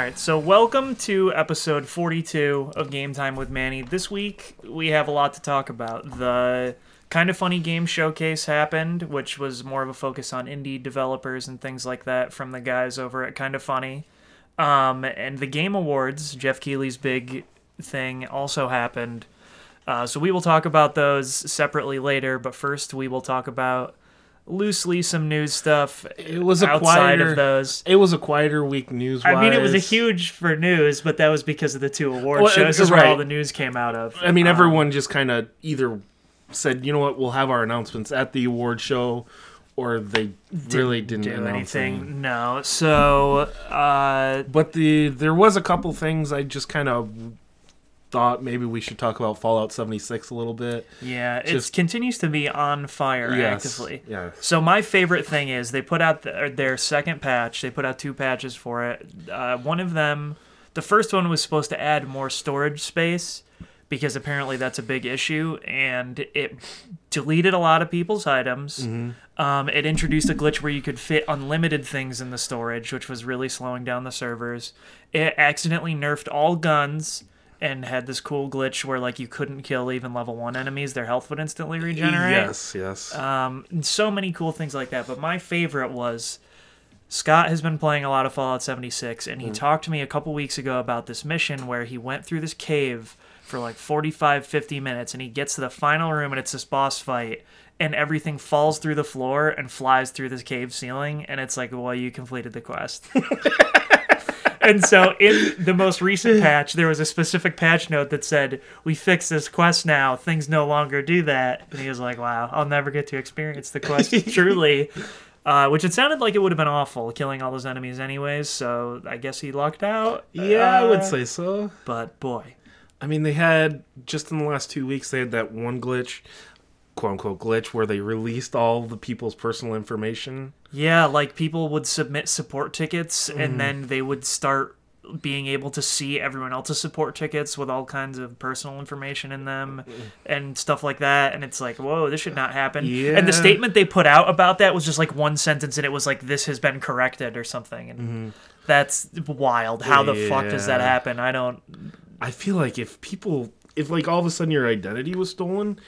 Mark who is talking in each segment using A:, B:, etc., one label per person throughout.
A: Right, so welcome to episode 42 of Game Time with Manny. This week we have a lot to talk about. The kind of funny game showcase happened, which was more of a focus on indie developers and things like that from the guys over at Kind of Funny. Um, and the Game Awards, Geoff Keighley's big thing, also happened. Uh, so we will talk about those separately later, but first we will talk about loosely some news stuff
B: It was a
A: outside
B: quieter.
A: of those.
B: It was a quieter week news.
A: I mean, it was a huge for news, but that was because of the two award
B: Well,
A: shows.
B: uh,
A: is where all
B: right.
A: the news came out of.
B: I mean,
A: Um,
B: everyone just kind of either said, you know what, we'll have our announcements at the award show, or they really didn't
A: do anything.
B: anything.
A: No. So, uh,
B: But the there was a couple things I just kind of thought maybe we should talk about Fallout 76 a little bit.
A: yeah, it continues to be on fire
B: Yes.
A: actively.
B: Yes.
A: So my favorite thing is they put out their, their second patch. They put out two patches for it. Uh, one of them, the first one was supposed to add more storage space because apparently that's a big issue, and it deleted a lot of people's items. Um, it introduced a glitch where you could fit unlimited things in the storage, which was really slowing down the servers. It accidentally nerfed all guns. And had this cool glitch where like you couldn't kill even level one enemies; their health would instantly regenerate.
B: Yes, yes.
A: Um, so many cool things like that. But my favorite was Scott has been playing a lot of Fallout 76, and he talked to me a couple weeks ago about this mission where he went through this cave for like 45, 50 minutes, and he gets to the final room, and it's this boss fight, and everything falls through the floor and flies through this cave ceiling, and it's like, well, you completed the quest. And so in the most recent patch, there was a specific patch note that said, "We fixed this quest now. Things no longer do that." And he was like, "Wow, I'll never get to experience the quest truly." Uh, which it sounded like it would have been awful killing all those enemies anyways. So I guess he lucked out.
B: yeah, I would
A: Uh,
B: say so.
A: But boy,
B: I mean, they had just in the last two weeks they had that one glitch, quote unquote glitch, where they released all the people's personal information.
A: yeah, like people would submit support tickets,
B: Mm-hmm.
A: and then they would start being able to see everyone else's support tickets with all kinds of personal information in them
B: Mm-hmm.
A: and stuff like that and it's like whoa this should not happen and the statement they put out about that was just like one sentence and it was like this has been corrected or something and that's wild how the fuck does that
B: Mm-hmm.
A: Happen i don't
B: I feel like if people, if like all of a sudden your identity was stolen,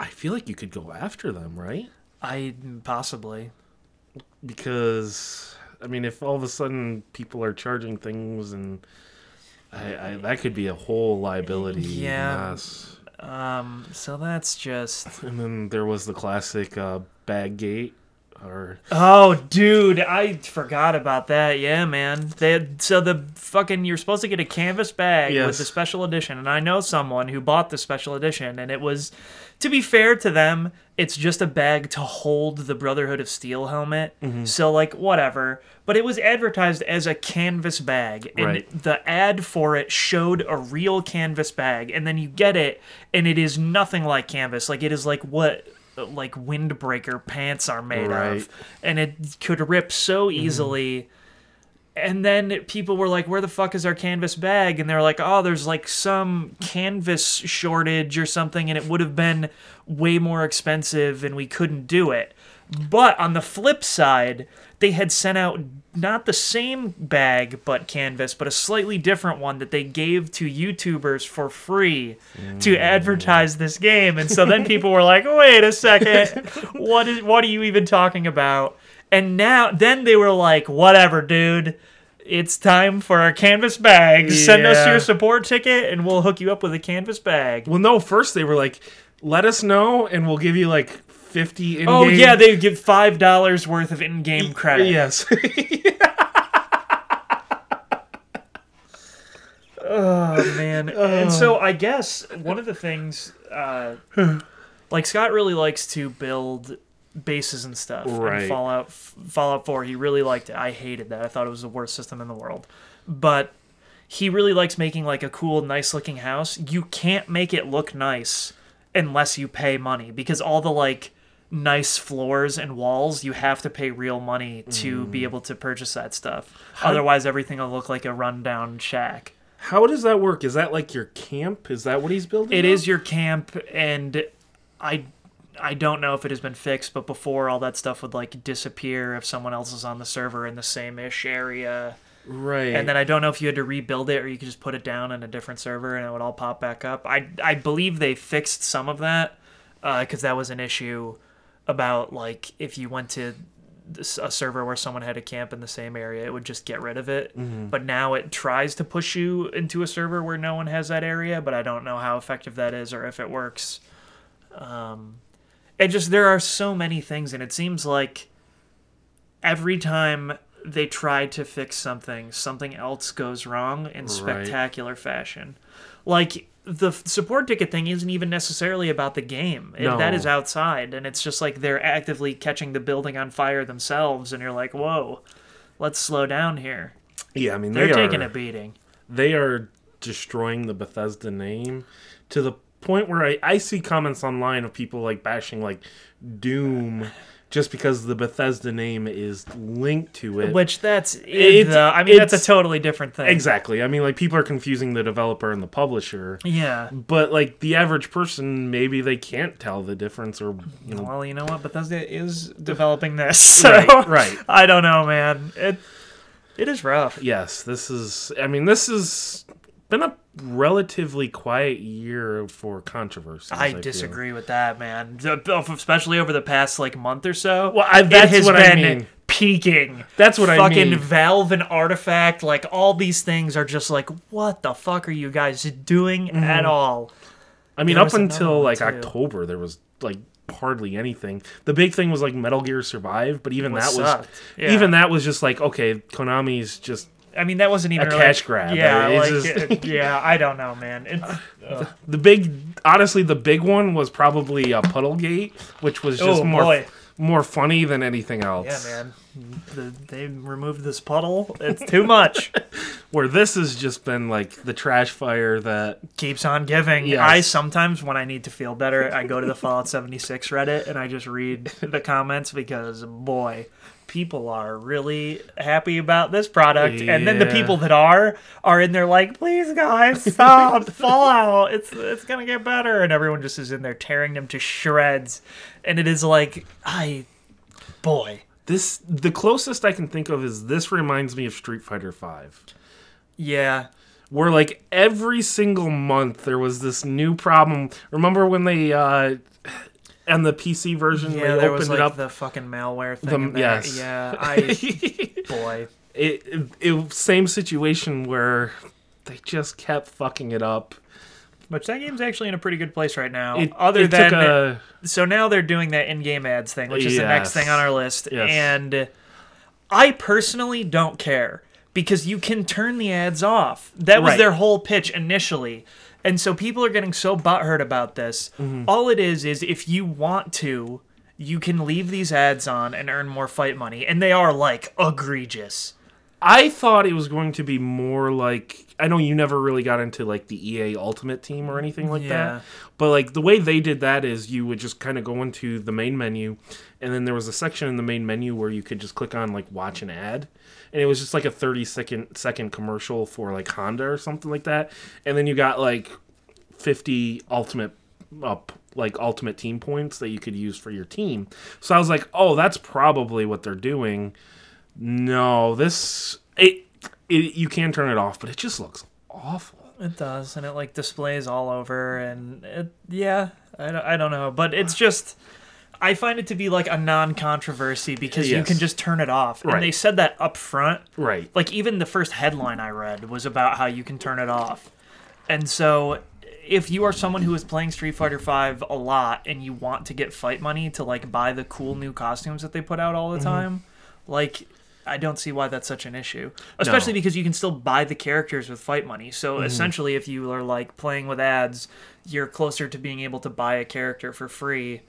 B: I feel like you could go after them, right?
A: i possibly
B: Because I mean, if all of a sudden people are charging things and. I, I, that could be a whole liability.
A: Yeah.
B: Yes.
A: um so that's just
B: And then there was the classic uh, bag gate, or
A: Oh, dude, I forgot about that. Yeah, man. They so the fucking you're supposed to get a canvas bag with the special edition, and I know someone who bought the special edition, and it was, to be fair to them, it's just a bag to hold the Brotherhood of Steel helmet.
B: Mm-hmm.
A: So like whatever, but it was advertised as a canvas bag, and
B: Right.
A: the ad for it showed a real canvas bag, and then you get it, and it is nothing like canvas. Like it is like what like windbreaker pants are made
B: Right.
A: of and it could rip so mm-hmm. easily. And then people were like, "Where the fuck is our canvas bag?" And they're like, "Oh, there's like some canvas shortage or something, and it would have been way more expensive, and we couldn't do it." But on the flip side, they had sent out not the same bag but canvas, but a slightly different one that they gave to YouTubers for free to mm. advertise this game. And so then people were like, "Wait a second, what is what are you even talking about?" And now then they were like, "Whatever, dude." It's time for our canvas bag. Send us your support ticket and we'll hook you up with a canvas bag.
B: well, no. First they were like, "Let us know, and we'll give you like fifty in."
A: Oh yeah, they give five dollars worth of in-game credit.
B: yes.
A: Oh man. and so I guess one of the things, uh, like Scott really likes to build bases and stuff. And
B: Right.
A: Fallout Fallout Four, he really liked it. I hated that. I thought it was the worst system in the world. But he really likes making like a cool, nice looking house. You can't make it look nice unless you pay money because all the like nice floors and walls you have to pay real money to be mm. able to purchase that stuff otherwise everything will look like a rundown shack
B: How does that work? Is that like your camp? Is that what he's building?
A: It
B: now?
A: is your camp, and I I don't know if it has been fixed, but before all that stuff would like disappear if someone else is on the server in the same ish area.
B: Right.
A: And then I don't know if you had to rebuild it or you could just put it down in a different server and it would all pop back up. I I believe they fixed some of that uh, because that was an issue about like if you went to a server where someone had a camp in the same area, it would just get rid of it. But now it tries to push you into a server where no one has that area, but I don't know how effective that is or if it works. Um, it just there are so many things, and it seems like every time they try to fix something, something else goes wrong in spectacular fashion. Like the support ticket thing isn't even necessarily about the game. It- that
B: No.
A: is outside, and it's just like they're actively catching the building on fire themselves, and you're like, whoa, let's slow down here.
B: yeah, I mean
A: They're
B: they
A: taking
B: are,
A: a beating.
B: they are destroying the Bethesda name to the point where I, I see comments online of people like bashing like Doom just because the Bethesda name is linked to it.
A: Which that's
B: It's-
A: the, I mean that's a totally different thing.
B: exactly. I mean like people are confusing the developer and the publisher.
A: Yeah.
B: But like the average person, maybe they can't tell the difference, or you know,
A: Well, you know what? Bethesda is developing this, so
B: Right, right.
A: I don't know, man. It it is rough.
B: yes, this is. I mean, this has been a relatively quiet year for controversy.
A: I disagree with that, man. Especially over the past like month or so.
B: Well, I-
A: it
B: that's
A: has
B: what I
A: been
B: mean.
A: peaking.
B: That's what I mean. Fucking.
A: Valve and Artifact, like all these things are just like, what the fuck are you guys doing
B: Mm-hmm.
A: at all?
B: I mean,
A: There
B: up until like
A: too.
B: October, there was like hardly anything. The big thing was like Metal Gear Survive, but even that
A: sucked.
B: was
A: Yeah.
B: even that was just like okay, Konami's just
A: I mean, that wasn't even
B: A
A: really-
B: cash grab.
A: Yeah, like
B: just-
A: it- yeah, I don't know, man. It's, ugh.
B: the big. Honestly, the big one was probably uh, Puddlegate, which was just
A: Oh,
B: more
A: boy.
B: more funny than anything else.
A: yeah, man. The, they removed this puddle. It's too much.
B: Where this has just been like the trash fire that
A: keeps on giving.
B: Yes.
A: I sometimes, when I need to feel better, I go to the Fallout 76 Reddit and I just read the comments because, boy, people are really happy about this product. And then the people that are are in there like, please, guys, stop Fallout. It's it's gonna get better, and everyone just is in there tearing them to shreds. And it is like, I, boy,
B: this the closest I can think of is this reminds me of Street Fighter Five.
A: yeah.
B: where like every single month there was this new problem. Remember when they uh and the PC version
A: Yeah, was
B: opened
A: like
B: it up?
A: the fucking malware thing.
B: The- yes.
A: Yeah, I boy.
B: it, it, it same situation where they just kept fucking it up.
A: Which that game's actually in a pretty good place right now.
B: It,
A: Other
B: it
A: than
B: took a
A: so now they're doing that in-game ads thing, which is the next thing on our list,
B: Yes.
A: and I personally don't care because you can turn the ads off. That was
B: Right.
A: their whole pitch initially. And so people are getting so butthurt about this.
B: Mm-hmm.
A: All it is is if you want to, you can leave these ads on and earn more fight money, and they are like egregious.
B: I thought it was going to be more like I know you never really got into like the EA Ultimate Team or anything like
A: Yeah.
B: that. But like the way they did that is you would just kind of go into the main menu and then there was a section in the main menu where you could just click on like watch an ad and it was just like a 30 second second commercial for like Honda or something like that and then you got like 50 ultimate up like ultimate team points that you could use for your team. So I was like, "Oh, that's probably what they're doing." No, this it, it you can turn it off, but it just looks awful.
A: It does, and it like displays all over, and it, yeah, I don't, I don't know, but it's just I find it to be like a non-controversy because you can just turn it off,
B: Right.
A: and they said that up front.
B: Right.
A: Like even the first headline I read was about how you can turn it off, and so if you are someone who is playing Street Fighter V a lot and you want to get fight money to like buy the cool new costumes that they put out all the mm-hmm. time, like I don't see why that's such an issue. Especially
B: No.
A: because you can still buy the characters with fight money. So mm-hmm. essentially if you are like playing with ads, you're closer to being able to buy a character for free.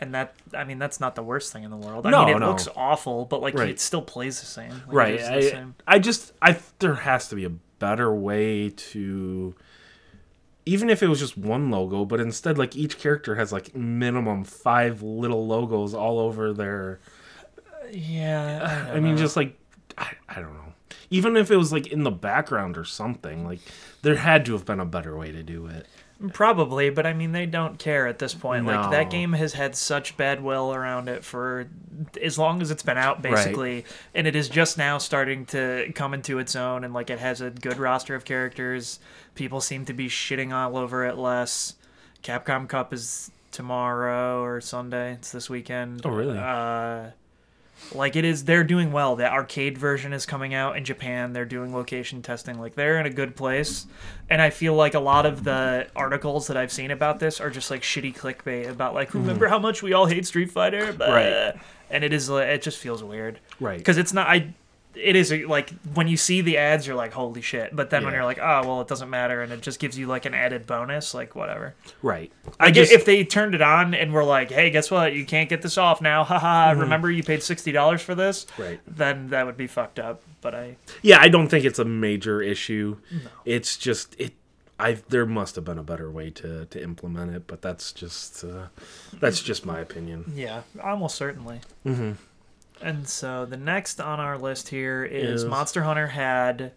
A: And that I mean that's not the worst thing in the world. I
B: No,
A: mean it
B: no.
A: looks awful, but like
B: Right.
A: it still plays the same. Like,
B: Right. I,
A: same.
B: I just I there has to be a better way to even if it was just one logo, but instead like each character has like minimum 5 little logos all over their
A: Yeah.
B: I mean just like I, I don't know. Even if it was like in the background or something, like there had to have been a better way to do it.
A: Probably, but I mean, they don't care at this point. Like that game has had such bad will around it for as long as it's been out, basically, and it is just now starting to come into its own. And like, it has a good roster of characters. People seem to be shitting all over it less. Capcom Cup is tomorrow or Sunday. It's this weekend.
B: Oh, really?
A: Uh, like it is, they're doing well. The arcade version is coming out in Japan. They're doing location testing. Like they're in a good place, and I feel like a lot of the articles that I've seen about this are just like shitty clickbait about like mm-hmm. remember how much we all hate Street Fighter, Blah.
B: Right.
A: And it is, it just feels weird,
B: Right.
A: Because it's not. I. It is like when you see the ads, you're like, "Holy shit!" But then when
B: Yeah.
A: you're like, "Oh, well, it doesn't matter," and it just gives you like an added bonus, like whatever.
B: Right.
A: I get if they turned it on and were like, "Hey, guess what? You can't get this off now." Haha. Remember you paid sixty dollars for this?
B: Right.
A: Then that would be fucked up. But I
B: Yeah, I don't think it's a major issue. It's just it. I there must have been a better way to to implement it, but that's just uh, that's just my opinion.
A: yeah, almost certainly. Mm-hmm. And so the next on our list here is,
B: Is-
A: Monster Hunter had.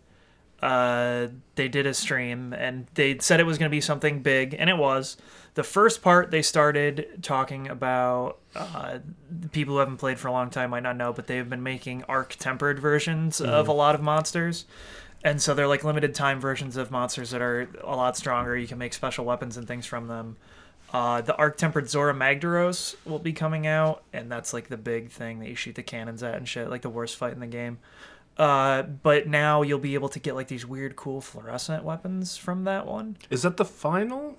A: Uh, they did a stream and they said it was going to be something big, and it was. The first part they started talking about uh, people who haven't played for a long time might not know, but they've been making arc tempered versions of a lot of monsters. And so they're like limited time versions of monsters that are a lot stronger. You can make special weapons and things from them. Uh, the arc tempered Zora Magdaros will be coming out, and that's like the big thing that you shoot the cannons at and shit, like the worst fight in the game. Uh, but now you'll be able to get like these weird, cool fluorescent weapons from that one.
B: Is that the final?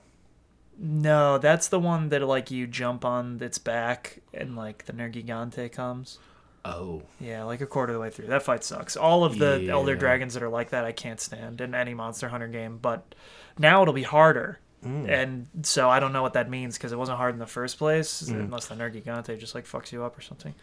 A: No, that's the one that like you jump on its back and like the Nergigante comes.
B: Oh,
A: Yeah, like a quarter of the way through. That fight sucks. All of the Elder Dragons that are like that, I can't stand in any Monster Hunter game. But now it'll be harder.
B: Mm.
A: And so I don't know what that means because it wasn't hard in the first place,
B: Mm.
A: unless the Nergigante just like fucks you up or something.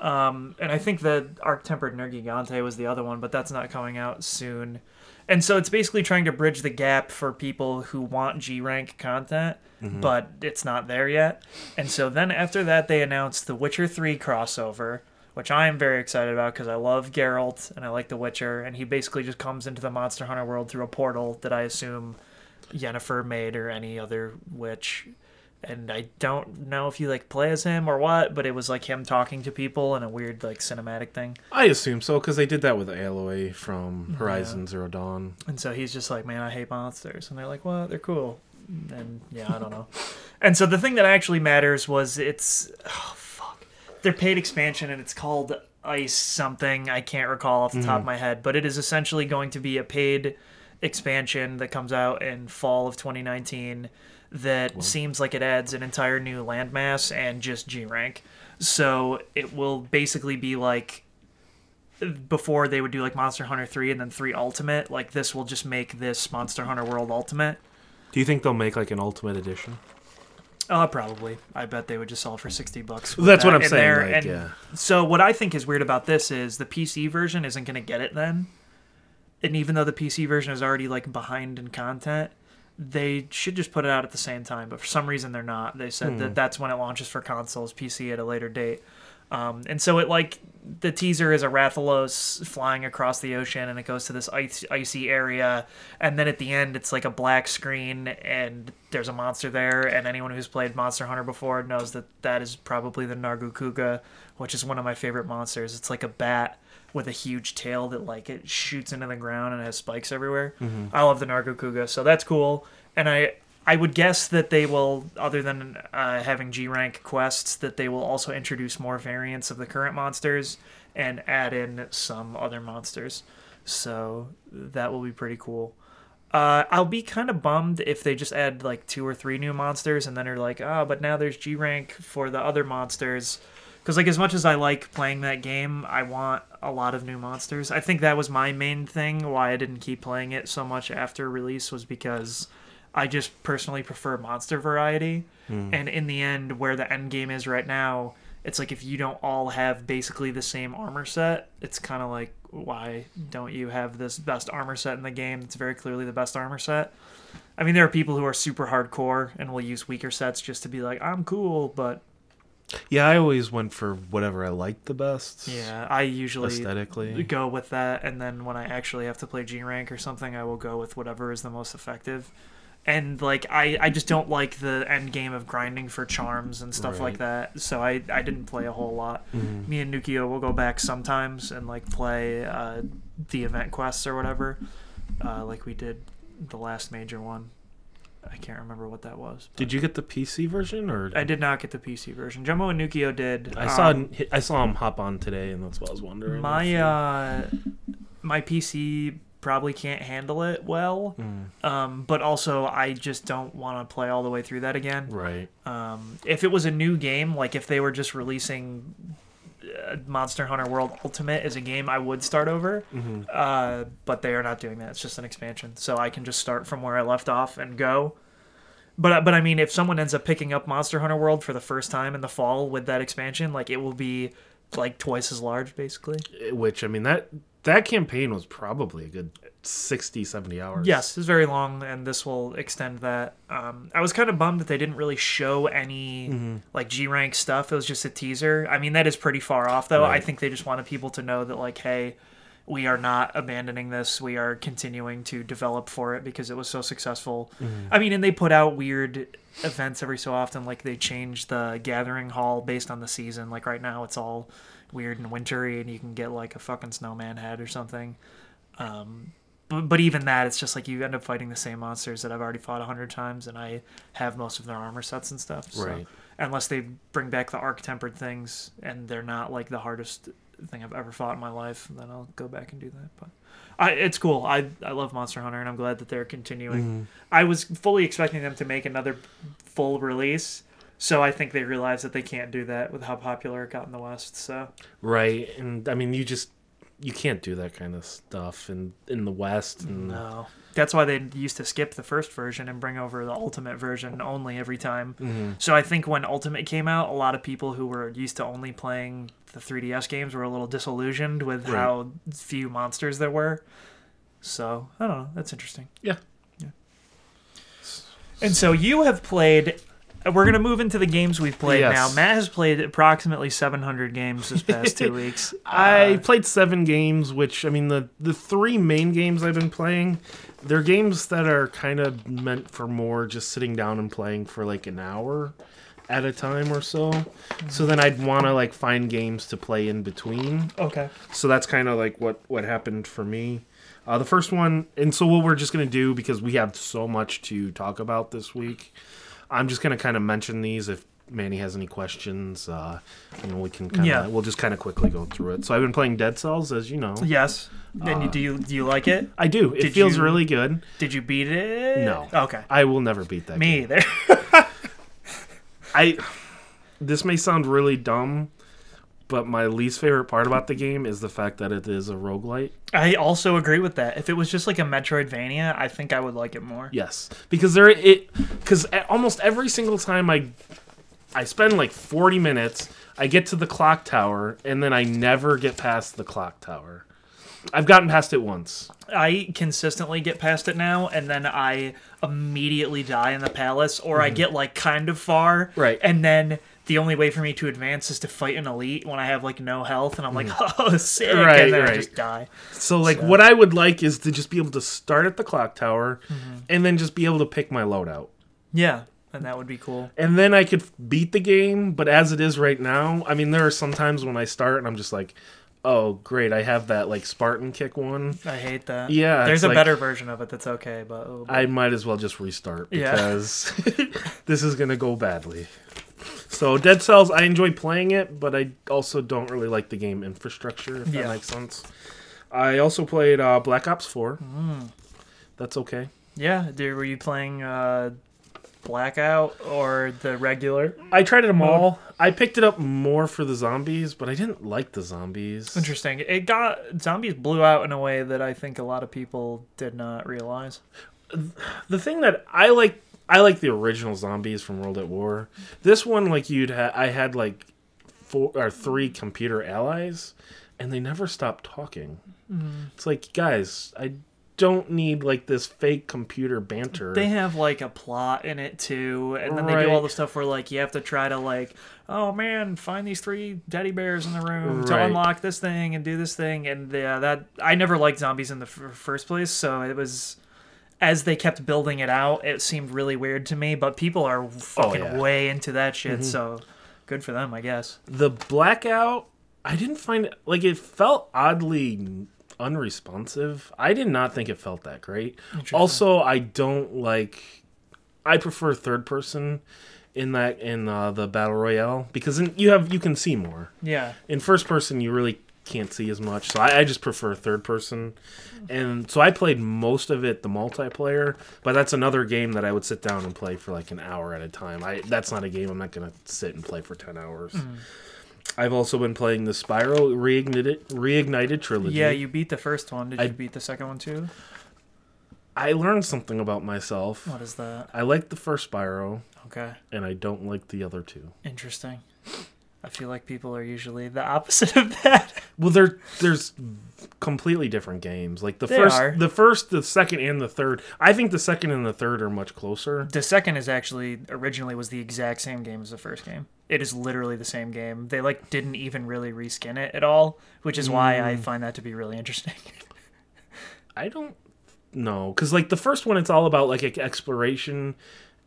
A: Um, and I think the Arc Tempered Nergigante was the other one, but that's not coming out soon. And so it's basically trying to bridge the gap for people who want G rank content,
B: Mm-hmm.
A: but it's not there yet. And so then after that, they announced the Witcher 3 crossover, which I am very excited about because I love Geralt and I like The Witcher. And he basically just comes into the Monster Hunter world through a portal that I assume Yennefer made or any other witch. And I don't know if you like play as him or what, but it was like him talking to people and a weird like cinematic thing.
B: I assume so because they did that with Aloy from Horizon Zero Dawn.
A: And so he's just like, man, I hate monsters. And they're like, well, they're cool. And yeah, I don't know. and so the thing that actually matters was it's, oh, fuck. Their paid expansion and it's called Ice something. I can't recall off the top of mm-hmm. my head, but it is essentially going to be a paid expansion that comes out in fall of 2019 that seems like it adds an entire new landmass and just G rank. So it will basically be like before they would do like Monster Hunter 3 and then 3 Ultimate, like this will just make this Monster Hunter World Ultimate.
B: Do you think they'll make like an Ultimate Edition?
A: Uh, probably. I bet they would just sell for 60 bucks. with
B: That's what I'm saying,
A: there.
B: like,
A: and
B: yeah.
A: so what I think is weird about this is the PC version isn't going to get it then. And even though the PC version is already like behind in content, they should just put it out at the same time. But for some reason they're not. They said
B: Hmm.
A: that that's when it launches for consoles, PC at a later date. Um, and so it like the teaser is a Rathalos flying across the ocean, and it goes to this ice, icy area, and then at the end it's like a black screen, and there's a monster there. And anyone who's played Monster Hunter before knows that that is probably the Nargacuga, which is one of my favorite monsters. It's like a bat with a huge tail that like it shoots into the ground and has spikes everywhere. I love the Nargacuga, so that's cool. And I I would guess that they will, other than uh, having G rank quests, that they will also introduce more variants of the current monsters and add in some other monsters. So that will be pretty cool. Uh, I'll be kind of bummed if they just add like two or three new monsters and then are like, oh, but now there's G rank for the other monsters. Because like as much as I like playing that game, I want a lot of new monsters. I think that was my main thing why I didn't keep playing it so much after release was because I just personally prefer monster variety. Hmm. And in the end, where the end game is right now, it's like if you don't all have basically the same armor set, it's kind of like why don't you have this best armor set in the game? It's very clearly the best armor set. I mean, there are people who are super hardcore and will use weaker sets just to be like, I'm cool, but
B: Yeah, I always went for whatever I liked the best.
A: Yeah, I usually
B: aesthetically.
A: go with that, and then when I actually have to play G rank or something, I will go with whatever is the most effective. And like I, I just don't like the end game of grinding for charms and stuff like that. So I, I didn't play a whole lot.
B: Mhm.
A: Me and Nukio will go back sometimes and like play uh, the event quests or whatever, uh, like we did the last major one. I can't remember what that was.
B: Did you get the PC version or
A: I did not get the PC version. Jumbo and Nukio did.
B: I saw
A: Um,
B: I saw him hop on today, and that's what I was wondering.
A: my uh, my PC probably can't handle it well.
B: Mm,
A: Um, but also I just don't want to play all the way through that again.
B: right.
A: Um, if it was a new game, like if they were just releasing Monster Hunter World Ultimate is a game, I would start over.
B: hmm
A: Uh, but they are not doing that. It's just an expansion, so I can just start from where I left off and go. But but I mean, if someone ends up picking up Monster Hunter World for the first time in the fall with that expansion, like it will be like twice as large, basically.
B: Which I mean that that campaign was probably a good 60, 70 hours.
A: Yes, it's very long, and this will extend that. Um, I was kind of bummed that they didn't really show any
B: Mm-hmm.
A: like G rank stuff. It was just a teaser. I mean, that is pretty far off, though. I think they just wanted people to know that, like, hey, we are not abandoning this. We are continuing to develop for it because it was so successful.
B: Mm-hmm.
A: I mean, and they put out weird events every so often. Like they change the gathering hall based on the season. Like right now, it's all weird and wintry, and you can get like a fucking snowman head or something. Um, but, but even that, it's just like you end up fighting the same monsters that I've already fought a hundred times, and I have most of their armor sets and stuff. So,
B: Right.
A: Unless they bring back the arc tempered things, and they're not like the hardest thing I've ever fought in my life, then I'll go back and do that. But I, it's cool. I I love Monster Hunter, and I'm glad that they're continuing.
B: Mm-hmm.
A: I was fully expecting them to make another full release. So I think they realized that they can't do that with how popular it got in the West. So
B: Right. And I mean you just you can't do that kind of stuff in in the West and
A: No. That's why they used to skip the first version and bring over the Ultimate version only every time.
B: Mm-hmm.
A: So I think when Ultimate came out, a lot of people who were used to only playing the 3DS games were a little disillusioned with
B: Right.
A: how few monsters there were. So I don't know. That's interesting.
B: Yeah.
A: And so you have played. We're gonna move into the games we've played
B: Yes.
A: now. Matt has played approximately 700 games this past two weeks.
B: I
A: Uh,
B: played seven games, which I mean the the three main games I've been playing, they're games that are kind of meant for more just sitting down and playing for like an hour at a time or so. So then I'd want to like find games to play in between.
A: okay.
B: So that's kind of like what what happened for me. Uh, the first one, and so what we're just gonna do because we have so much to talk about this week. I'm just gonna kind of mention these if Manny has any questions. Uh, you know, we can kind of
A: Yeah.
B: we'll just kind of quickly go through it. So I've been playing Dead Cells, as you know.
A: Yes. And you,
B: Uh,
A: do you do you like it?
B: I do. It
A: Did
B: feels
A: you-
B: really good.
A: Did you beat it?
B: No.
A: Okay.
B: I will never beat that.
A: Me
B: game.
A: either.
B: I. This may sound really dumb, but my least favorite part about the game is the fact that it is a roguelite.
A: I also agree with that. If it was just like a Metroidvania, I think I would like it more.
B: Yes, because there it because almost every single time I I spend like 40 minutes, I get to the clock tower and then I never get past the clock tower. I've gotten past it once.
A: I consistently get past it now, and then I immediately die in the palace, or I get like kind of far,
B: Mm-hmm. Right.
A: And then the only way for me to advance is to fight an elite when I have like no health, and I'm like, oh, sick.
B: Right,
A: and then I just die.
B: So like
A: So-
B: what I would like is to just be able to start at the clock tower
A: Mm-hmm.
B: and then just be able to pick my loadout.
A: Yeah, and that would be cool.
B: And then I could beat the game, but as it is right now, I mean there are some times when I start and I'm just like, "Oh, great, I have that like Spartan kick one."
A: I hate that.
B: Yeah,
A: there's a
B: like-
A: better version of it that's okay, but oh,
B: I might as well just restart
A: Yeah.
B: because this is gonna go badly. So Dead Cells, I enjoy playing it, but I also don't really like the game infrastructure. If
A: Yeah.
B: that makes sense. I also played uh, Black Ops Four.
A: Mm.
B: That's okay.
A: yeah. Dude, were you playing uh, Blackout or the regular?
B: I tried them all. I picked it up more for the zombies, but I didn't like the zombies.
A: Interesting. It got zombies blew out in a way that I think a lot of people did not realize.
B: The thing that I like, I like the original zombies from World at War. This one, like you'd, ha- I had like four or three computer allies, and they never stopped talking. Mm-hmm. It's like, guys, I don't need like this fake computer banter.
A: They have like a plot in it too, and then they do all the stuff where like you have to try to like, oh man, find these three teddy bears in the room to unlock this thing and do this thing, and yeah, that I never liked zombies in the f- first place, so it was. As they kept building it out, it seemed really weird to me. But people are fucking
B: Oh, yeah. Mm-hmm.
A: way into that shit, so good for them, I guess.
B: the blackout, I didn't find it like it felt oddly unresponsive. I did not think it felt that great. Also, I don't like. I prefer third person in that in uh, the battle royale because in, you have you can see more.
A: Yeah,
B: in first person you really can't see as much so I, I just prefer third person and so i played most of it the multiplayer but that's another game that i would sit down and play for like an hour at a time i that's not a game i'm not going to sit and play for 10 hours hmm. i've also been playing the Spyro reignited reignited trilogy
A: yeah. You beat the first one. Did
B: I-
A: you beat the second one too?
B: i learned something about myself
A: What is that?
B: i like the first spyro
A: Okay.
B: and i don't like the other two
A: Interesting. I feel like people are usually the opposite of that.
B: Well, there there's completely different games. Like the
A: They
B: first,
A: are.
B: the first, the second, and the third. I think the second and the third are much closer.
A: The second is actually originally was the exact same game as the first game. It is literally the same game. They like didn't even really reskin it at all, which is why I mm. find that to be really interesting.
B: I don't know because like the first one, it's all about like exploration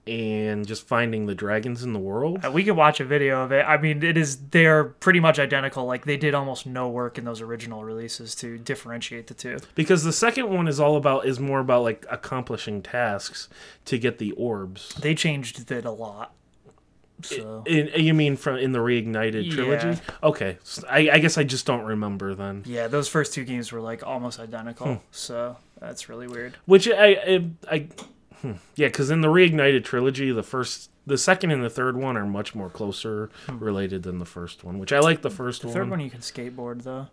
B: and just finding the dragons in the world.
A: Uh, we could watch a video of it. I mean, it is they are pretty much identical. Like they did almost no work in those original releases to differentiate the two.
B: Because the second one is all about is more about like accomplishing tasks to get the orbs.
A: They changed it a lot. So
B: In, you mean from in the reignited trilogy?
A: Yeah.
B: Okay, I guess I just don't remember then.
A: yeah, those first two games were like almost identical.
B: Hmm.
A: So that's really weird.
B: Which I I, I hmm. yeah, because in the reignited trilogy, the first, the second, and the third one are much more closer related than the first one. Which I like the first
A: Hmm. The third one you can skateboard though.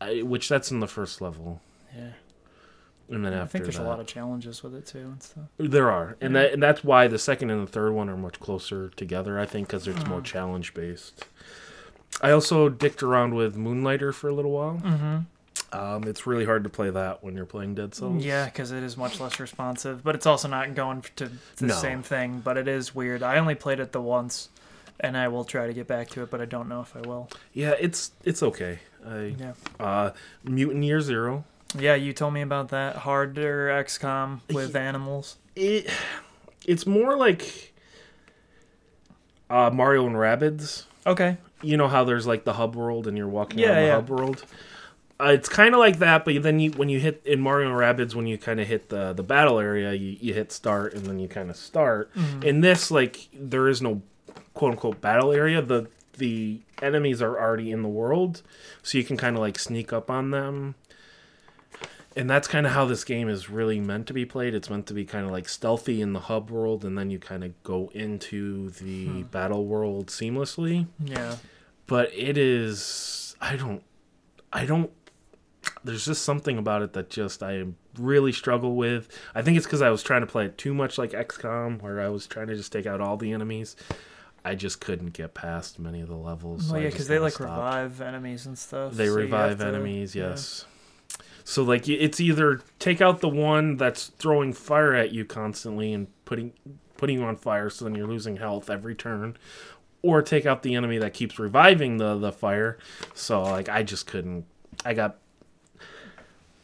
B: I, which that's in the first level,
A: Yeah.
B: and then
A: I
B: after I
A: think there's
B: that,
A: a lot of challenges with it too and stuff.
B: there are, and that and that's why the second and the third one are much closer together. I think because it's
A: Hmm.
B: more challenge based. I also dicked around with Moonlighter for a little while.
A: Mm-hmm.
B: Um, it's really hard to play that when you're playing Dead Cells.
A: Yeah, because it is much less responsive, but it's also not going to the
B: No.
A: same thing. But it is weird. I only played it the once, and I will try to get back to it, but I don't know if I will.
B: yeah, it's it's okay. I
A: Yeah,
B: uh, Mutant Year Zero.
A: yeah. You told me about that harder XCOM with animals.
B: it it's more like uh Mario and Rabbids.
A: Okay.
B: You know how there's like the hub world and you're walking
A: Yeah,
B: around the
A: yeah.
B: hub world. Uh, it's kind of like that, but then you when you hit in Mario Rabbids when you kind of hit the the battle area, you, you hit start and then you kind of start.
A: Mm-hmm.
B: In this, like there is no quote unquote battle area. The the enemies are already in the world, so you can kind of like sneak up on them. And that's kind of how this game is really meant to be played. It's meant to be kind of like stealthy in the hub world, and then you kind of go into the
A: Hmm.
B: battle world seamlessly.
A: Yeah.
B: But it is, I don't, I don't. There's just something about it that just I really struggle with. I think it's because I was trying to play it too much like XCOM, where I was trying to just take out all the enemies. I just couldn't get past many of the levels. so
A: Well,
B: I
A: yeah, because they like
B: stopped.
A: revive enemies and stuff.
B: They
A: so
B: revive
A: to-
B: enemies,
A: yeah.
B: yes. So like it's either take out the one that's throwing fire at you constantly and putting putting you on fire, so then you're losing health every turn, or take out the enemy that keeps reviving the the fire. So like I just couldn't. I got.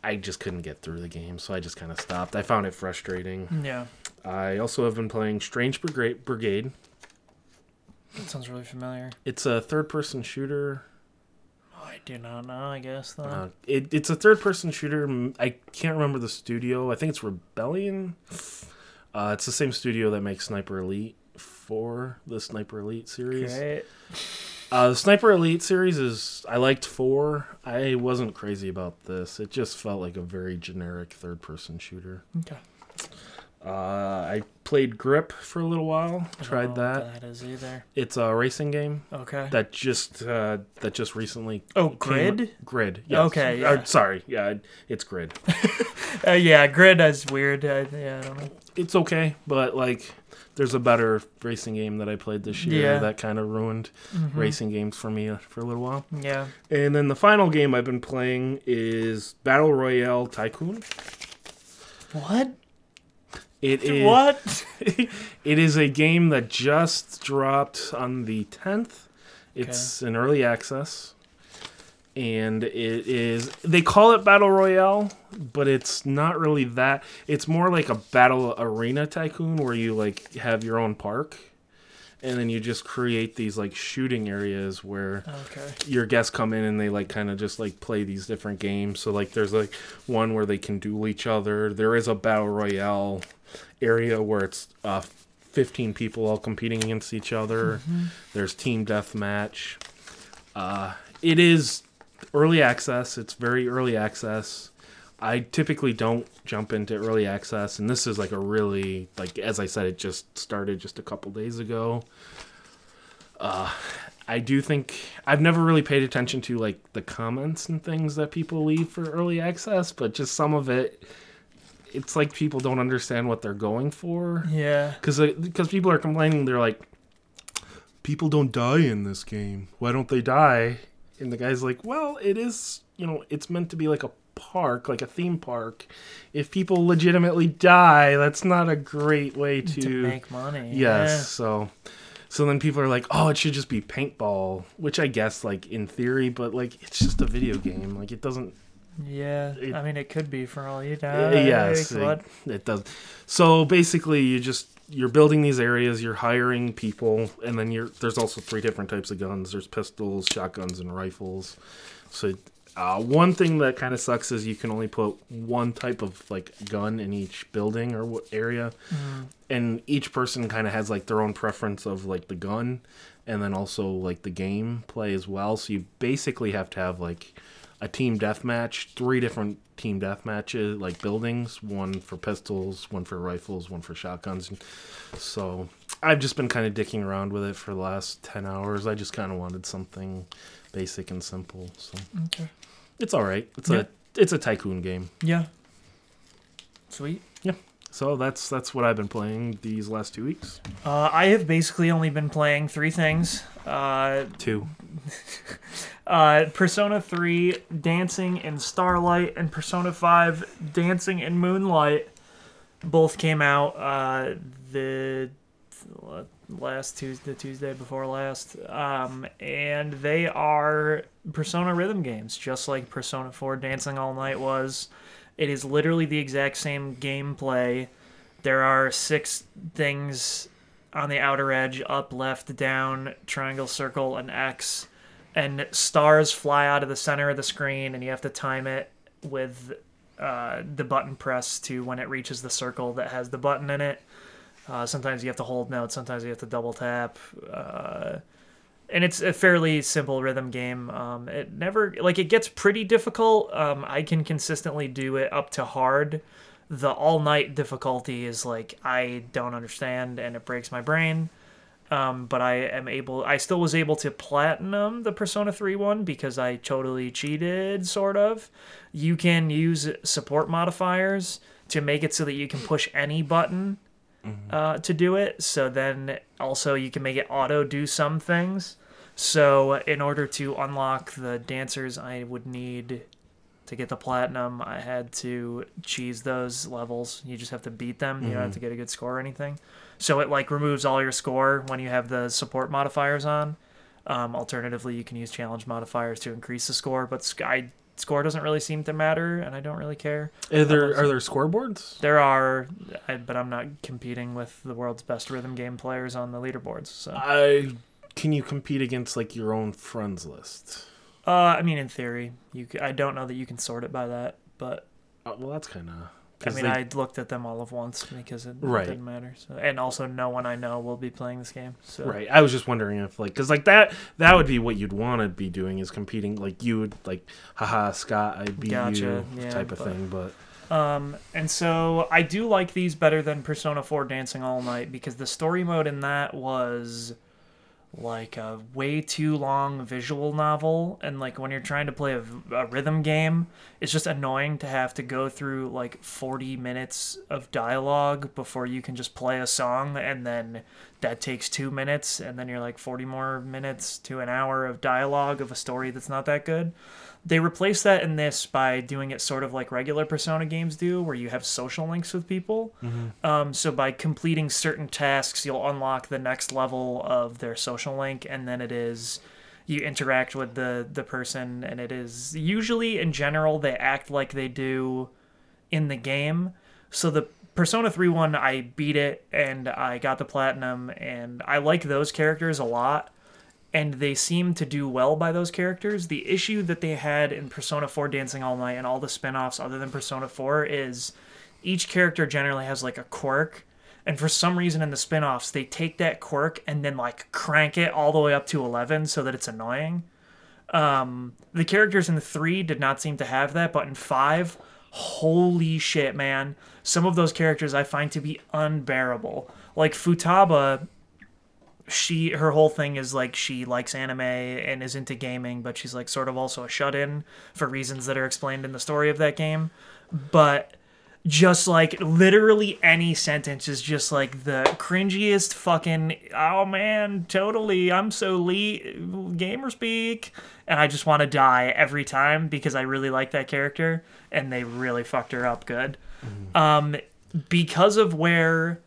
B: I just couldn't get through the game, so I just kind of stopped. I found it frustrating.
A: Yeah.
B: I also have been playing Strange Brigade.
A: That sounds really familiar.
B: It's a third-person shooter.
A: Oh, I do not know. I guess though.
B: Uh, it, it's a third person shooter. I can't remember the studio. I think it's Rebellion. Uh, it's the same studio that makes Sniper Elite for the Sniper Elite series.
A: Great.
B: Uh, the Sniper Elite series is I liked four. I wasn't crazy about this. It just felt like a very generic third person shooter.
A: Okay.
B: Uh, I played Grip for a little while. Tried
A: don't
B: that.
A: That is either.
B: It's a racing game
A: Okay.
B: that just uh, that just recently
A: oh,
B: came-
A: Grid.
B: Grid. Yes.
A: Okay,
B: Uh,
A: yeah.
B: sorry. Yeah, it's Grid.
A: Uh, yeah, Grid is weird. Uh, yeah, I don't know.
B: it's okay, but like there's a better racing game that I played this year
A: Yeah.
B: that kind of ruined
A: Mhm.
B: racing games for me uh, for a little while.
A: Yeah.
B: And then the final game I've been playing is Battle Royale Tycoon.
A: What?
B: It is
A: What?
B: it is a game that just dropped on the 10th. It's an early access. And it is they call it Battle Royale, but it's not really that. It's more like a battle arena tycoon where you like have your own park and then you just create these like shooting areas where
A: Okay.
B: your guests come in and they like kind of just like play these different games. So like there's like one where they can duel each other. There is a battle royale area where it's uh 15 people all competing against each other. There's team deathmatch. Uh it is early access. It's very early access. I typically don't jump into early access and this is like a really like as I said it just started just a couple days ago. Uh, I do think I've never really paid attention to like the comments and things that people leave for early access, but just some of it, it's like people don't understand what they're going for
A: Yeah.
B: because because people are complaining. They're like, people don't die in this game. Why don't they die? And the guy's like, well, it is you know it's meant to be like a park, like a theme park. If people legitimately die, that's not a great way to,
A: To make money.
B: Yes. So so then people are like, "Oh, it should just be paintball," which I guess like in theory, but like it's just a video game. Like it doesn't
A: Yeah.
B: It-
A: I mean, it could be for all you know.
B: yes, it, it does. So basically, you just you're building these areas, you're hiring people, and then you're there's also three different types of guns. There's pistols, shotguns, and rifles. So uh, one thing that kind of sucks is you can only put one type of like gun in each building or what area, and each person kind of has like their own preference of like the gun, and then also like the game play as well. So you basically have to have like a team deathmatch, three different team deathmatches, like buildings, one for pistols, one for rifles, one for shotguns. So I've just been kind of dicking around with it for the last 10 hours. I just kind of wanted something basic and simple. So
A: Okay.
B: it's all right. It's
A: Yeah.
B: a it's a tycoon game.
A: Yeah. Sweet. Yeah.
B: So that's that's what I've been playing these last 2 weeks.
A: Uh, I have basically only been playing three things. Uh,
B: 2.
A: uh, Persona 3, Dancing in Starlight, and Persona 5, Dancing in Moonlight. Both came out uh, the last Tuesday, the Tuesday before last, um, and they are Persona rhythm games, just like Persona 4 Dancing All Night was. It is literally the exact same gameplay. There are six things on the outer edge up, left, down, triangle, circle, and X. And stars fly out of the center of the screen, and you have to time it with uh, the button press to when it reaches the circle that has the button in it. Uh, sometimes you have to hold notes, sometimes you have to double tap. Uh, and it's a fairly simple rhythm game. Um, it never like it gets pretty difficult. Um, I can consistently do it up to hard. The all night difficulty is like I don't understand and it breaks my brain. Um, but I am able. I still was able to platinum the Persona 3 one because I totally cheated, sort of. You can use support modifiers to make it so that you can push any button uh, to do it. So then also you can make it auto do some things. So in order to unlock the dancers, I would need to get the platinum. I had to cheese those levels. You just have to beat them. You don't have to get a good score or anything. So it like removes all your score when you have the support modifiers on. Um, alternatively, you can use challenge modifiers to increase the score, but sky score doesn't really seem to matter, and I don't really care.
B: Are there are there scoreboards?
A: There are, I, but I'm not competing with the world's best rhythm game players on the leaderboards. So,
B: I can you compete against like your own friends list?
A: Uh, I mean, in theory, you. c- I don't know that you can sort it by that, but
B: Uh, well, that's kind of.
A: I mean, I looked at them all of once because it,
B: Right.
A: didn't matter. So, and also, no one I know will be playing this game. So,
B: Right. I was just wondering if like because like that that would be what you'd want to be doing is competing like you would like haha Scott I beat
A: Gotcha,
B: you
A: yeah,
B: type of
A: but-
B: thing but
A: Um, and so I do like these better than Persona 4 Dancing All Night because the story mode in that was like a way too long visual novel and like when you're trying to play a, a rhythm game it's just annoying to have to go through like 40 minutes of dialogue before you can just play a song and then that takes 2 minutes and then you're like 40 more minutes to an hour of dialogue of a story that's not that good They replaced that in this by doing it sort of like regular Persona games do, where you have social links with people. Um, so by completing certain tasks, you'll unlock the next level of their social link, and then it is you interact with the the person, and it is usually in general they act like they do in the game. So the Persona 3 one, I beat it and I got the platinum, and I like those characters a lot and they seem to do well by those characters. The issue that they had in Persona 4 Dancing All Night and all the spin-offs other than Persona 4 is each character generally has like a quirk and for some reason in the spin-offs they take that quirk and then like crank it all the way up to 11 so that it's annoying. Um the characters in the 3 did not seem to have that, but in 5 holy shit, man. Some of those characters I find to be unbearable. Like Futaba she her whole thing is like she likes anime and is into gaming, but she's like sort of also a shut in for reasons that are explained in the story of that game. But just like literally any sentence is just like the cringiest fucking oh man totally i'm so le- gamer speak. And i just want to die every time because i really like that character and they really fucked her up good. Um because of where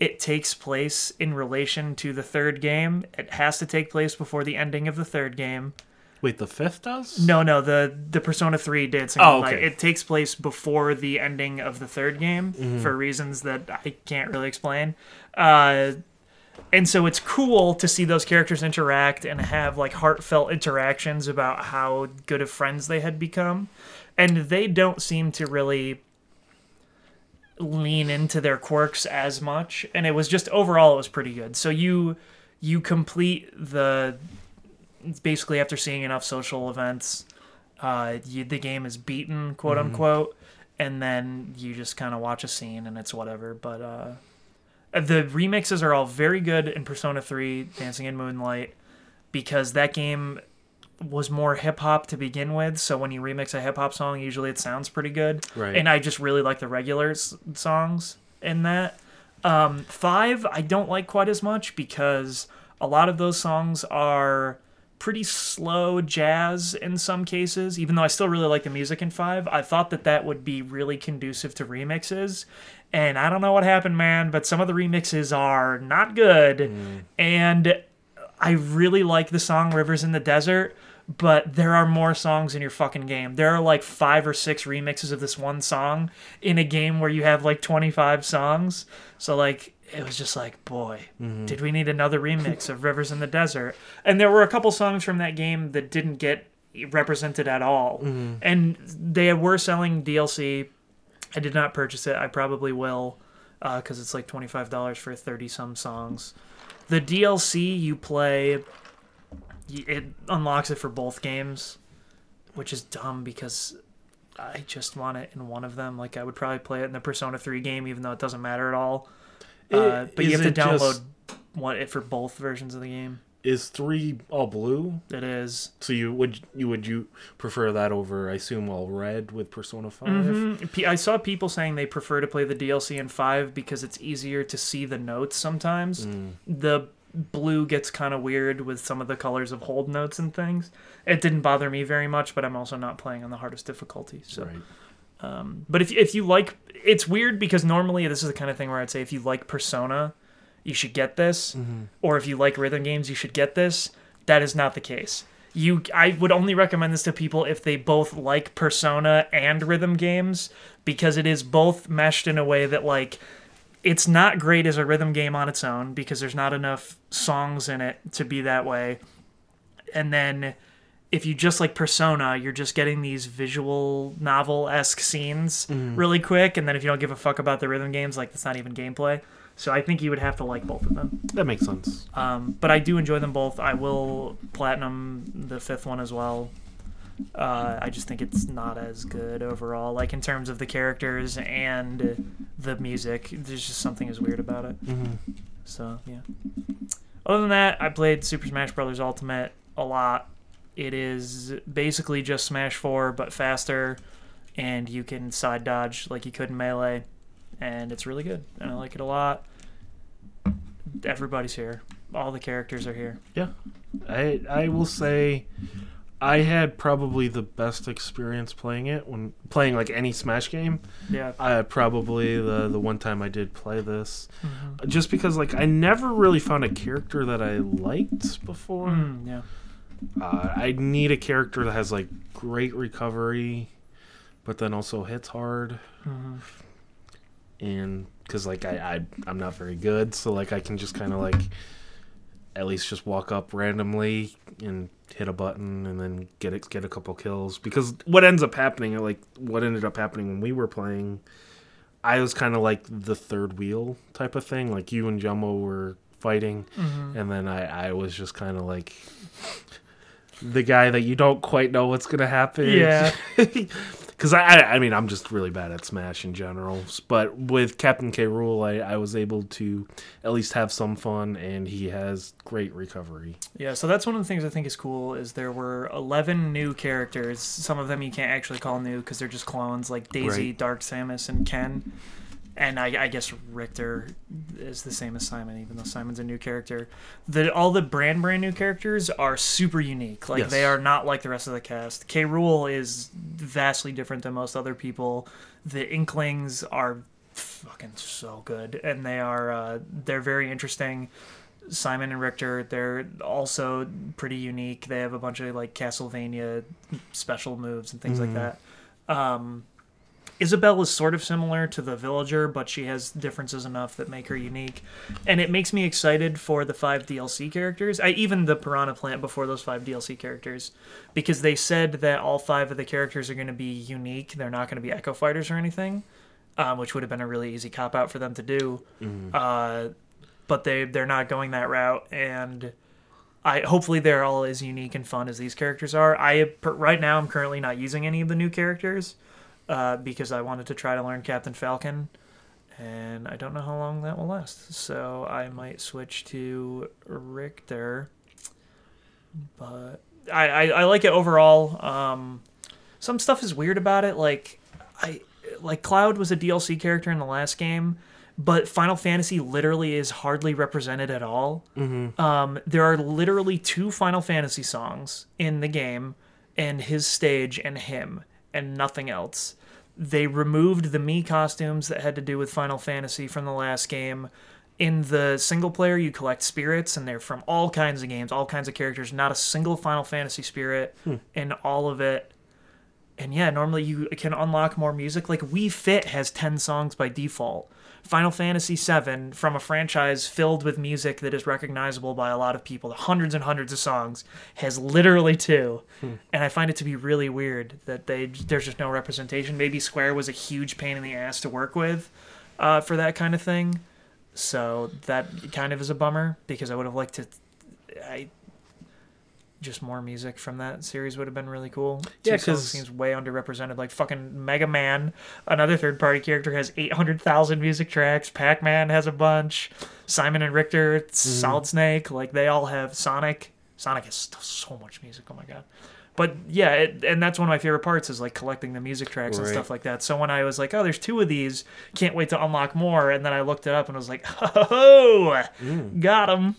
A: it takes place in relation to the third game. It has to take place before the ending of the third game.
B: Wait, the fifth does?
A: No, no, the the Persona 3 Dancing
B: Oh, okay.
A: It takes place before the ending of the third game
B: Mm-hmm.
A: for reasons that I can't really explain. Uh and so it's cool to see those characters interact and have like heartfelt interactions about how good of friends they had become. And they don't seem to really lean into their quirks as much and it was just overall it was pretty good. So you you complete the basically after seeing enough social events uh you, the game is beaten quote unquote and then you just kind of watch a scene and it's whatever. But uh the remixes are all very good in persona 3 dancing in moonlight because that game was more hip hop to begin with. So when you remix a hip hop song, usually it sounds pretty good.
B: Right.
A: And I just really like the regular s- songs in that. Um, five, I don't like quite as much because a lot of those songs are pretty slow jazz in some cases. Even though I still really like the music in five, I thought that that would be really conducive to remixes. And I don't know what happened, man, but some of the remixes are not good. And I really like the song Rivers in the Desert, but there are more songs in your fucking game. There are like five or six remixes of this one song in a game where you have like 25 songs. So, like, it was just like, boy, mm-hmm. did we need another remix of Rivers in the Desert? And there were a couple songs from that game that didn't get represented at all. Mm-hmm. And they were selling DLC. I did not purchase it. I probably will uh, because it's like $25 for 30 some songs the DLC you play, it unlocks it for both games, which is dumb because I just want it in one of them. Like I would probably play it in the Persona 3 game, even though it doesn't matter at all. Uh, but you have to download
B: just-
A: one it for both versions of the game.
B: Is three all blue?
A: It is.
B: So you would you would you prefer that over I assume all red with Persona 5
A: Mhm. I saw people saying they prefer to play the DLC in five because it's easier to see the notes sometimes. The blue gets kind of weird with some of the colors of hold notes and things. It didn't bother me very much, but I'm also not playing on the hardest difficulty. So,
B: Right.
A: Um, but if if you like, it's weird because normally this is the kind of thing where I'd say if you like Persona, you should get this, mm-hmm. or if you like rhythm games, you should get this. That is not the case. You, I would only recommend this to people if they both like Persona and rhythm games because it is both meshed in a way that like it's not great as a rhythm game on its own because there's not enough songs in it to be that way. And then if you just like Persona, you're just getting these visual novel esque scenes really quick. And then if you don't give a fuck about the rhythm games, like that's not even gameplay. So I think you would have to like both of them.
B: That makes sense.
A: Um, but I do enjoy them both. I will platinum the fifth one as well. Uh, I just think it's not as good overall, like in terms of the characters and the music. There's just something is weird about it. So yeah. Other than that, I played Super Smash Bros. Ultimate a lot. It is basically just Smash 4 but faster, and you can side dodge like you could in Melee, and it's really good, and I like it a lot. Everybody's here. All the characters are here.
B: Yeah. I I will say I had probably the best experience playing it when playing like any Smash game.
A: Yeah.
B: I probably the the one time I did play this,
A: Mhm.
B: just because like I never really found a character that I liked before.
A: Mm, yeah.
B: Uh, I need a character that has like great recovery, but then also hits hard,
A: hmm
B: and because like I, I I'm not very good, so like I can just kind of like at least just walk up randomly and hit a button and then get it, get a couple kills. Because what ends up happening, like what ended up happening when we were playing, I was kind of like the third wheel type of thing. Like you and Jumbo were fighting,
A: hmm
B: and then I I was just kind of like the guy that you don't quite know what's gonna happen.
A: Yeah.
B: Because I, I mean I'm just really bad at Smash in general, but with Captain K. Rool, I, I was able to at least have some fun, and he has great recovery.
A: Yeah, so that's one of the things I think is cool is there were 11 new characters. Some of them you can't actually call new because they're just clones, like Daisy,
B: Right.
A: Dark Samus, and Ken. And I, I guess Richter is the same as Simon, even though Simon's a new character. The all the brand brand new characters are super unique. Like
B: Yes.
A: they are not like the rest of the cast. K. Rool is vastly different than most other people. The Inklings are fucking so good, and they are uh, they're very interesting. Simon and Richter, they're also pretty unique. They have a bunch of like Castlevania special moves and things like that. Um, Isabelle is sort of similar to the villager, but she has differences enough that make her unique. And it makes me excited for the five DLC characters. I even the Piranha Plant before those five DLC characters. Because they said that all five of the characters are going to be unique. They're not going to be Echo Fighters or anything. Um, which would have been a really easy cop out for them to do. Uh, but they they're not going that route and I hopefully they're all as unique and fun as these characters are. I right now I'm currently not using any of the new characters uh, because I wanted to try to learn Captain Falcon, and I don't know how long that will last. So I might switch to Richter, but I I, I like it overall. Um, some stuff is weird about it, like I like Cloud was a DLC character in the last game. But Final Fantasy literally is hardly represented at all. Um, there are literally two Final Fantasy songs in the game, and his stage and him, and nothing else. They removed the Mii costumes that had to do with Final Fantasy from the last game. In the single player, you collect spirits, and they're from all kinds of games, all kinds of characters. Not a single Final Fantasy spirit hmm. in all of it. And yeah, normally you can unlock more music. Like Wii Fit has 10 songs by default. Final Fantasy VII, from a franchise filled with music that is recognizable by a lot of people, hundreds and hundreds of songs, has literally two. And I find it to be really weird that they there's just no representation. Maybe Square was a huge pain in the ass to work with uh, for that kind of thing. So that kind of is a bummer because I would have liked to. I just more music from that series would have been really cool.
B: Yeah,
A: Two songs
B: 'cause-
A: seems way underrepresented. Like fucking Mega Man, another third party character has eight hundred thousand music tracks. Pac Man has a bunch. Simon and Richter,
B: Mm-hmm.
A: Solid Snake, like they all have Sonic. Sonic has so much music. Oh my god. But yeah, it, and that's one of my favorite parts is like collecting the music tracks and stuff like that. So when I was like, oh, there's two of these, can't wait to unlock more, and then I looked it up and I was like, oh,
B: Mm.
A: got him.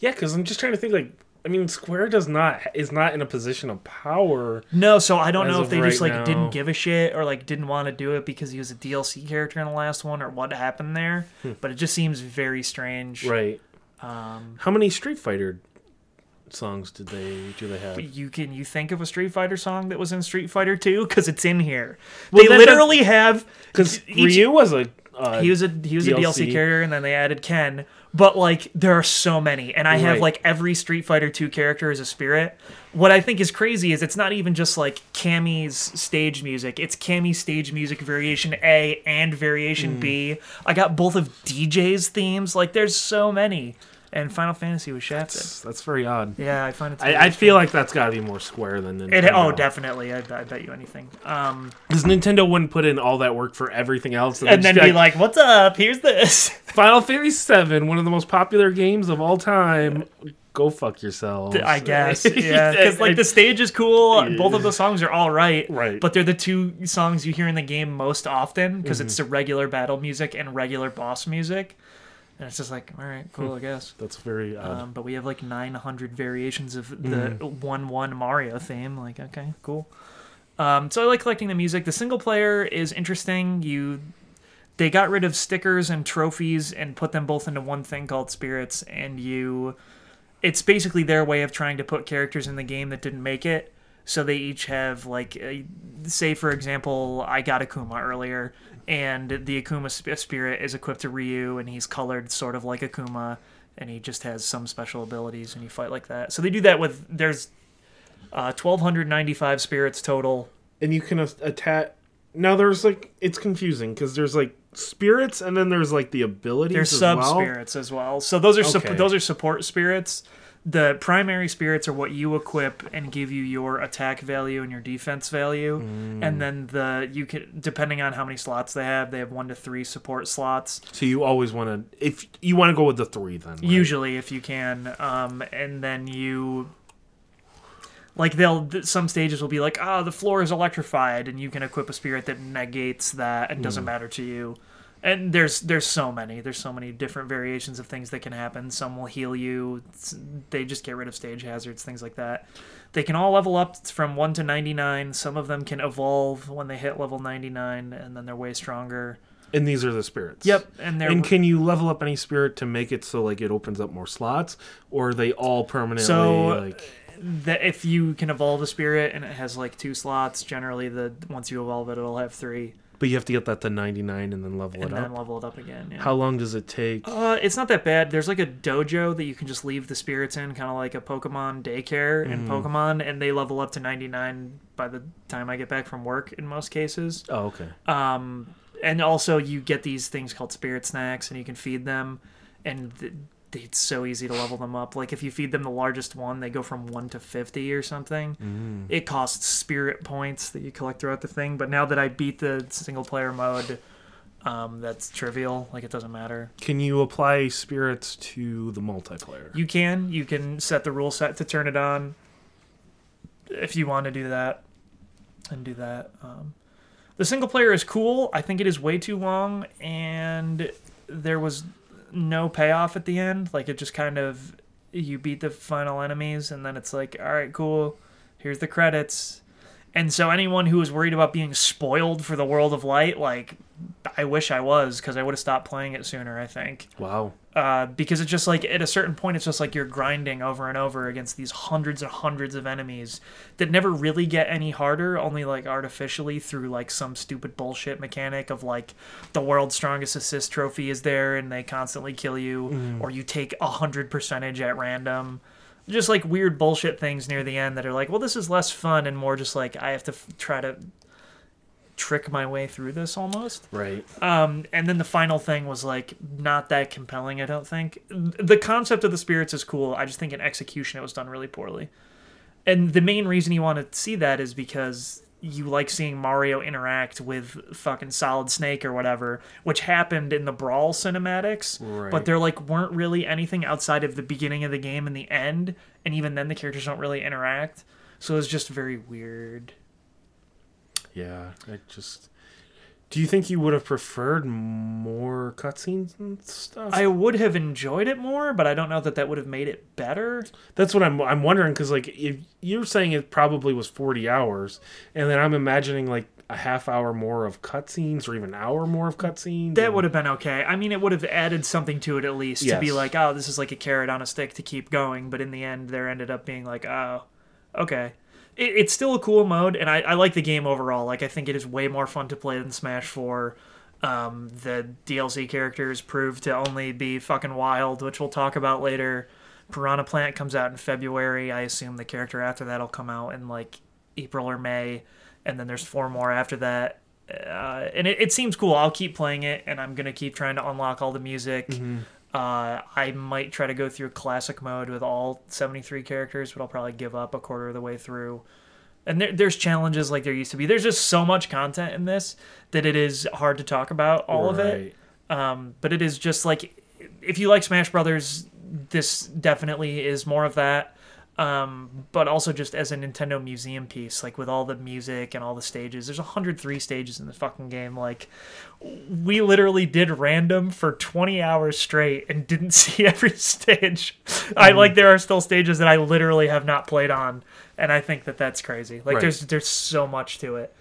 B: Yeah, because I'm just trying to think like. I mean, Square does not is not in a position of power.
A: No, so I don't know if they just like
B: now.
A: didn't give a shit or like didn't want to do it because he was a DLC character in the last one or what happened there. But it just seems very strange.
B: Right.
A: Um,
B: How many Street Fighter songs did they do they have?
A: you can you think of a Street Fighter song that was in Street Fighter 2 because it's in here.
B: Well,
A: they literally have
B: Because Ryu was a uh,
A: he was a he was a DLC
B: DLC.
A: character and then they added Ken. But like there are so many and I have like every Street Fighter 2 character as a spirit. What I think is crazy is it's not even just like Cammy's stage music. It's Cammy's stage music variation A and variation
B: Hmm.
A: B. I got both of Dee Jay's themes. Like there's so many. And Final Fantasy was shafted.
B: that's, that's very odd.
A: Yeah, I find it.
B: I, I feel like that's got to be more Square than Nintendo.
A: it, oh, definitely. I, I bet you anything. Um,
B: Because Nintendo wouldn't put in all that work for everything else,
A: and then be like, "What's up? Here's this."
B: Final Fantasy VII, one of the most popular games of all time. Go fuck yourselves.
A: I guess, yeah, because like the stage is cool. Both of the songs are all right,
B: Right.
A: But they're the two songs you hear in the game most often because
B: Mm-hmm.
A: it's the regular battle music and regular boss music. And it's just like, all right, cool, I guess.
B: That's very odd.
A: Um, but we have like 900 variations of the one one Mario theme. Like, okay, cool. Um, so I like collecting the music. The single player is interesting. You, they got rid of stickers and trophies and put them both into one thing called spirits. And you, it's basically their way of trying to put characters in the game that didn't make it. So they each have like, a, say for example, I got Akuma earlier, and the Akuma spirit is equipped to Ryu, and he's colored sort of like Akuma, and he just has some special abilities, and you fight like that. So they do that with there's uh, 1,295 spirits total.
B: and you can attack. Now there's like it's confusing because there's like spirits and then there's like the abilities.
A: There's sub
B: well.
A: spirits as well. So those are
B: Okay.
A: those are support spirits. The primary spirits are what you equip and give you your attack value and your defense value,
B: Mm.
A: and then the you can depending on how many slots they have, they have one to three support slots.
B: So you always want to if you want to go with the three then. right?
A: usually if you can um and then you like they'll some stages will be like ah the floor is electrified and you can equip a spirit that negates that and doesn't matter to you and there's there's so many there's so many different variations of things that can happen. Some will heal you. They just get rid of stage hazards things like that. They can all level up from 1 to 99 some of them can evolve when they hit level 99 and then they're way stronger.
B: And these are the spirits.
A: yep and they're
B: And can you level up any spirit to make it so like it opens up more slots, or are they all permanently
A: So,
B: like?
A: that if you can evolve a spirit and it has like two slots, generally the once you evolve it, it'll have three,
B: But you have to get that to ninety nine and then level it up.
A: and
B: it
A: then
B: up.
A: level it up again. Yeah.
B: How long does it take?
A: Uh, it's not that bad. There's like a dojo that you can just leave the spirits in, kind of like a Pokemon daycare in
B: Mm.
A: Pokemon, and they level up to 99 by the time I get back from work in most cases.
B: Oh, okay.
A: Um, and also you get these things called spirit snacks, and you can feed them, and th- it's so easy to level them up. Like if you feed them the largest one, they go from one to 50 or something.
B: Mm.
A: It costs spirit points that you collect throughout the thing. But now that I beat the single player mode, um, that's trivial. Like it doesn't matter.
B: Can you apply spirits to the multiplayer?
A: You can you can set the rule set to turn it on if you want to do that and do that. Um, the single player is cool. I think it is way too long, and there was no payoff at the end. Like it just kind of you beat the final enemies, and then it's like, all right, cool. Here's the credits. And so anyone who was worried about being spoiled for the world of light, like I wish I was, because I would have stopped playing it sooner. I think
B: Wow.
A: uh, because it's just like at a certain point it's just like you're grinding over and over against these hundreds and hundreds of enemies that never really get any harder only like artificially through like some stupid bullshit mechanic of like the world's strongest assist trophy is there and they constantly kill you or you take a hundred percentage at random just like weird bullshit things near the end that are like well this is less fun and more just like i have to f- try to trick my way through this almost
B: Right.
A: um, and then the final thing was like not that compelling. I don't think the concept of the spirits is cool. I just think in execution it was done really poorly. And the main reason you want to see that is because you like seeing Mario interact with fucking Solid Snake or whatever, which happened in the Brawl cinematics.
B: Right.
A: But there like weren't really anything outside of the beginning of the game and the end, and even then the characters don't really interact. So it was just very weird.
B: Yeah. I just. Do you think you would have preferred more cutscenes and stuff?
A: I would have enjoyed it more, but I don't know that that would have made it better.
B: That's what I'm. I'm wondering because like if you're saying it probably was 40 hours, and then I'm imagining like a half hour more of cutscenes or even an hour more of cutscenes.
A: That
B: and-
A: would have been okay. I mean, it would have added something to it at least to be like, oh, this is like a carrot on a stick to keep going. But in the end, there ended up being like, oh, okay. It, it's still a cool mode, and I, I like the game overall. Like, I think it is way more fun to play than Smash 4. Um, the DLC characters proved to only be fucking wild, which we'll talk about later. Piranha Plant comes out in February. I assume the character after that'll come out in like April or May, and then there's four more after that. Uh, and it, it seems cool. I'll keep playing it, and I'm gonna keep trying to unlock all the music. Uh, I might try to go through classic mode with all 73 characters, but I'll probably give up a quarter of the way through. And there, there's challenges like there used to be. There's just so much content in this that it is hard to talk about all of it. Um, but it is just like if you like Smash Brothers, this definitely is more of that. um, but also just as a Nintendo museum piece, like with all the music and all the stages. There's 103 stages in the fucking game. Like, we literally did random for 20 hours straight and didn't see every stage. I like there are still stages that I literally have not played on, and I think that that's crazy. Like,
B: Right.
A: there's there's so much to it.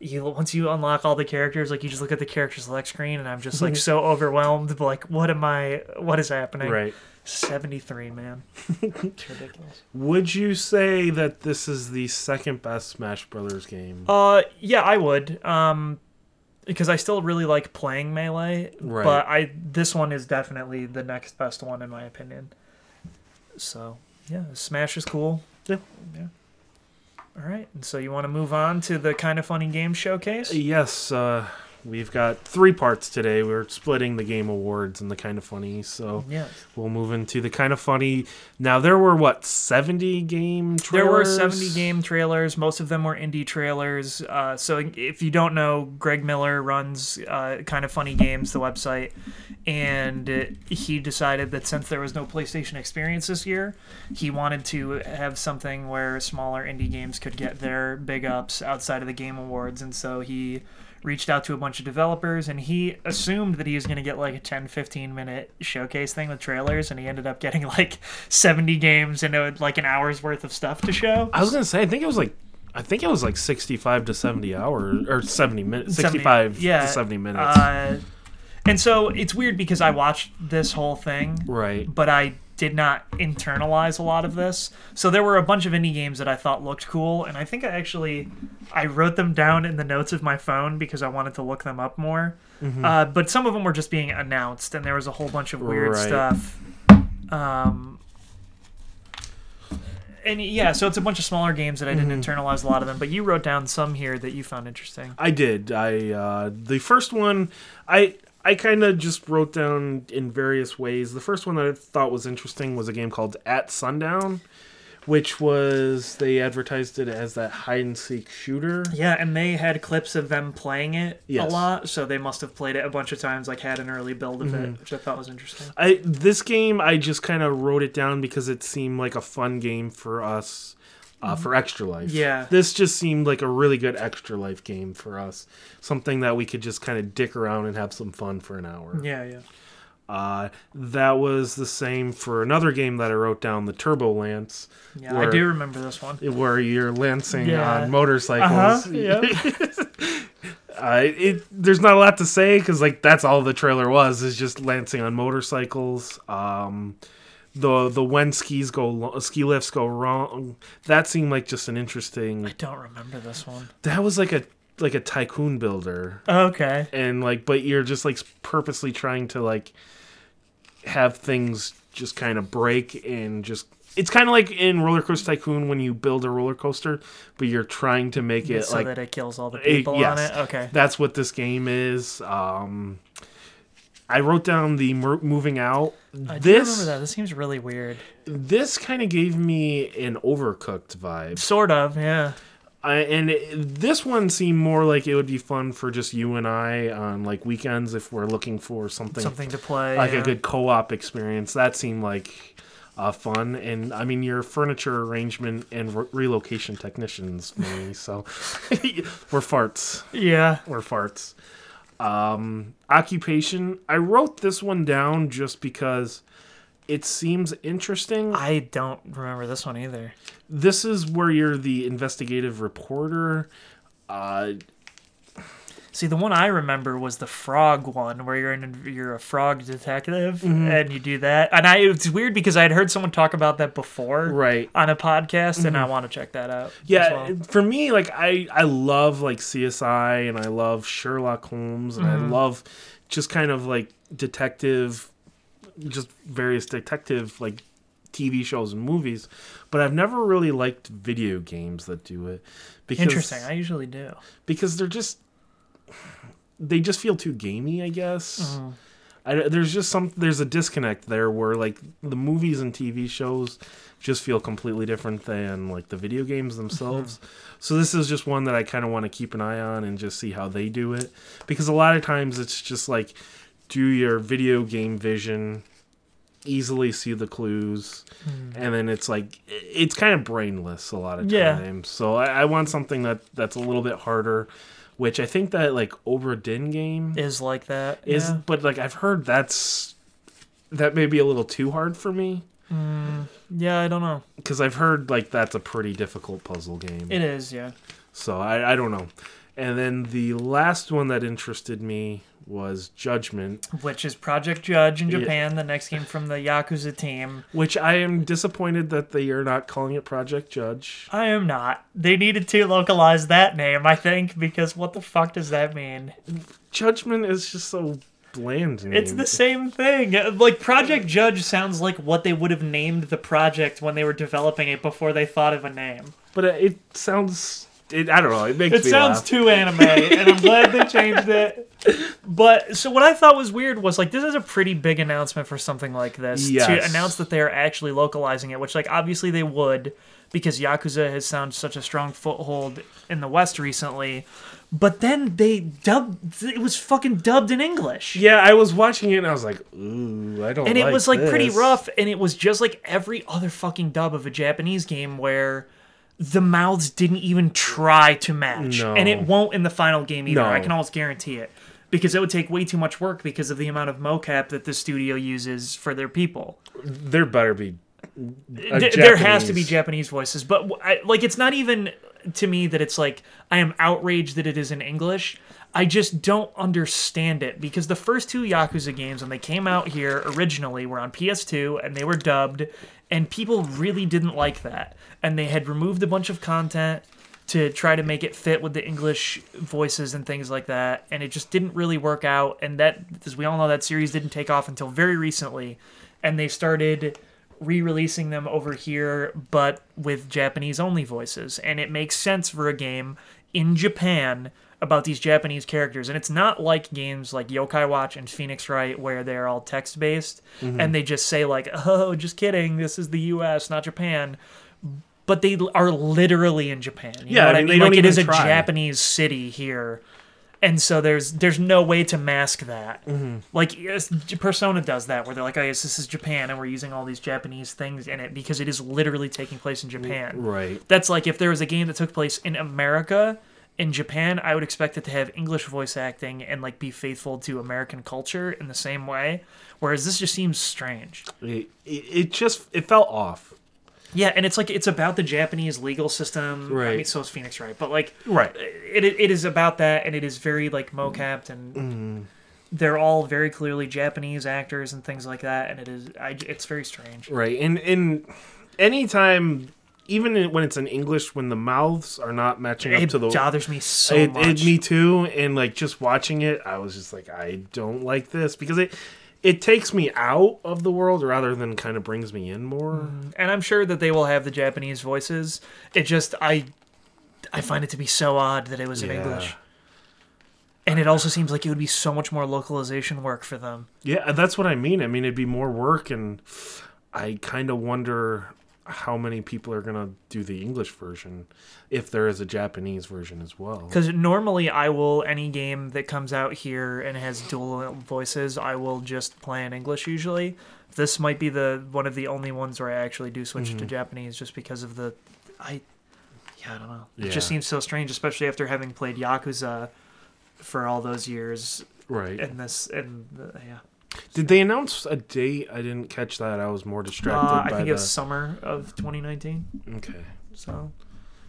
A: You once you unlock all the characters, like you just look at the character select screen, and I'm just like so overwhelmed. Like, what am I? What is happening?
B: Right.
A: 73, man. it's ridiculous.
B: Would you say that this is the second best Smash Brothers game?
A: Uh, yeah, I would. Um, because I still really like playing melee,
B: Right.
A: but I this one is definitely the next best one in my opinion. So yeah, Smash is cool.
B: Yeah.
A: Yeah. All right, and so you want to move on to the kind of funny game showcase?
B: Yes, uh, we've got three parts today. We're splitting the game awards and the kind of funny, so
A: Yeah.
B: we'll move into the kind of funny. Now there were what seventy game trailers?
A: There were 70 game trailers. Most of them were indie trailers. Uh, so if you don't know, Greg Miller runs uh, Kind of Funny Games, the website, and he decided that since there was no PlayStation Experience this year, he wanted to have something where smaller indie games could get their big ups outside of the Game Awards, and so he reached out to a bunch of developers and he assumed that he was going to get like a 10 15 minute showcase thing with trailers and he ended up getting like 70 games and like an hour's worth of stuff to show
B: I was gonna say, I think it was like, I think it was like sixty-five to seventy hours or seventy minutes,
A: 70
B: sixty-five
A: yeah,
B: to seventy minutes.
A: uh, and so it's weird because i watched this whole thing
B: right.
A: but i did not internalize a lot of this so there were a bunch of indie games that i thought looked cool and i think i actually i wrote them down in the notes of my phone because i wanted to look them up more
B: Mm-hmm.
A: uh, but some of them were just being announced and there was a whole bunch of weird
B: Right.
A: stuff um, and yeah so it's a bunch of smaller games that i didn't
B: Mm-hmm.
A: internalize a lot of them but you wrote down some here that you found interesting
B: I did. I uh, the first one, I I kind of just wrote down in various ways. The first one that I thought was interesting was a game called At Sundown, which was they advertised it as that hide and seek shooter.
A: Yeah, and they had clips of them playing it
B: Yes.
A: a lot, so they must have played it a bunch of times, like had an early build of
B: Mm-hmm.
A: it, which I thought was interesting.
B: I this game I just kind of wrote it down because it seemed like a fun game for us. Uh, for extra life
A: Yeah.
B: this just seemed like a really good extra life game for us something that we could just kind of dick around and have some fun for an hour
A: Yeah, yeah.
B: Uh, that was the same for another game that I wrote down, the Turbo Lance,
A: Yeah,
B: Where-
A: I do remember this one.
B: where you're lancing
A: Yeah.
B: on motorcycles.
A: huh. Yeah.
B: Uh, it there's not a lot to say because like that's all the trailer was is just lancing on motorcycles. Um, the the when skis go ski lifts go wrong. That seemed like just an interesting.
A: I don't remember this one.
B: That was like a like a tycoon builder.
A: Okay.
B: and like but you're just like purposely trying to like have things just kind of break and just it's kind of like in roller coaster tycoon when you build a roller coaster but you're trying to make it
A: so
B: like
A: that it kills all the people
B: yes.
A: on it. Okay.
B: that's what this game is um i wrote down the moving out
A: I
B: this
A: remember that. This seems really weird.
B: this kind of gave me an overcooked vibe
A: Sort of, yeah.
B: I, and it, this one seemed more like it would be fun for just you and I on like weekends if we're looking for something
A: Something to play.
B: like
A: yeah.
B: a good co-op experience. That seemed like uh, fun, and I mean your furniture arrangement and re- relocation technicians, me. So we're farts.
A: Yeah.
B: We're farts. Um, occupation. I wrote this one down just because it seems interesting.
A: I don't remember this one either.
B: This is where you're the investigative reporter. Uh,
A: See, the one I remember was the frog one, where you're in, you're a frog detective
B: Mm-hmm.
A: and you do that. And I it's weird because I had heard someone talk about that before,
B: right.
A: on a podcast, and I want to check that out. as
B: Yeah,
A: well.
B: for me, like I I love like CSI and I love Sherlock Holmes and I love just kind of like detective, just various detective like TV shows and movies, but I've never really liked video games that do it because
A: interesting. I usually do.
B: because they're just they just feel too gamey, I guess.
A: Mm-hmm.
B: I, there's just some there's a disconnect there where like the movies and TV shows just feel completely different than like the video games themselves. So this is just one that I kind of want to keep an eye on and just see how they do it because a lot of times it's just like do your video game vision easily see the clues, and then it's like it's kind of brainless a lot of
A: Yeah.
B: times. So I, I want something that that's a little bit harder, which I think that like Obra Dinn game
A: Is like that.
B: is,
A: yeah.
B: but like I've heard that's that may be a little too hard for me mm,
A: Yeah, I don't know.
B: because I've heard like that's a pretty difficult puzzle game.
A: It is, yeah.
B: So I, I don't know. And then the last one that interested me was Judgment,
A: Which is Project Judge in
B: Yeah.
A: Japan, the next game from the Yakuza team.
B: which I am disappointed that they are not calling it Project Judge.
A: I am not. They needed to localize that name, I think, because what the fuck does that mean?
B: Judgment is just so bland.
A: It's the same thing. Like Project Judge sounds like what they would have named the project when they were developing it before they thought of a name.
B: but it sounds. It, I don't know. It makes me It
A: sounds
B: laugh.
A: too anime, and I'm glad they changed it. But so what I thought was weird was like this is a pretty big announcement for something like this to announce that they are actually localizing it, which like obviously they would because Yakuza has found such a strong foothold in the West recently. But then they dubbed it was fucking dubbed in English.
B: Yeah, I was watching it and I was like, ooh, I don't. Know.
A: And it was like pretty rough and it was just like every other fucking dub of a japanese game where the mouths didn't even try to match
B: No.
A: and it won't in the final game either
B: No.
A: i can almost guarantee it because it would take way too much work because of the amount of mocap that the studio uses for their people
B: There better be.
A: there has to be
B: Japanese-
A: voices but I, like it's not even to me that it's like i am outraged that it is in english I just don't understand it because the first two Yakuza games, when they came out here originally, were on PS2 and they were dubbed, and people really didn't like that. And they had removed a bunch of content to try to make it fit with the English voices and things like that, and it just didn't really work out. And that, as we all know, that series didn't take off until very recently, and they started re-releasing them over here but with Japanese only voices and it makes sense for a game in Japan about these Japanese characters and it's not like games like Yokai Watch and Phoenix Wright where they're all text based and they just say like oh just kidding this is the US not Japan but they are literally in Japan you
B: Yeah,
A: know what
B: I
A: I
B: mean,
A: mean,
B: they
A: like
B: don't
A: it is a
B: try.
A: Japanese city here and so there's there's no way to mask that.
B: Mm-hmm.
A: Like yes, Persona does that, where they're like, "Oh, yes, this is Japan, and we're using all these Japanese things in it because it is literally taking place in Japan."
B: Right.
A: That's like if there was a game that took place in America, in Japan, I would expect it to have English voice acting and like be faithful to American culture in the same way. Whereas this just seems strange.
B: It, it, just it felt off.
A: Yeah, and it's like it's about the Japanese legal system.
B: Right.
A: I mean, so is Phoenix, right? But like,
B: Right.
A: it, it is about that and it is very like mocapped and
B: Mm-hmm.
A: they're all very clearly japanese actors and things like that and it is I, it's very strange
B: Right. And and anytime, even when it's in English, when the mouths are not matching up
A: it
B: to the.
A: It bothers me so
B: it,
A: much
B: it- me too. And like just watching it, I was just like, I don't like this because it it takes me out of the world rather than kind of brings me in more.
A: Mm, and i'm sure that they will have the japanese voices it just i i find it to be so odd that it was in
B: Yeah.
A: english and it also seems like it would be so much more localization work for them
B: Yeah, that's what I mean. I mean, it'd be more work, and I kind of wonder how many people are gonna do the English version if there is a Japanese version as well.
A: Because normally I will any game that comes out here and has dual voices, I will just play in English usually. This might be the one of the only ones where I actually do switch
B: Mm-hmm.
A: to Japanese just because of the I yeah, I don't know. It just seems so strange, especially after having played Yakuza for all those years
B: Right?
A: and this and the, yeah.
B: Did they announce a date? I didn't catch that. I was more distracted
A: Uh, I
B: by
A: think
B: the.
A: it was summer of 2019.
B: Okay.
A: So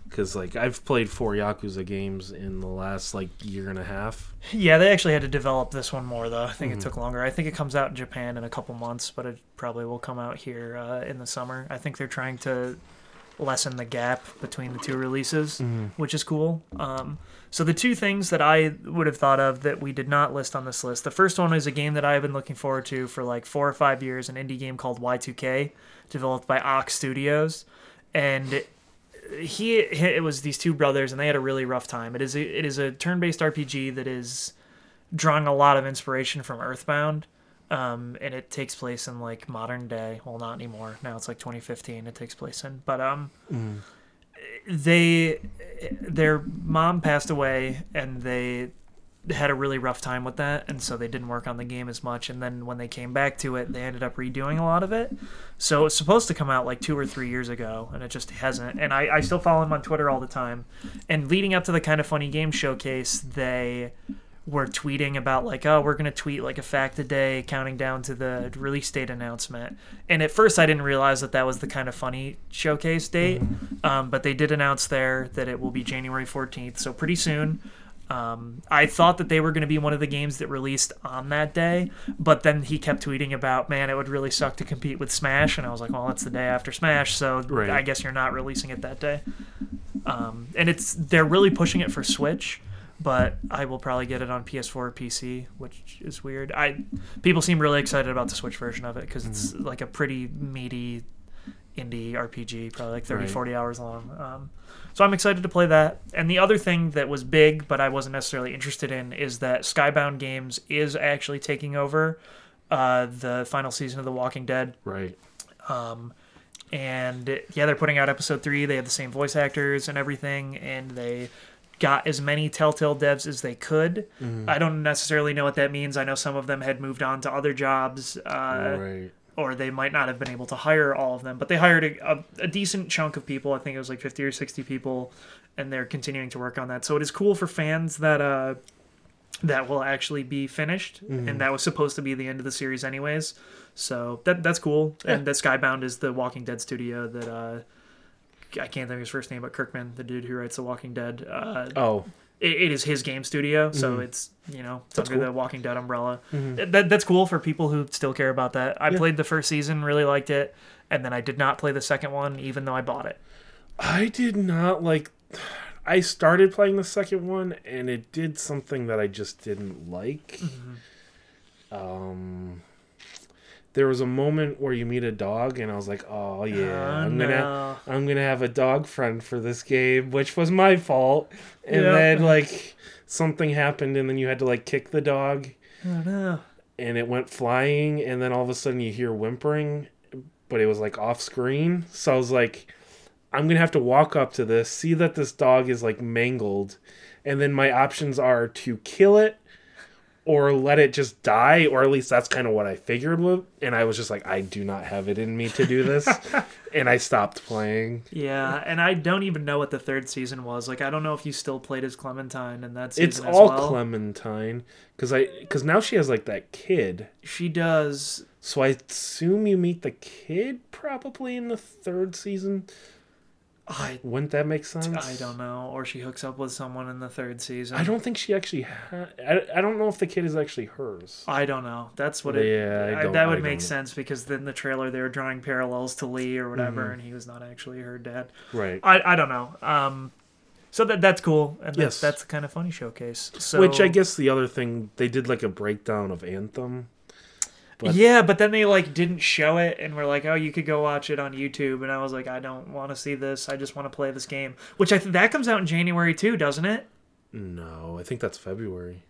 B: Because like I've played four Yakuza games in the last like year and a half.
A: Yeah, they actually had to develop this one more, though. I think
B: Mm-hmm.
A: it took longer. I think it comes out in Japan in a couple months, but it probably will come out here uh, in the summer. I think they're trying to lessen the gap between the two releases,
B: Mm-hmm.
A: which is cool. Um, so the two things that I would have thought of that we did not list on this list. The first one is a game that I've been looking forward to for like four or five years, an indie game called Y2K, developed by Ackk Studios, and he it was these two brothers and they had a really rough time. It is a, it is a turn-based RPG that is drawing a lot of inspiration from Earthbound. Um, and it takes place in like modern day. Well, not anymore. Now it's like 2015. It takes place in, but um, they their mom passed away, and they had a really rough time with that, and so they didn't work on the game as much. And then when they came back to it, they ended up redoing a lot of it. So it's supposed to come out like two or three years ago, and it just hasn't. And I, I still follow him on Twitter all the time. And leading up to the kind of funny game showcase, they were tweeting about like, oh, we're gonna tweet like a fact a day, counting down to the release date announcement. And at first, I didn't realize that that was the kind of funny showcase date. Um, but they did announce there that it will be January 14th, so pretty soon. Um, I thought that they were going to be one of the games that released on that day, but then he kept tweeting about, man, it would really suck to compete with Smash, and I was like, well, that's the day after Smash, so
B: Right.
A: I guess you're not releasing it that day. Um, and it's they're really pushing it for Switch, but I will probably get it on PS4 or PC, which is weird. I people seem really excited about the Switch version of it because it's
B: Mm-hmm.
A: like a pretty meaty indie RPG, probably like 30,
B: Right.
A: 40 hours long. Um, so I'm excited to play that. And the other thing that was big, but I wasn't necessarily interested in, is that Skybound Games is actually taking over uh, the final season of The Walking Dead.
B: Right.
A: And yeah, they're putting out episode three. They have the same voice actors and everything, and they got as many Telltale devs as they could. I don't necessarily know what that means. I know some of them had moved on to other jobs. Uh,
B: right.
A: or they might not have been able to hire all of them, but they hired a, a, a decent chunk of people. I think it was like 50 or 60 people, and they're continuing to work on that. So it is cool for fans that uh, that will actually be finished, and that was supposed to be the end of the series anyways. So that that's cool. And that Skybound is the Walking Dead studio that uh, I can't think of his first name, but Kirkman, the dude who writes The Walking Dead. Uh,
B: Oh,
A: it, it is his game studio, so it's you know it's
B: That's
A: under
B: cool.
A: the Walking Dead umbrella. That, that's cool for people who still care about that. I
B: Yeah.
A: played the first season, really liked it, and then I did not play the second one, even though I bought it.
B: I did not like. I started playing the second one, and it did something that I just didn't like. Um, there was a moment where you meet a dog, and I was like, "Oh yeah,
A: Oh,
B: I'm gonna. I'm gonna have a dog friend for this game," which was my fault. And
A: Yeah.
B: then like something happened, and then you had to like kick the dog,
A: Oh no!
B: and it went flying, and then all of a sudden you hear whimpering, but it was like off screen. So I was like, I'm gonna have to walk up to this, see that this dog is like mangled, and then my options are to kill it or let it just die, or at least that's kind of what I figured would. And I was just like, I do not have it in me to do this, and I stopped playing.
A: Yeah, and I don't even know what the third season was. Like, I don't know if you still played as Clementine and that's
B: It's all
A: well.
B: Clementine, because I because now she has like that kid.
A: she does.
B: So I assume you meet the kid probably in the third season.
A: I
B: Wouldn't that make sense?
A: I don't know, or she hooks up with someone in the third season.
B: I don't think she actually. Ha- I, I don't know if the kid is actually hers.
A: I don't know. That's what it.
B: Yeah, I
A: I-
B: don't-
A: that would
B: don't
A: make sense because then the trailer they were drawing parallels to Lee or whatever,
B: Mm-hmm.
A: and he was not actually her dad.
B: Right.
A: I, I don't know. Um, so that that's cool, and that's
B: Yes.
A: that's a kind of funny showcase. So
B: Which I guess the other thing they did like a breakdown of Anthem. But-
A: yeah, but then they like didn't show it, and we're like, oh, you could go watch it on YouTube, and I was like, I don't want to see this. I just want to play this game. Which I think that comes out in January too, doesn't it?
B: No, I think that's February.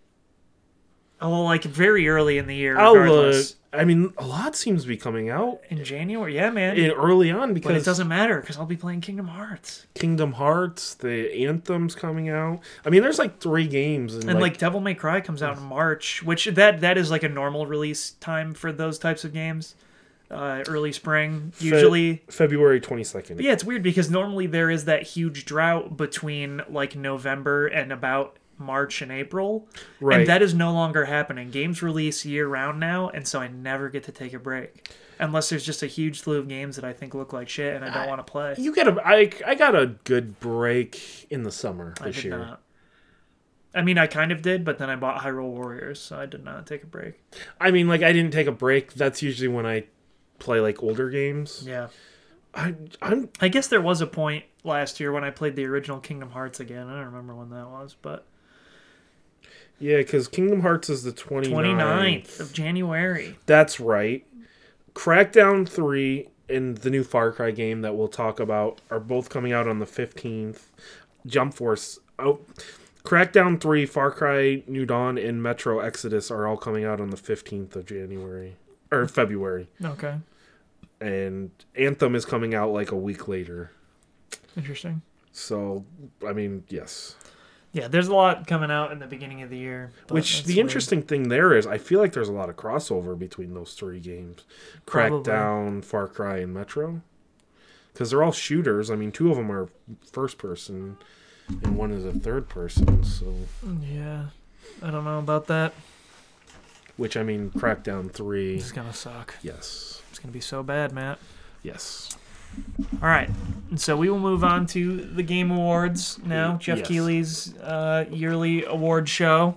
A: Oh, like very early in the year.
B: Look.
A: Regardless.
B: I mean, a lot seems to be coming out
A: In January, yeah, man.
B: in early on because.
A: but it doesn't matter because I'll be playing Kingdom Hearts.
B: Kingdom Hearts, the Anthem's coming out. I mean, there's like three games, and,
A: And like,
B: like,
A: Devil May Cry comes out in March, which that that is like a normal release time for those types of games. Uh, early spring
B: Fe-
A: usually.
B: February twenty second.
A: But yeah, it's weird because normally there is that huge drought between like November and about March and April.
B: Right.
A: And that is no longer happening. Games release year round now, and so I never get to take a break. Unless there's just a huge slew of games that I think look like shit and I don't want to play.
B: You get a. I I got a good break in the summer
A: I
B: this
A: did
B: year.
A: not. I mean, I kind of did, but then I bought Hyrule Warriors, so I did not take a break.
B: I mean, like I didn't take a break. That's usually when I play like older games.
A: Yeah.
B: I I'm
A: I guess there was a point last year when I played the original Kingdom Hearts again. I don't remember when that was, but
B: yeah, because Kingdom Hearts is the 29th.
A: 29th of January.
B: That's right. Crackdown 3 and the new Far Cry game that we'll talk about are both coming out on the 15th. Jump Force. Oh, Crackdown 3, Far Cry New Dawn, and Metro Exodus are all coming out on the 15th of January. Or February.
A: Okay.
B: And Anthem is coming out like a week later.
A: Interesting.
B: So, I mean, yes.
A: Yeah, there's a lot coming out in the beginning of the year.
B: Which the
A: weird.
B: interesting thing there is, I feel like there's a lot of crossover between those three games:
A: Probably.
B: Crackdown, Far Cry, and Metro. Because they're all shooters. I mean, two of them are first person, and one is a third person. So,
A: Yeah, I don't know about that.
B: which I mean, Crackdown three.
A: This is gonna suck.
B: Yes.
A: It's gonna be so bad, Matt.
B: Yes.
A: All right, so we will move on to the Game Awards now. Geoff
B: Yes.
A: Keighley's uh, yearly award show.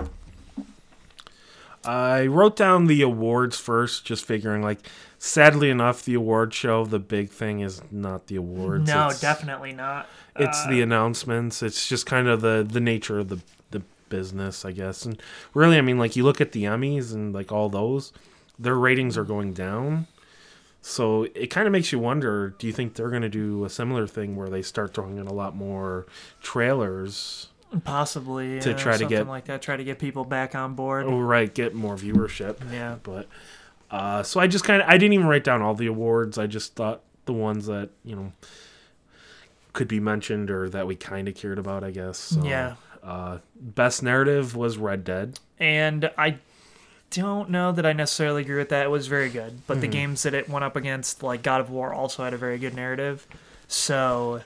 B: I wrote down the awards first, just figuring like, sadly enough, the award show, the big thing is not the awards.
A: no,
B: it's-
A: definitely not.
B: It's
A: Uh,
B: the announcements. It's just kind of the the nature of the the business, I guess. And really, I mean, like you look at the Emmys and like all those, their ratings are going down. So it kind of makes you wonder: Do you think they're going to do a similar thing where they start throwing in a lot more trailers?
A: possibly
B: to
A: yeah,
B: try to
A: something
B: get-
A: like that. Try to get people back on board.
B: Oh, right, get more viewership.
A: Yeah.
B: But uh, so I just kind of I didn't even write down all the awards. I just thought the ones that you know could be mentioned or that we kind of cared about. I guess. So,
A: Yeah.
B: Uh, best narrative was Red Dead.
A: and I don't know that I necessarily agree with that. It was very good, but
B: Mm-hmm.
A: the games that it went up against, like God of War, also had a very good narrative. So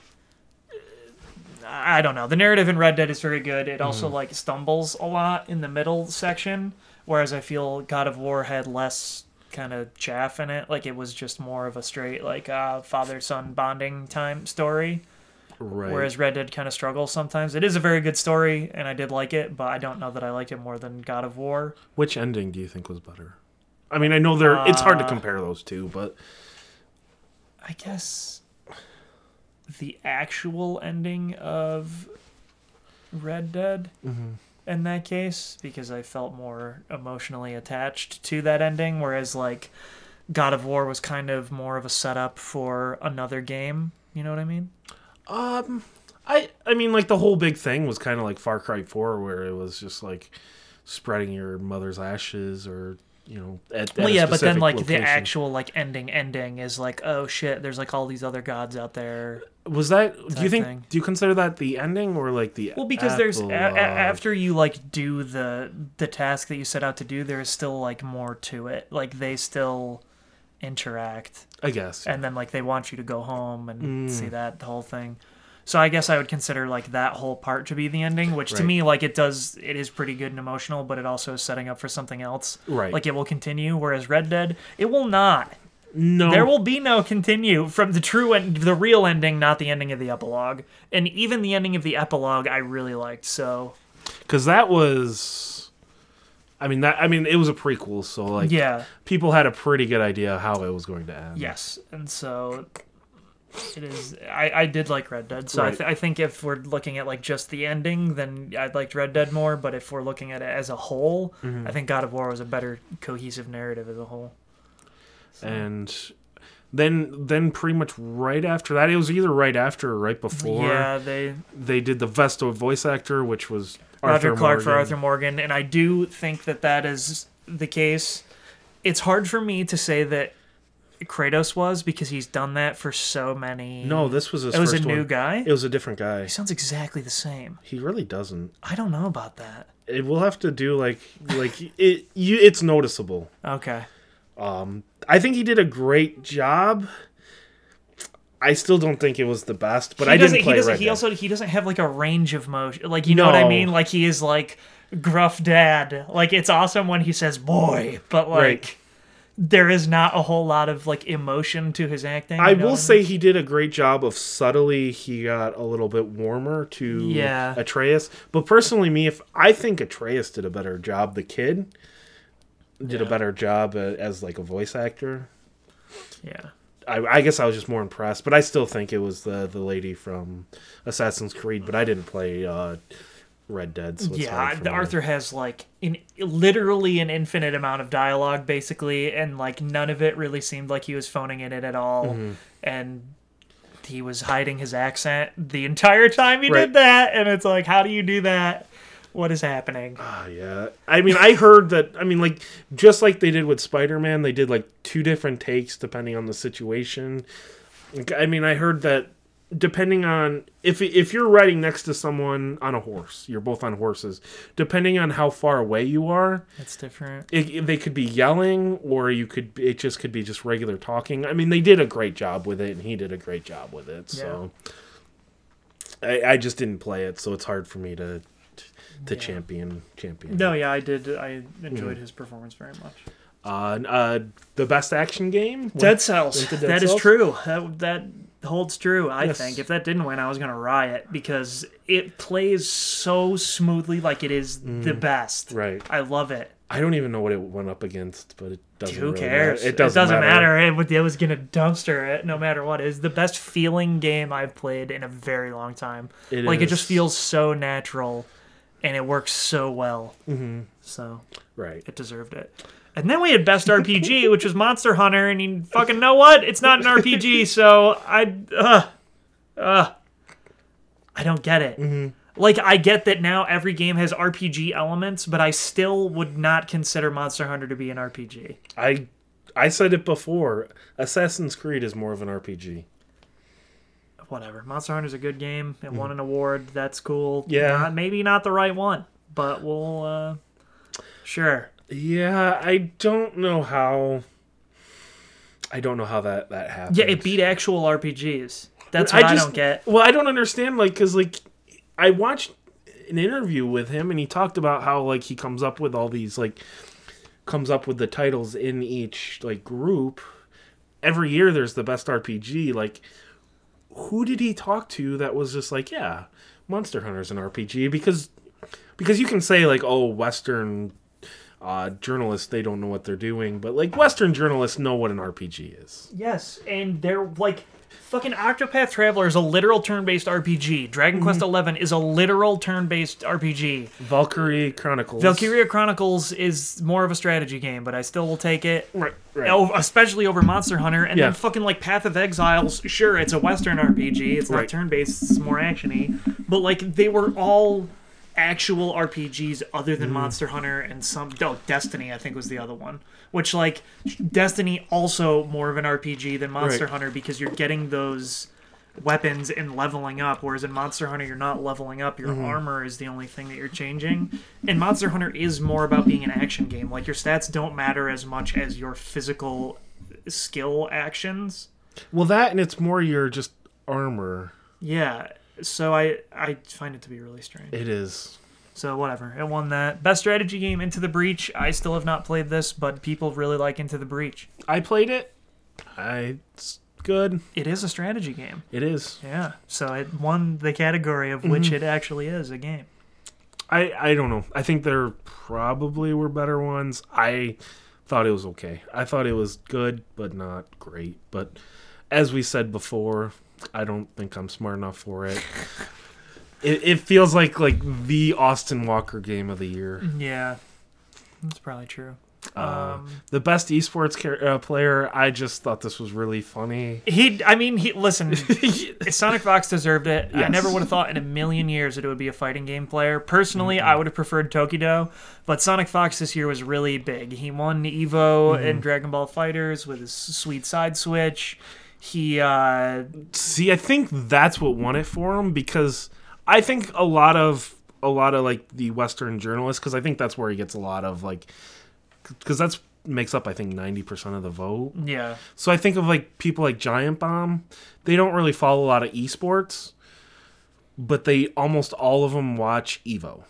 A: I don't know. The narrative in Red Dead is very good. It also
B: Mm-hmm.
A: like stumbles a lot in the middle section, whereas I feel God of War had less kind of chaff in it. Like it was just more of a straight like uh, father son bonding time story.
B: Right.
A: Whereas Red Dead kind of struggles sometimes. It is a very good story, and I did like it, but I don't know that I liked it more than God of War.
B: Which ending do you think was better? I mean, I know there. it's hard to
A: Uh,
B: compare those two, but
A: I guess the actual ending of Red Dead in that case, because I felt more emotionally attached to that ending, whereas like God of War was kind of more of a setup for another game. You know what I mean?
B: Um, I I mean, like the whole big thing was kind of like Far Cry Four, where it was just like spreading your mother's ashes, or you know, at, at
A: well, yeah, but then like
B: location.
A: the actual like ending ending is like, oh shit, there's like all these other gods out there.
B: Was that? Do you think?
A: thing.
B: Do you consider that the ending or like the?
A: Well, because there's a, a, after you like do the the task that you set out to do, there is still like more to it. Like they still interact,
B: I guess.
A: and then like they want you to go home and
B: Mm.
A: see that the whole thing. So I guess I would consider like that whole part to be the ending, which to me like it does it is pretty good and emotional, but it also is setting up for something else.
B: Right.
A: Like it will continue, whereas Red Dead it will not.
B: no.
A: There will be no continue from the true and the real ending, not the ending of the epilogue. And even the ending of the epilogue, I really liked. So
B: because that was. I mean that. I mean it was a prequel, so like
A: yeah,
B: people had a pretty good idea how it was going to end.
A: yes, and so it is. I, I did like Red Dead. So I, th- I think if we're looking at like just the ending, then I liked Red Dead more. But if we're looking at it as a whole,
B: Mm-hmm.
A: I think God of War was a better cohesive narrative as a whole.
B: and then then pretty much right after that, it was either right after or right before.
A: yeah, they
B: They did the Vesto voice actor, which was
A: Roger
B: Arthur
A: Clark for Arthur Morgan, and I do think that that is the case. It's hard for me to say that Kratos was because he's done that for so many.
B: No, this was his
A: it was a new
B: one.
A: guy.
B: It was a different guy.
A: he sounds exactly the same.
B: He really doesn't.
A: I don't know about that.
B: It will have to do like like it. You, it's noticeable.
A: Okay.
B: Um, I think he did a great job. I still don't think it was the best, but
A: he
B: I didn't play
A: he doesn't.
B: Red
A: he also he doesn't have like a range of motion. Like you know what I mean? Like he is like gruff dad. Like it's awesome when he says boy, but like
B: Right.
A: there is not a whole lot of like emotion to his acting.
B: I will say he did a great job of subtly. He got a little bit warmer to
A: Yeah.
B: Atreus, but personally, me, if I think Atreus did a better job, the kid did a better job uh, as like a voice actor.
A: Yeah.
B: I, I guess I was just more impressed, but I still think it was the the lady from Assassin's Creed. But I didn't play uh, Red Dead, so it's
A: yeah,
B: hard for
A: the
B: me.
A: Arthur has like in literally an infinite amount of dialogue, basically, and like none of it really seemed like he was phoning in it in at all,
B: Mm-hmm.
A: and he was hiding his accent the entire time he
B: Right.
A: did that, and it's like, how do you do that? What is happening?
B: Ah, yeah. I mean, I heard that. I mean, like just like they did with Spider Man, they did like two different takes depending on the situation. Like, I mean, I heard that depending on if if you're riding next to someone on a horse, you're both on horses. Depending on how far away you are,
A: It's different.
B: it, it- they could be yelling, or you could it just could be just regular talking. I mean, they did a great job with it, and he did a great job with it. So I, I just didn't play it, so it's hard for me to to
A: Yeah.
B: champion champion.
A: No, yeah, I did. I enjoyed his performance very much.
B: Uh, uh, the best action game.
A: Dead Cells.
B: Dead
A: That is
B: Cells?
A: true. That, that holds true. I
B: Yes.
A: think if that didn't win, I was gonna riot because it plays so smoothly, like it is the best.
B: Mm. Right.
A: I love it.
B: I don't even know what it went up against, but it doesn't.
A: Who
B: really
A: cares?
B: matter. It doesn't,
A: matter. It, was- it was gonna dumpster it no matter what. Is the best feeling game I've played in a very long time.
B: It
A: like it just feels so natural, and it works so well. Mm-hmm. So
B: Right.
A: it deserved it. And then we had best RPG, which was Monster Hunter, and you fucking know what? It's not an RPG, so I, uh, uh, I don't get it. Like I get that now every game has RPG elements, but I still would not consider Monster Hunter to be an RPG.
B: I I said it before. Assassin's Creed is more of an RPG.
A: Whatever. Monster Hunter's a good game. It won an award. That's cool.
B: Yeah.
A: Not- maybe not the right one, but we'll, uh, sure.
B: Yeah, I don't know how. I don't know how that that happened.
A: Yeah, it beat actual RPGs. That's
B: I
A: what I,
B: just-
A: don't get.
B: Well, I don't understand. Like, cause like, I watched an interview with him, and he talked about how like he comes up with all these like, comes up with the titles in each like group. Every year, there's the best RPG. Like, who did he talk to that was just like, yeah, Monster Hunter's an RPG because because you can say like, oh, Western. Uh, journalists they don't know what they're doing but like western journalists know what an rpg is
A: Yes, and they're like fucking Octopath Traveler is a literal turn-based RPG. Dragon mhm. Quest XI is a literal turn-based RPG.
B: valkyrie chronicles
A: Valkyria Chronicles is more of a strategy game, but I still will take it.
B: right, right.
A: Oh, especially over Monster Hunter, and
B: Yeah.
A: then fucking like Path of Exiles. Sure, it's a Western RPG. It's not
B: Right.
A: turn-based. It's more actiony. But like they were all actual RPGs other than Monster Hunter and some. Oh, Destiny I think was the other one. Which like Destiny also more of an RPG than Monster
B: Right.
A: Hunter because you're getting those weapons and leveling up whereas in monster hunter you're not leveling up your
B: Mm-hmm.
A: armor is the only thing that you're changing and monster hunter is more about being an action game like your stats don't matter as much as your physical skill actions
B: Well, that and it's more your just armor.
A: yeah so i i find it to be really strange
B: It is.
A: so whatever it won that best strategy game into the breach i still have not played this but people really like into the breach
B: I played it. I it's good.
A: it is a strategy game
B: It is.
A: yeah so it won the category of which mm-hmm. it actually is a game
B: I I don't know. I think there probably were better ones. I thought it was okay. I thought it was good, but not great. But as we said before, I don't think I'm smart enough for it. it, it feels like like the Austin Walker game of the year.
A: yeah that's probably true
B: Uh,
A: um
B: the best esports car- uh, player. I just thought this was really funny.
A: He, I mean, he listen. Sonic Fox deserved it. I never would have thought in a million years that it would be a fighting game player. Personally,
B: Mm-hmm.
A: I would have preferred Tokido, but Sonic Fox this year was really big. He won Evo
B: Mm-hmm.
A: and Dragon Ball FighterZ with his sweet side switch. He, uh,
B: See, I think that's what won it for him because I think a lot of a lot of like the Western journalists because I think that's where he gets a lot of like because that's makes up I think ninety percent of the vote.
A: yeah,
B: So I think of like people like Giant Bomb, they don't really follow a lot of esports, but they almost all of them watch Evo.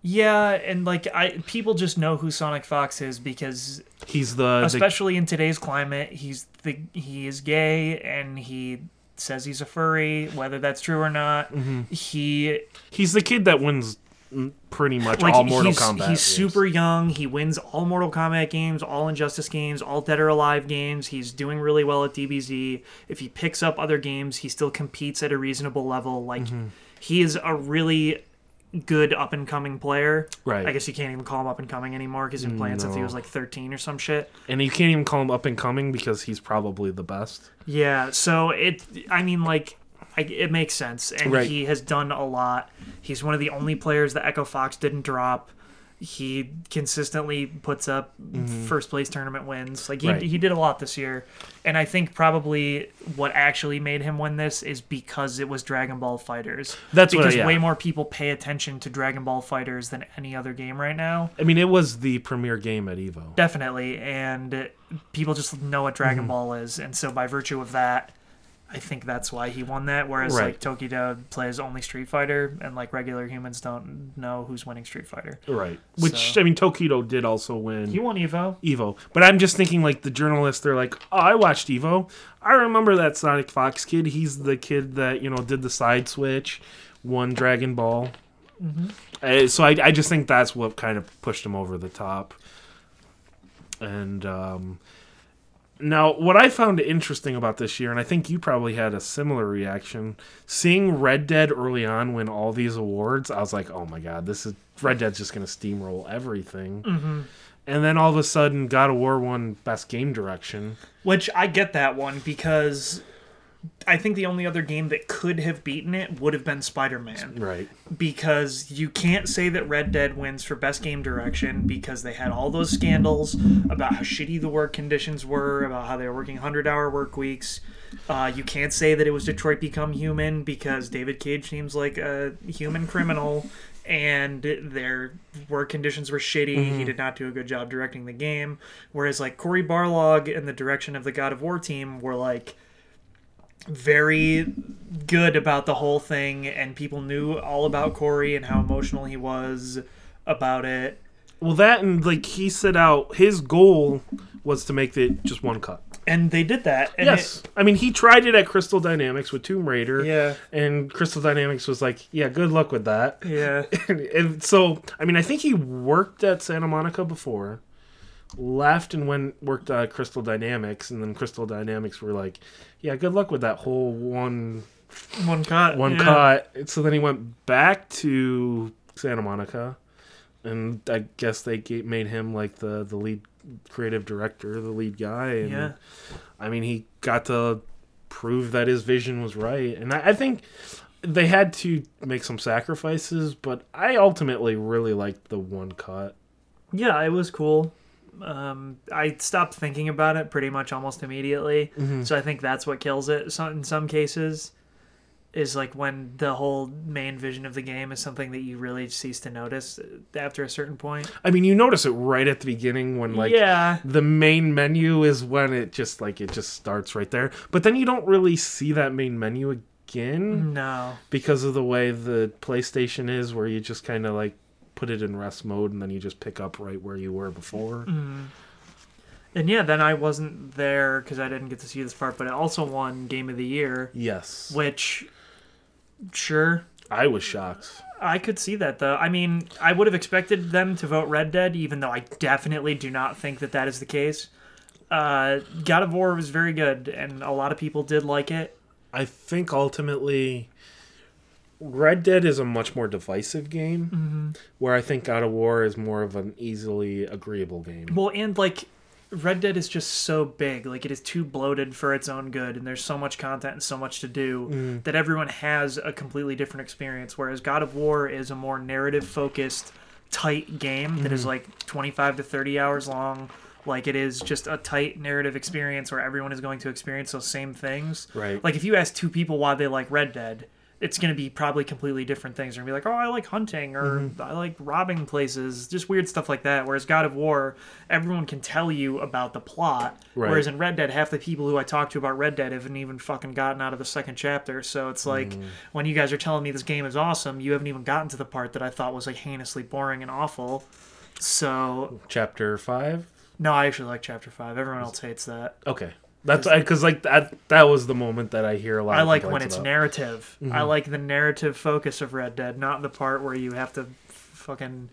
A: yeah, and like I, people just know who Sonic Fox is because
B: He's the, the
A: especially in today's climate he's the he is gay and he says he's a furry whether that's true or not
B: Mm-hmm.
A: he
B: he's the kid that wins pretty much
A: like
B: all Mortal
A: he's,
B: Kombat.
A: he's
B: games.
A: super young he wins all mortal kombat games all injustice games all dead or alive games he's doing really well at dbz if he picks up other games he still competes at a reasonable level like
B: Mm-hmm.
A: he is a really good up and coming player
B: Right.
A: i guess you can't even call him up and coming anymore because he's been playing since he was like 13 or some shit
B: and you can't even call him up and coming because he's probably the best.
A: Yeah, so it, I mean, like, I, it makes sense, and
B: Right.
A: he has done a lot. He's one of the only players that Echo Fox didn't drop. He consistently puts up first place tournament wins. Like he,
B: Mm-hmm. Right.
A: he did a lot this year, and I think probably what actually made him win this is because it was Dragon Ball FighterZ.
B: That's what-
A: because
B: yeah.
A: way more people pay attention to Dragon Ball FighterZ than any other game right now.
B: I mean, it was the premier game at Evo.
A: Definitely, and people just know what Dragon
B: Mm-hmm.
A: Ball is, and so by virtue of that, I think that's why he won that. Whereas
B: Right.
A: like Tokido plays only Street Fighter, and like regular humans don't know who's winning Street Fighter.
B: Right. Which
A: So-
B: I mean, Tokido did also win.
A: He won Evo.
B: Evo. But I'm just thinking, like, the journalists, they're like, oh, I watched Evo. I remember that Sonic Fox kid. He's the kid that, you know, did the side switch, won Dragon Ball. Uh, so I, I just think that's what kind of pushed him over the top. And um, now, what I found interesting about this year, and I think you probably had a similar reaction, seeing Red Dead early on win all these awards, I was like, oh my god, this is Red Dead's just going to steamroll everything.
A: Mm-hmm.
B: And then all of a sudden, God of War won Best Game Direction.
A: Which I get that one because I think the only other game that could have beaten it would have been Spider Man.
B: Right.
A: because you can't say that Red Dead wins for best game direction because they had all those scandals about how shitty the work conditions were, about how they were working 100 hour work weeks. Uh, you can't say that it was Detroit Become Human because David Cage seems like a human criminal and their work conditions were shitty. He did not do a good job directing the game. Whereas, like, Cory Barlog and the direction of the God of War team were like very good about the whole thing, and people knew all about Cory and how emotional he was about it.
B: Well, that and like he set out his goal was to make it just one cut.
A: And they did that. And
B: yes, I mean he tried it at Crystal Dynamics with Tomb Raider.
A: Yeah.
B: and Crystal Dynamics was like, "Yeah, good luck with that."
A: Yeah.
B: and, and so, I mean, I think he worked at Santa Monica before, left and went worked at Crystal Dynamics, and then Crystal Dynamics were like, "Yeah, good luck with that whole one
A: One cut.
B: one
A: yeah.
B: cut." So then he went back to Santa Monica, and I guess they made him like the the lead creative director, the lead guy, and
A: Yeah.
B: I mean, he got to prove that his vision was right, and I, I think they had to make some sacrifices, but I ultimately really liked the one cut.
A: Yeah, it was cool. Um, I stopped thinking about it pretty much almost immediately. So I think that's what kills it. So in some cases, is like when the whole main vision of the game is something that you really cease to notice after a certain point.
B: I mean, you notice it right at the beginning when like
A: yeah,
B: the main menu is when it just like it just starts right there, but then you don't really see that main menu again
A: no,
B: because of the way the PlayStation is, where you just kind of like put it in rest mode and then you just pick up right where you were before.
A: and yeah, then I wasn't there because I didn't get to see this part. But it also won Game of the Year,
B: Yes,
A: which, sure,
B: I was shocked.
A: I could see that though. I mean, I would have expected them to vote Red Dead, even though I definitely do not think that that is the case. Uh, God of War was very good, and a lot of people did like it.
B: I think ultimately Red Dead is a much more divisive game, mm-hmm. where I think God of War is more of an easily agreeable game.
A: Well, and like Red Dead is just so big, like it is too bloated for its own good, and there's so much content and so much to do mm. that everyone has a completely different experience. Whereas God of War is a more narrative focused, tight game that is mm. like 25 to 30 hours long. Like it is just a tight narrative experience where everyone is going to experience those same things.
B: Right.
A: Like if you ask two people why they like Red Dead, it's going to be probably completely different things. They're going to be like, "Oh, I like hunting," or
B: Mm-hmm.
A: "I like robbing places," just weird stuff like that. Whereas God of War, everyone can tell you about the plot.
B: Right.
A: Whereas in Red Dead, half the people who I talk to about Red Dead haven't even fucking gotten out of the second chapter. So it's like
B: Mm.
A: when you guys are telling me this game is awesome, you haven't even gotten to the part that I thought was like heinously boring and awful. So
B: Chapter five.
A: no, I actually like Chapter Five. Everyone else hates that.
B: Okay, that's because like that that was the moment that I hear a lot.
A: I like when it's
B: about.
A: narrative.
B: Mm-hmm.
A: I like the narrative focus of Red Dead, not the part where you have to fucking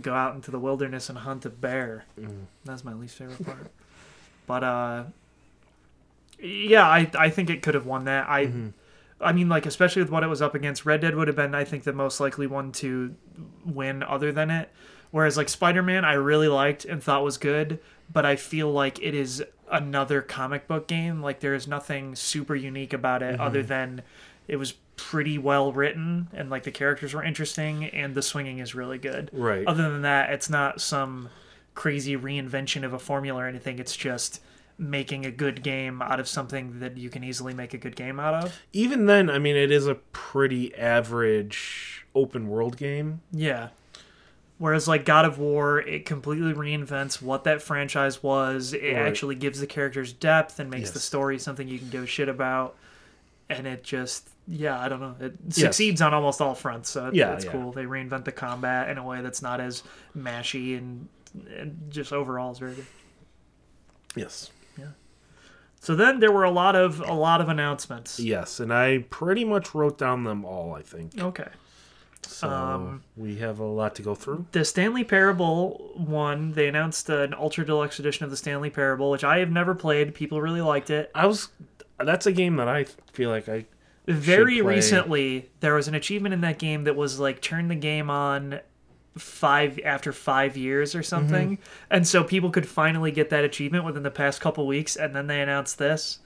A: go out into the wilderness and hunt a bear.
B: Mm-hmm.
A: That's my least favorite part. But uh yeah, I I think it could have won that. I
B: Mm-hmm.
A: I mean like especially with what it was up against, Red Dead would have been I think the most likely one to win other than it. Whereas like Spider-Man I really liked and thought was good, but I feel like it is another comic book game. Like there is nothing super unique about it mm-hmm. other than it was pretty well written and like the characters were interesting and the swinging is really good.
B: Right.
A: Other than that, it's not some crazy reinvention of a formula or anything. It's just making a good game out of something that you can easily make a good game out of.
B: Even then, I mean, it is a pretty average open world game.
A: Yeah. Whereas like God of War, it completely reinvents what that franchise was. It
B: Right.
A: actually gives the characters depth and makes the story something you can give a shit about. And it just yeah, I don't know. It
B: Yes.
A: succeeds on almost all fronts, so it,
B: Yeah,
A: it's
B: yeah.
A: cool. They reinvent the combat in a way that's not as mashy and, and just overall is very good.
B: Yes. Yeah.
A: So then there were a lot of a lot of announcements.
B: Yes, and I pretty much wrote down them all, I think.
A: Okay.
B: So
A: Um,
B: we have a lot to go through.
A: The Stanley Parable one, they announced an ultra deluxe edition of the Stanley Parable, which I have never played. People really liked it.
B: I was that's a game that I feel like I
A: Very recently, there was an achievement in that game that was like turn the game on five after five years or something, and so people could finally get that achievement within the past couple weeks. And then they announced this,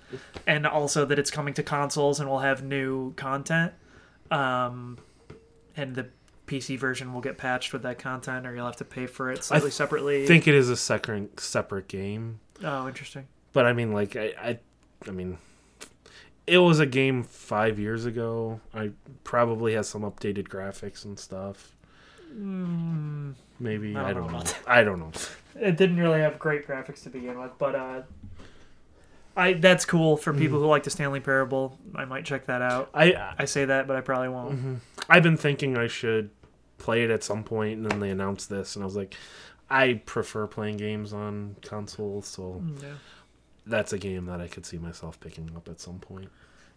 A: and also that it's coming to consoles and will have new content, um, and the PC version will get patched with that content, or you'll have to pay for it slightly separately.
B: I think it is a separate separate game.
A: oh, interesting.
B: But I mean like I I, I mean it was a game 5 years ago. I probably has some updated graphics and stuff. Maybe
A: Mm, I
B: I
A: don't
B: don't,
A: know
B: know. I don't know.
A: it didn't really have great graphics to begin with, but uh, I that's cool for mm. people who like the Stanley Parable. I might check that out.
B: I
A: I say that, but I probably won't. Mm-hmm.
B: I've been thinking I should play it at some point, and then they announced this, and I was like, I prefer playing games on console, so mm,
A: Yeah.
B: that's a game that I could see myself picking up at some point.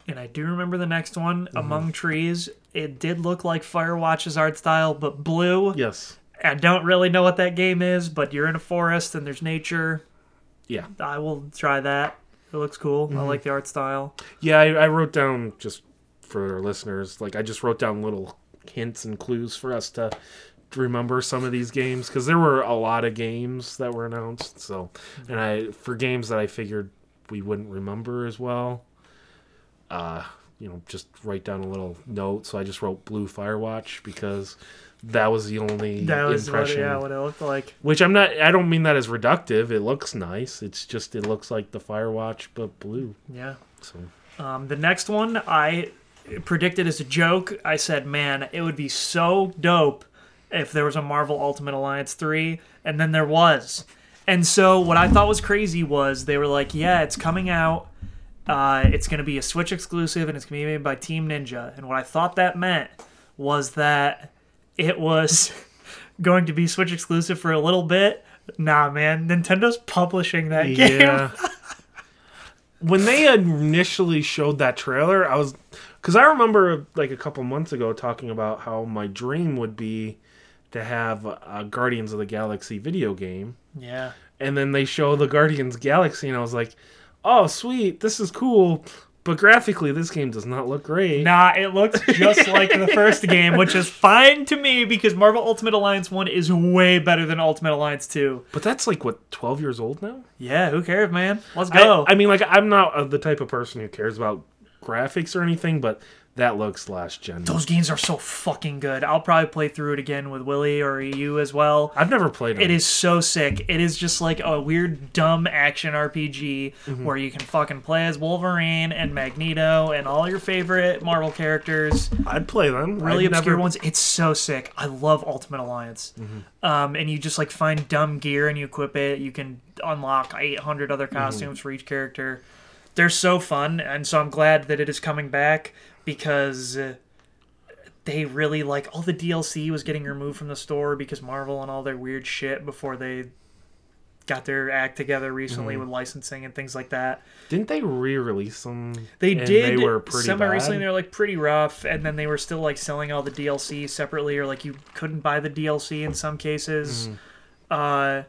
A: And I do remember the next one, mm-hmm. Among Trees. It did look like Firewatch's art style, but blue.
B: Yes.
A: I don't really know what that game is, but you're in a forest and there's nature.
B: Yeah.
A: I will try that. It looks cool. I like the art style.
B: Yeah, I, I wrote down just for our listeners, like I just wrote down little hints and clues for us to remember some of these games because there were a lot of games that were announced. So, and I for games that I figured we wouldn't remember as well, uh, you know, just write down a little note. So I just wrote Blue Firewatch because that was the only
A: That was what,
B: impression.
A: yeah, what it looked like.
B: Which I'm not. I don't mean that as reductive. It looks nice. It's just it looks like the Firewatch but blue.
A: Yeah.
B: So
A: Um, the next one I predicted as a joke. I said, "Man, it would be so dope if there was a Marvel Ultimate Alliance three, and then there was." And so what I thought was crazy was they were like, "Yeah, it's coming out. Uh, it's going to be a Switch exclusive, and it's going to be made by Team Ninja." And what I thought that meant was that it was going to be Switch exclusive for a little bit. Nah, man, Nintendo's publishing that game.
B: Yeah. when they initially showed that trailer, I was because I remember like a couple months ago talking about how my dream would be to have a Guardians of the Galaxy video game,
A: Yeah.
B: and then they show the Guardians Galaxy, and I was like, "Oh, sweet, this is cool." But graphically, this game does not look great.
A: Nah, it looks just like the first game, which is fine to me because Marvel Ultimate Alliance 1 is way better than Ultimate Alliance 2.
B: But that's like what twelve years old now.
A: Yeah, who cares, man? Let's
B: I,
A: go.
B: I mean, like I'm not uh, the type of person who cares about graphics or anything, but that looks last gen.
A: Those games are so fucking good. I'll probably play through it again with Willie or you as well.
B: I've never played them.
A: It is so sick. It is just like a weird, dumb action RPG
B: Mm-hmm.
A: where you can fucking play as Wolverine and Magneto and all your favorite Marvel characters.
B: I'd play them.
A: really
B: I'd
A: obscure
B: never-
A: ones. It's so sick. I love Ultimate Alliance.
B: Mm-hmm.
A: Um, and you just like find dumb gear and you equip it. You can unlock 800 other
B: Mm-hmm.
A: costumes for each character. They're so fun, and so I'm glad that it is coming back because uh, they really like all the DLC was getting removed from the store because Marvel and all their weird shit before they got their act together recently
B: Mm-hmm.
A: with licensing and things like that.
B: Didn't they re-release them?
A: They did
B: They were pretty
A: semi recently. They're like pretty rough, and then they were still like selling all the DLC separately, or like you couldn't buy the DLC in some cases.
B: Mm-hmm.
A: Uh,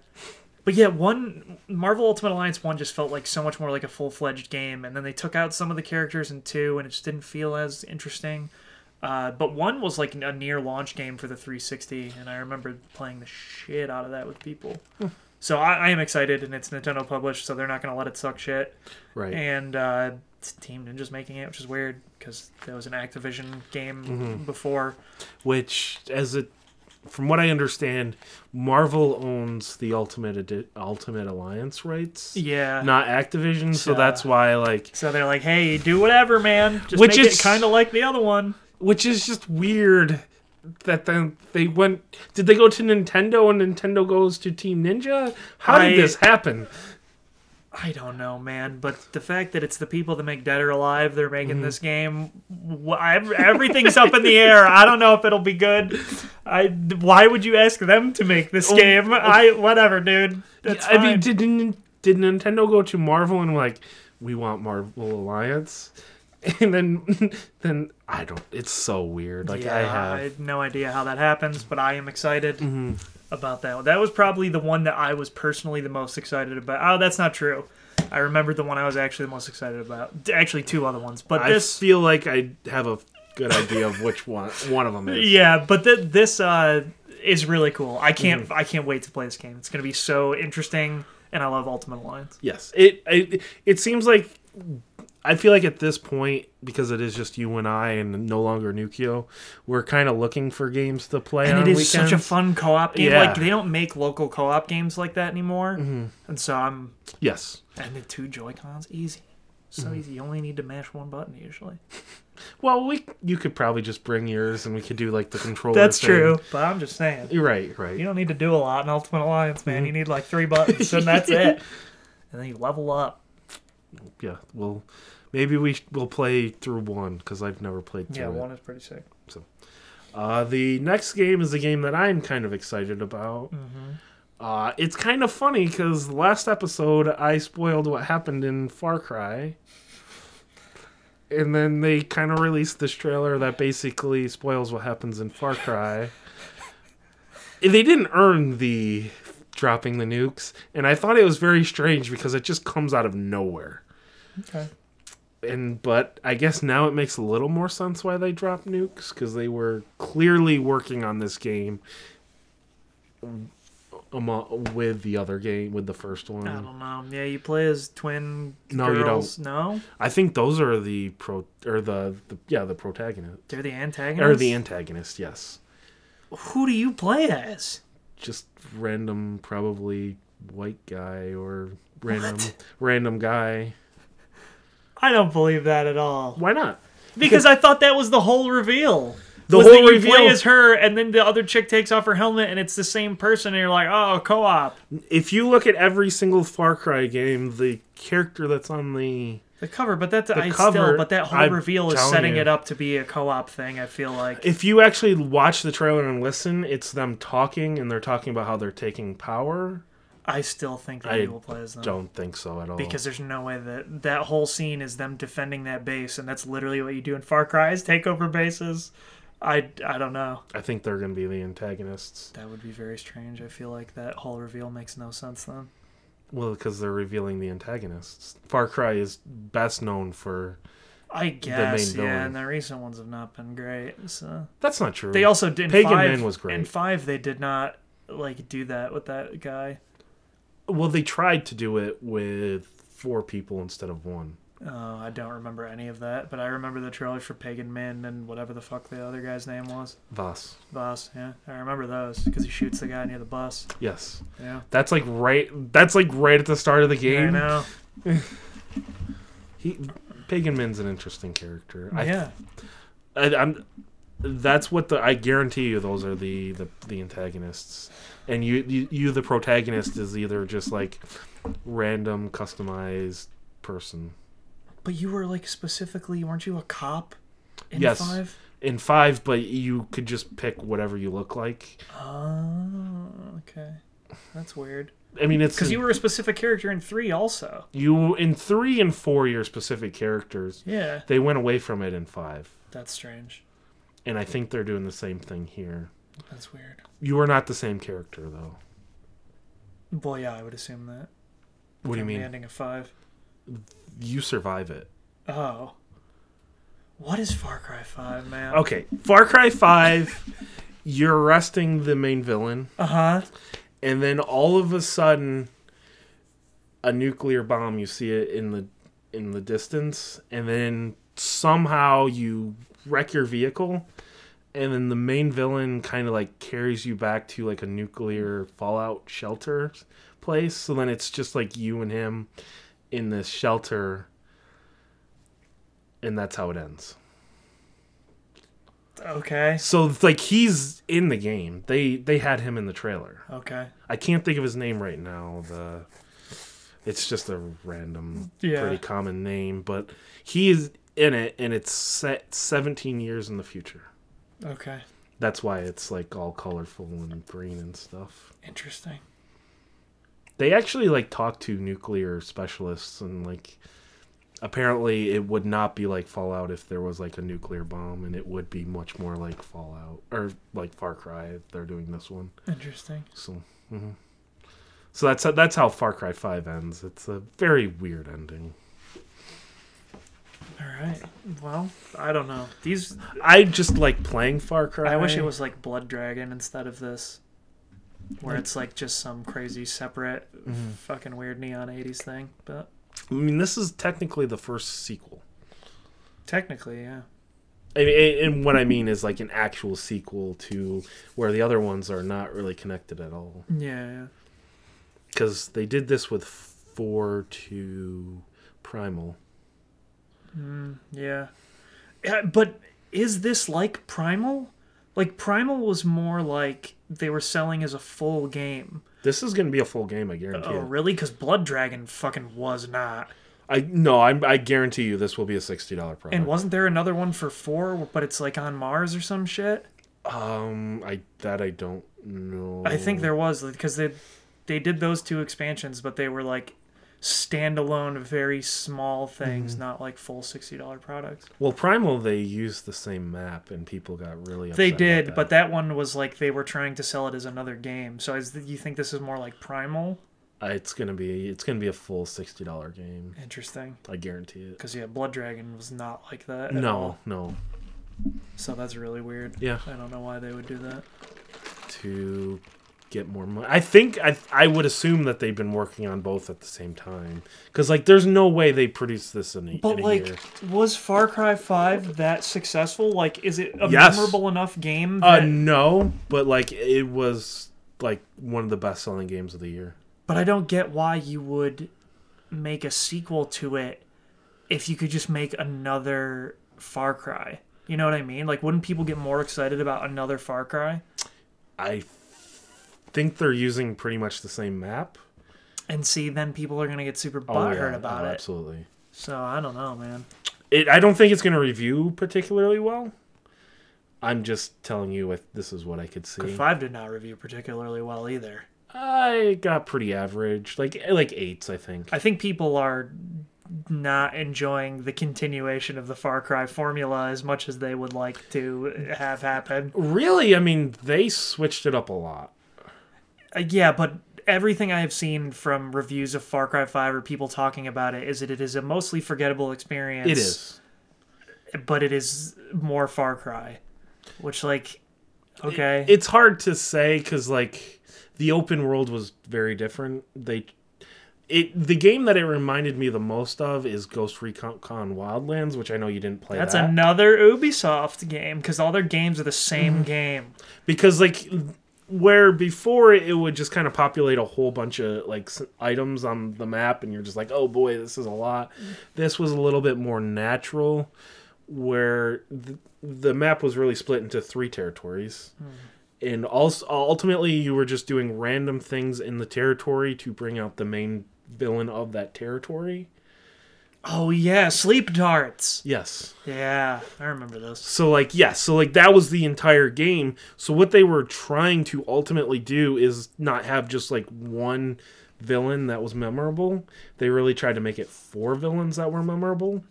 A: but yeah, one Marvel Ultimate Alliance one just felt like so much more like a full fledged game, and then they took out some of the characters in two, and it just didn't feel as interesting. Uh, but one was like a near launch game for the 360, and I remember playing the shit out of that with people. So I, I am excited, and it's Nintendo published, so they're not going to let it suck shit.
B: Right.
A: And uh, it's Team Ninja's making it, which is weird because there was an Activision game
B: Mm-hmm.
A: before.
B: Which, as it, from what I understand, Marvel owns the Ultimate Ultimate Alliance rights,
A: Yeah.
B: not Activision. So that's why, like,
A: So they're like, hey, do whatever, man. Just
B: Which
A: make
B: is-
A: it kind of like the other one.
B: which is just weird. That then they went. Did they go to Nintendo and Nintendo goes to Team Ninja? How did
A: I-
B: this happen?
A: I don't know, man. But the fact that it's the people that make Dead or Alive, they're making
B: Mm-hmm.
A: this game. wh- Everything's up in the air. I don't know if it'll be good. I. Why would you ask them to make this game? I. Whatever, dude. That's
B: Oh, I mean, did did Nintendo go to Marvel and like we want Marvel Alliance? And then then I don't. It's so weird. Like
A: yeah,
B: I
A: I
B: have.
A: have no idea how that happens, but I am excited
B: Mm-hmm.
A: about that. That was probably the one that I was personally the most excited about. Oh, that's not true. I remembered the one I was actually the most excited about. Actually, two other ones, but
B: I
A: this.
B: feel like I have a good idea of which one one of them is.
A: Yeah, but th- this uh, is really cool. I can't.
B: Mm-hmm.
A: I can't wait to play this game. It's going to be so interesting, and I love Ultimate Alliance.
B: Yes. It, it it seems like I feel like at this point because it is just you and I and no longer Nukio, we're kind of looking for games to play
A: And it is
B: weekends.
A: such a fun co-op game.
B: Yeah.
A: Like they don't make local co-op games like that anymore, and so I'm.
B: yes.
A: And the two Joy Cons, easy. So
B: Mm-hmm.
A: easy. You only need to mash one button usually.
B: Well, we you could probably just bring yours and we could do like the controller.
A: That's
B: thing.
A: true, but I'm just saying.
B: You're right. Right.
A: You don't need to do a lot in Ultimate Alliance, man.
B: Mm-hmm.
A: You need like three buttons, and that's it. And then you level up.
B: Yeah. Well, maybe we will play through one because I've never played through
A: Yeah, one is pretty sick.
B: Uh, the next game is a game that I'm kind of excited about.
A: Mm-hmm.
B: Uh, it's kind of funny because last episode I spoiled what happened in Far Cry. And then they kind of released this trailer that basically spoils what happens in Far Cry. they didn't earn the dropping the nukes, and I thought it was very strange because it just comes out of nowhere.
A: Okay.
B: And but I guess now it makes a little more sense why they dropped nukes because they were clearly working on this game with the other game with the first one.
A: I don't know. Yeah, you play as twin
B: No, you
A: don't. No,
B: I think those are the pro or the, the yeah the protagonist
A: they're the antagonists.
B: or the antagonist. Yes,
A: Who do you play as?
B: Just random probably white guy or random
A: What?
B: random guy.
A: I don't believe that at all.
B: Why not?
A: Because I thought that was the whole reveal.
B: The
A: was
B: whole
A: that
B: reveal-
A: play as her, and then the other chick takes off her helmet, and it's the same person, and you're like, oh, co-op.
B: If you look at every single Far Cry game, the character that's on the
A: The cover, but that's I
B: cover,
A: still, but that whole
B: I'm
A: reveal is setting
B: you.
A: it up to be a co-op thing. I feel like
B: if you actually watch the trailer and listen, it's them talking and they're talking about how they're taking power.
A: I still think that
B: I
A: you will play as them.
B: Don't think so at all.
A: because there's no way that that whole scene is them defending that base, and that's literally what you do in Far Cry is take over bases. I, I don't know.
B: I think they're going to be the antagonists.
A: That would be very strange. I feel like that whole reveal makes no sense then.
B: Well, because they're revealing the antagonists. Far Cry is best known for.
A: I guess,
B: villain.
A: yeah, and the recent ones have not been great. So
B: That's not true.
A: they also did
B: Pagan
A: five.
B: Man was great.
A: In five, they did not like do that with that guy.
B: well, they tried to do it with four people instead of one.
A: Oh, I don't remember any of that, but I remember the trailer for Pagan Min and whatever the fuck the other guy's name was.
B: Vaas.
A: Boss, yeah, I remember those because he shoots the guy near the bus.
B: Yes.
A: Yeah,
B: That's like right. That's like right at the start of the
A: I
B: game.
A: know.
B: He, Pagan Min's an interesting character. I
A: yeah,
B: I, I'm. That's what the. I guarantee you, those are the the, the antagonists, and you, you you the protagonist is either just like random customized person.
A: But you were like specifically, weren't you a cop in
B: Yes.
A: five?
B: In five, but you could just pick whatever you look like.
A: Oh, okay, that's weird.
B: I mean, it's
A: Because you were a specific character in three, also.
B: you in three and four, your specific characters.
A: Yeah,
B: They went away from it in five,
A: that's strange.
B: and I think they're doing the same thing here.
A: That's weird.
B: You are not the same character, though.
A: Well, yeah, I would assume that.
B: What do you mean?
A: ending of five.
B: You survive it.
A: Oh. What is Far Cry 5, man?
B: Okay, Far Cry 5, you're arresting the main villain,
A: Uh huh.
B: and then all of a sudden a nuclear bomb you see it in the in the distance and then somehow you wreck your vehicle and then the main villain kind of like carries you back to like a nuclear fallout shelter place so then it's just like you and him in this shelter and that's how it ends
A: Okay.
B: so it's like he's in the game they they had him in the trailer
A: Okay.
B: I can't think of his name right now. The it's just a random,
A: Yeah.
B: pretty common name, but he is in it, and it's set 17 years in the future.
A: Okay.
B: That's why it's like all colorful and green and stuff.
A: Interesting.
B: They actually like talk to nuclear specialists and like apparently it would not be like Fallout if there was like a nuclear bomb, and it would be much more like Fallout or like Far Cry if they're doing this one.
A: Interesting.
B: So, mhm. so that's that's how Far Cry Five ends. It's a very weird ending.
A: All right. Well, I don't know. These.
B: I just like playing Far Cry.
A: I wish it was like Blood Dragon instead of this, where it's like just some crazy separate, mm-hmm. fucking weird neon '80s thing. But
B: I mean, this is technically the first sequel.
A: technically, yeah.
B: And, and what I mean is like an actual sequel to where the other ones are not really connected at all.
A: Yeah. yeah.
B: Because they did this with four to Primal.
A: Mm, yeah. Yeah, but is this like Primal? Like Primal was more like they were selling as a full game.
B: This is going to be a full game, I guarantee.
A: Oh,
B: it.
A: really? Because Blood Dragon fucking was not.
B: I no, I, I guarantee you this will be a sixty dollar product.
A: And wasn't there another one for four, but it's like on Mars or some shit?
B: um, I that I don't know.
A: I think there was because they they did those two expansions, but they were like standalone, very small things,
B: Mm-hmm.
A: not like full sixty dollar products.
B: Well, Primal they used the same map, and people got really.
A: They did,
B: about
A: but that one was like they were trying to sell it as another game. So is you think this is more like Primal?
B: Uh, it's gonna be it's gonna be a full sixty dollar game.
A: Interesting,
B: I guarantee it.
A: because yeah, Blood Dragon was not like that. At
B: No,
A: all.
B: no.
A: so that's really weird.
B: Yeah,
A: I don't know why they would do that.
B: to get more money. I think I I would assume that they've been working on both at the same time because like there's no way they produced this in a,
A: But
B: in a
A: like,
B: year.
A: was Far Cry Five that successful? Like, is it a
B: Yes.
A: memorable enough game?
B: Uh, no, but like it was like one of the best selling games of the year.
A: but I don't get why you would make a sequel to it if you could just make another Far Cry. You know what I mean? Like, wouldn't people get more excited about another Far Cry?
B: I think they're using pretty much the same map.
A: And see, then people are gonna get super
B: Oh,
A: butthurt
B: yeah,
A: about
B: oh,
A: it.
B: Absolutely.
A: So I don't know, man.
B: It, I don't think it's going to review particularly well. I'm just telling you if this is what I could see.
A: Five did not review particularly well either.
B: I got pretty average, like like eights, I think.
A: I think people are not enjoying the continuation of the Far Cry formula as much as they would like to have happen.
B: Really, I mean, they switched it up a lot.
A: Uh, yeah, but everything I have seen from reviews of Far Cry 5 or people talking about it is that it is a mostly forgettable experience.
B: It is.
A: But it is more Far Cry. Which, like, okay.
B: It's hard to say because like the open world was very different. They, it the game that it reminded me the most of is Ghost Recon Wildlands, which I know you didn't play.
A: That's
B: that.
A: another Ubisoft game because all their games are the same
B: Mm-hmm.
A: game.
B: because like where before it would just kind of populate a whole bunch of like items on the map and you're just like oh boy this is a lot. This was a little bit more natural where the, the map was really split into three territories. Hmm. And also ultimately you were just doing random things in the territory to bring out the main villain of that territory
A: Oh, yeah. Sleep darts.
B: yes
A: Yeah, I remember those.
B: So like yes, so like that was the entire game. So what they were trying to ultimately do is not have just like one villain that was memorable. They really tried to make it four villains that were memorable.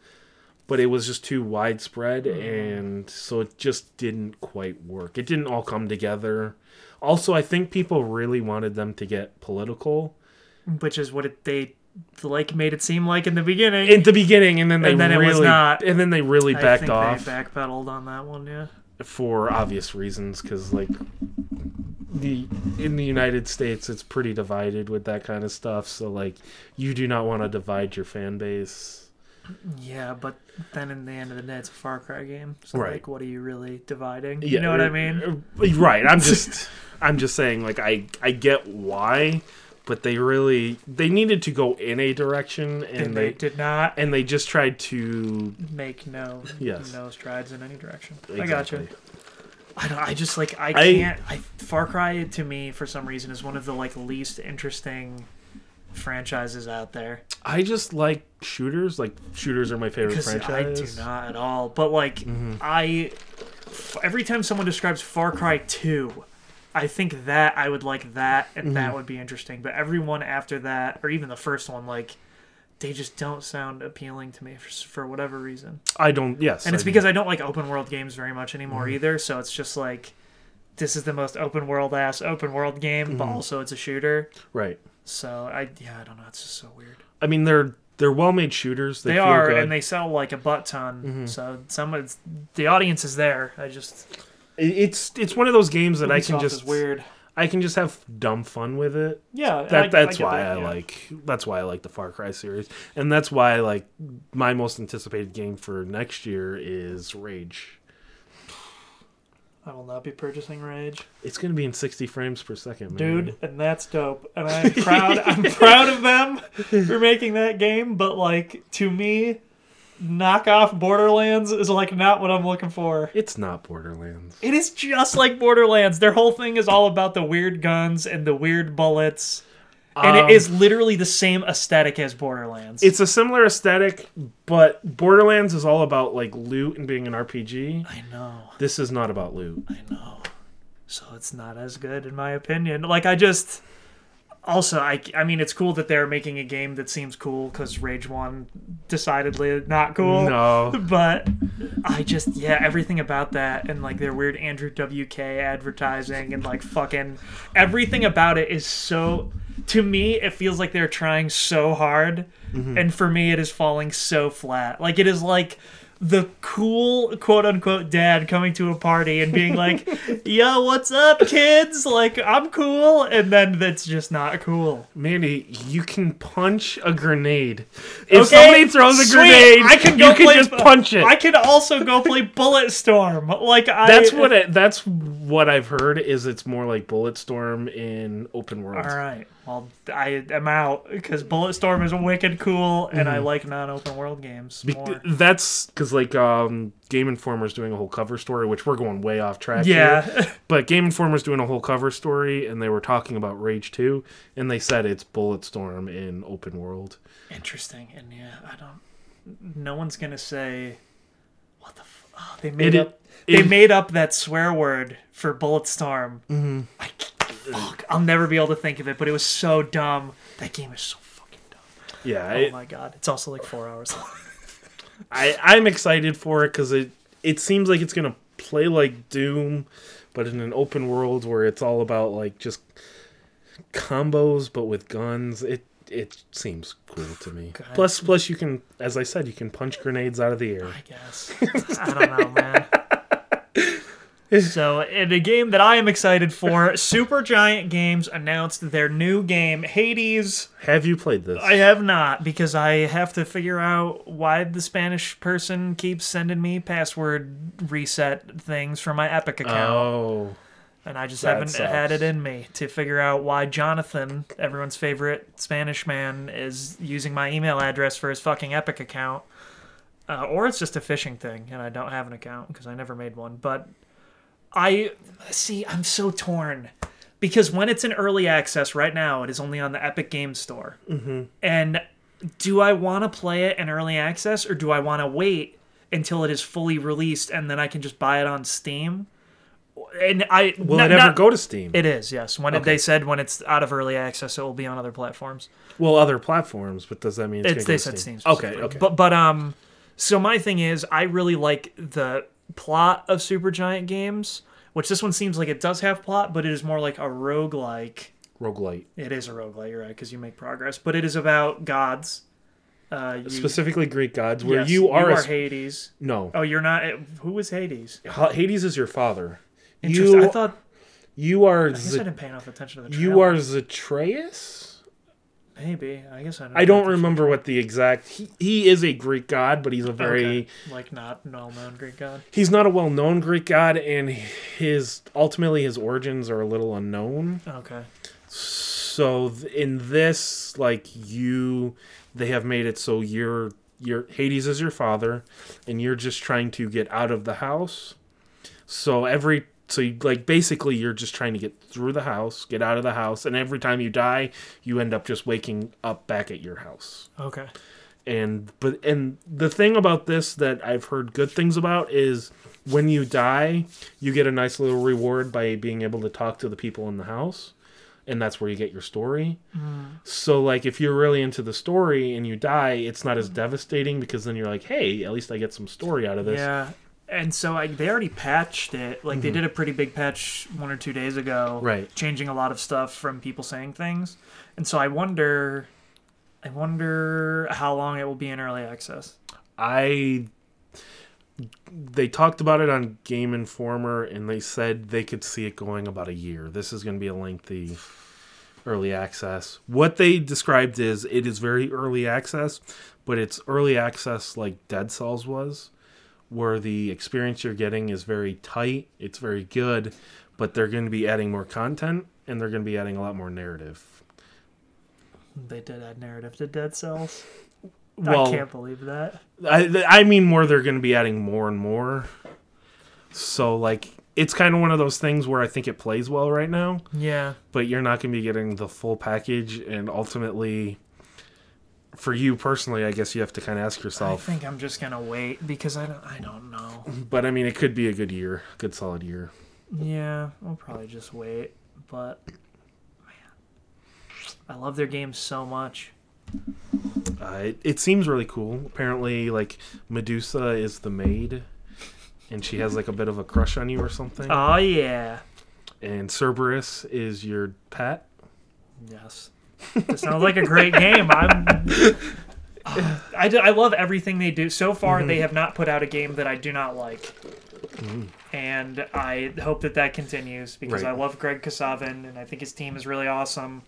B: But it was just too widespread mm. and so it just didn't quite work. It didn't all come together. Also, I think people really wanted them to get political
A: Which is what it, they like made it seem like in the beginning.
B: in the beginning and then they
A: And then it
B: really
A: was not.
B: and then they really
A: I
B: backed
A: think
B: off.
A: They backpedaled on that one, yeah.
B: for obvious reasons because like the in the United States, it's pretty divided with that kind of stuff. So like, you do not want to divide your fan base.
A: Yeah, but then in the end of the day, it's a Far Cry game. So
B: Right.
A: like, what are you really dividing?
B: Yeah,
A: you know what I
B: uh,
A: mean?
B: uh, Right. I'm just I'm just saying like I I get why, but they really they needed to go in a direction
A: And
B: and
A: they
B: they
A: did not
B: and they just tried to
A: make no
B: Yes.
A: no strides in any direction. I got you. I don't. I just like I
B: I-
A: can't. I, Far Cry to me for some reason is one of the like least interesting franchises out there
B: I just like shooters. Like shooters are my favorite
A: because I do not at all. But like
B: Mhm.
A: I, f- every time someone describes Far Cry Two, I think that I would like that and that
B: Mhm.
A: would be interesting. But everyone after that, or even the first one, like they just don't sound appealing to me for, for whatever reason.
B: I don't. Yes,
A: and it's
B: I-
A: because I don't like open world games very much anymore
B: Mhm.
A: either. So it's just like this is the most open world ass open world game, but
B: Mhm.
A: also it's a shooter.
B: right.
A: So I yeah I don't know. It's just so weird.
B: I mean, they're they're well made shooters. They,
A: They, are,
B: good.
A: and they sell like a butt ton.
B: Mhm.
A: So some of the audience is there. I just
B: it's it's one of those games that I can just
A: weird.
B: I can just have dumb fun with it.
A: Yeah,
B: That
A: I-
B: that's
A: I
B: why
A: that,
B: I
A: yeah.
B: like that's why I like the Far Cry series, and that's why like my most anticipated game for next year is Rage.
A: I will not be purchasing Rage,
B: It's gonna be in sixty frames per second, man.
A: dude, and that's dope. And I'm proud. I'm proud of them for making that game. But like to me, knockoff Borderlands is like not what I'm looking for.
B: It's not Borderlands.
A: It is just like Borderlands. Their whole thing is all about the weird guns and the weird bullets. And
B: Um,
A: it is literally the same aesthetic as Borderlands.
B: It's a similar aesthetic, but Borderlands is all about like loot and being an RPG.
A: I know.
B: This is not about loot.
A: I know. So it's not as good in my opinion. Like I just also I I mean it's cool that they're making a game that seems cool cuz Rage 1 decidedly not cool.
B: No.
A: But I just yeah, everything about that and like their weird Andrew WK advertising and like fucking everything about it is so to me it feels like they're trying so hard mm-hmm. and for me it is falling so flat. Like it is like the cool quote unquote dad coming to a party and being like, "Yo, what's up, kids? Like, I'm cool," and then that's just not cool.
B: Mandy, you can punch a grenade. If
A: Okay,
B: somebody throws a
A: sweet,
B: grenade,
A: I can go.
B: you
A: go
B: can just punch it.
A: I can also go play Bulletstorm. Like, I
B: that's what it, that's what I've heard is it's more like Bulletstorm in open world.
A: All right. Well, I am out because Bulletstorm is wicked cool, and
B: Mm-hmm.
A: I like non-open world games more.
B: that's because like um, Game Informer's doing a whole cover story, which we're going way off track. here.
A: Yeah.
B: But Game Informer's doing a whole cover story, and they were talking about Rage 2, and they said it's Bulletstorm in open world.
A: Interesting. And yeah, I don't. No one's gonna say what the. F- oh, they made
B: It-
A: up. They
B: it-
A: made up that swear word for Bulletstorm.
B: Mm-hmm.
A: I fuck. I'll never be able to think of it, but it was so dumb. That game is so fucking dumb.
B: Yeah,
A: Oh
B: I,
A: my god! It's also like four hours long.
B: I I'm excited for it because it it seems like it's gonna play like Doom, but in an open world where it's all about like just combos but with guns. It it seems cool to me.
A: God.
B: Plus plus you can, as I said, you can punch grenades out of the air.
A: I guess. I don't know, man. So, in a game that I am excited for, Supergiant Games announced their new game, Hades.
B: Have you played this?
A: I have not because I have to figure out why the Spanish person keeps sending me password reset things for my Epic account.
B: Oh.
A: and I just haven't
B: sucks.
A: had it in me to figure out why Jonathan, everyone's favorite Spanish man, is using my email address for his fucking Epic account. Uh, or it's just a phishing thing, and I don't have an account because I never made one. But I see, I'm so torn because when it's in early access right now, it is only on the Epic Games Store. Mm-hmm. And do I want to play it in early access, or do I want to wait until it is fully released and then I can just buy it on Steam? And I
B: Will
A: not-
B: it ever
A: not-
B: go to Steam?
A: It is, yes. When it, they said when it's out of early access, it will be on other platforms.
B: well, other platforms, but does that mean it's,
A: It's, they said
B: Steam?
A: Steam.
B: Okay, okay.
A: But but um, so my thing is, I really like the plot of Supergiant games, which this one seems like it does have plot, but it is more like a roguelike.
B: Roguelite.
A: It is a roguelike, you're right, because you make progress. But it is about gods. Uh, you,
B: Specifically Greek gods, where
A: yes,
B: you are, a,
A: Hades.
B: no.
A: Oh, you're not. Who is Hades?
B: Hades is your father.
A: Interesting.
B: You
A: I thought
B: You are
A: I guess I
B: Z-
A: didn't pay enough attention to the.
B: you are Zagreus.
A: Maybe. I guess I. Don't
B: I don't remember what the exact. He, he is a Greek god, but he's a very
A: Okay. like not well-known Greek god.
B: he's not a well-known Greek god, and his ultimately his origins are a little unknown.
A: Okay.
B: So in this, like you, they have made it so you're you're Hades is your father, and you're just trying to get out of the house. So every so you, like basically you're just trying to get through the house, get out of the house, and every time you die, you end up just waking up back at your house
A: Okay.
B: and but and the thing about this that I've heard good things about is when you die, you get a nice little reward by being able to talk to the people in the house, and that's where you get your story. Mm. So like if you're really into the story and you die, it's not as devastating because then you're like, hey, at least I get some story out of this.
A: Yeah. And so I, they already patched it. Like they did a pretty big patch one or two days ago,
B: Mm-hmm. Right.
A: Changing a lot of stuff from people saying things, and so I wonder, I wonder how long it will be in early access.
B: I they talked about it on Game Informer and they said they could see it going about a year. This is going to be a lengthy early access. What they described is it is very early access, but it's early access like Dead Cells was, where the experience you're getting is very tight, it's very good, but they're going to be adding more content and they're going to be adding a lot more narrative.
A: They did add narrative to Dead Cells.
B: Well,
A: I can't believe that.
B: I I mean more they're going to be adding more and more. So like it's kind of one of those things where I think it plays well right now,
A: Yeah.
B: but you're not going to be getting the full package and ultimately for you personally, I guess you have to kind of ask yourself.
A: I think I'm just gonna wait because I don't. I don't know.
B: But I mean, it could be a good year, good solid year.
A: Yeah, I'll probably just wait. But man, I love their games so much.
B: Uh, it, it seems really cool. Apparently, like Medusa is the maid, and she has like a bit of a crush on you or something.
A: Oh yeah.
B: and Cerberus is your pet.
A: Yes. This sounds like a great game. I'm. I, do- I love everything they do. So far, they mm-hmm. have not put out a game that I do not like. Mm-hmm. And I hope that that continues because
B: Right.
A: I love Greg Kasavin and I think his team is really awesome.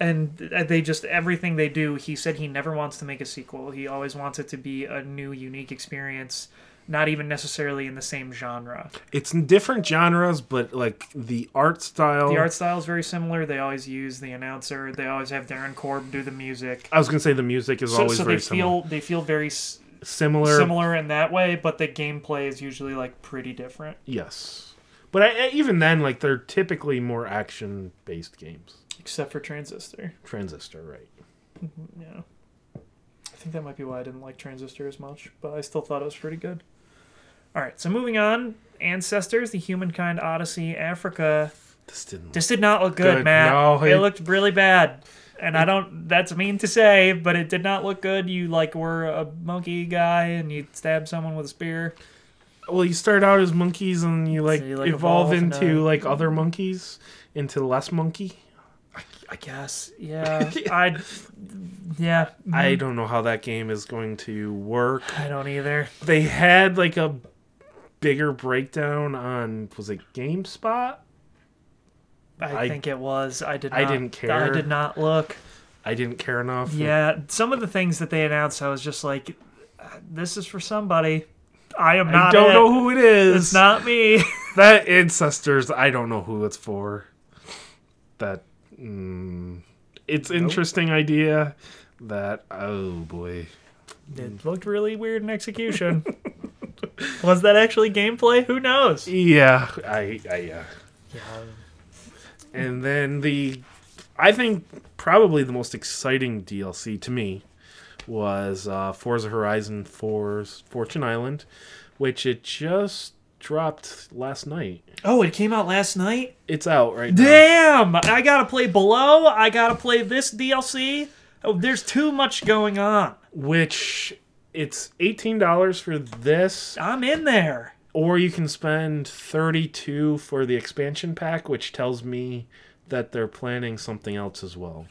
A: And they just, everything they do, he said he never wants to make a sequel. He always wants it to be a new, unique experience, not even necessarily in the same genre.
B: It's in different genres, but like the art style.
A: The art style is very similar. They always use the announcer. They always have Darren Korb do the music.
B: I was gonna say the music is
A: So,
B: always
A: so
B: very
A: they feel they feel very s-
B: similar.
A: similar in that way, but the gameplay is usually like pretty different.
B: Yes, but I, even then, like they're typically more action-based games.
A: Except for Transistor.
B: Transistor, right?
A: Mm-hmm, yeah. I think that might be why I didn't like Transistor as much, but I still thought it was pretty good. All right, so moving on, Ancestors, the Humankind Odyssey, Africa.
B: This didn't.
A: This did not look good,
B: Good.
A: Matt.
B: No,
A: it
B: it-
A: looked really bad. And I don't that's mean to say, but it did not look good. You like were a monkey guy and you stabbed someone with a spear.
B: well, you start out as monkeys and you like,
A: So you, like,
B: evolve,
A: evolve
B: into
A: into-
B: like other monkeys, into less monkey.
A: I guess. Yeah. I yeah.
B: I mm-hmm. don't know how that game is going to work.
A: I don't either.
B: They had like a bigger breakdown on was it GameSpot?
A: I,
B: I-
A: think it was. I did not
B: I didn't care.
A: I did not look.
B: I didn't care enough.
A: Yeah, some of the things that they announced, I was just like, "Uh, "This is for somebody." I am not.
B: I don't
A: it.
B: know who it is.
A: It's not me.
B: that ancestors. I don't know who it's for. That mm, it's interesting idea. That oh boy.
A: it looked really weird in execution. was that actually gameplay? Who knows?
B: Yeah, I, I yeah.
A: Yeah.
B: And then the, I think probably the most exciting DLC to me was uh, Forza Horizon 4's Fortune Island, which it just dropped last night.
A: Oh, it came out last night.
B: It's out right now.
A: Damn! I gotta play below. I gotta play this DLC. Oh, there's too much going on.
B: Which it's eighteen dollars for this,
A: I'm in there.
B: or you can spend thirty-two for the expansion pack, which tells me that they're planning something else as well.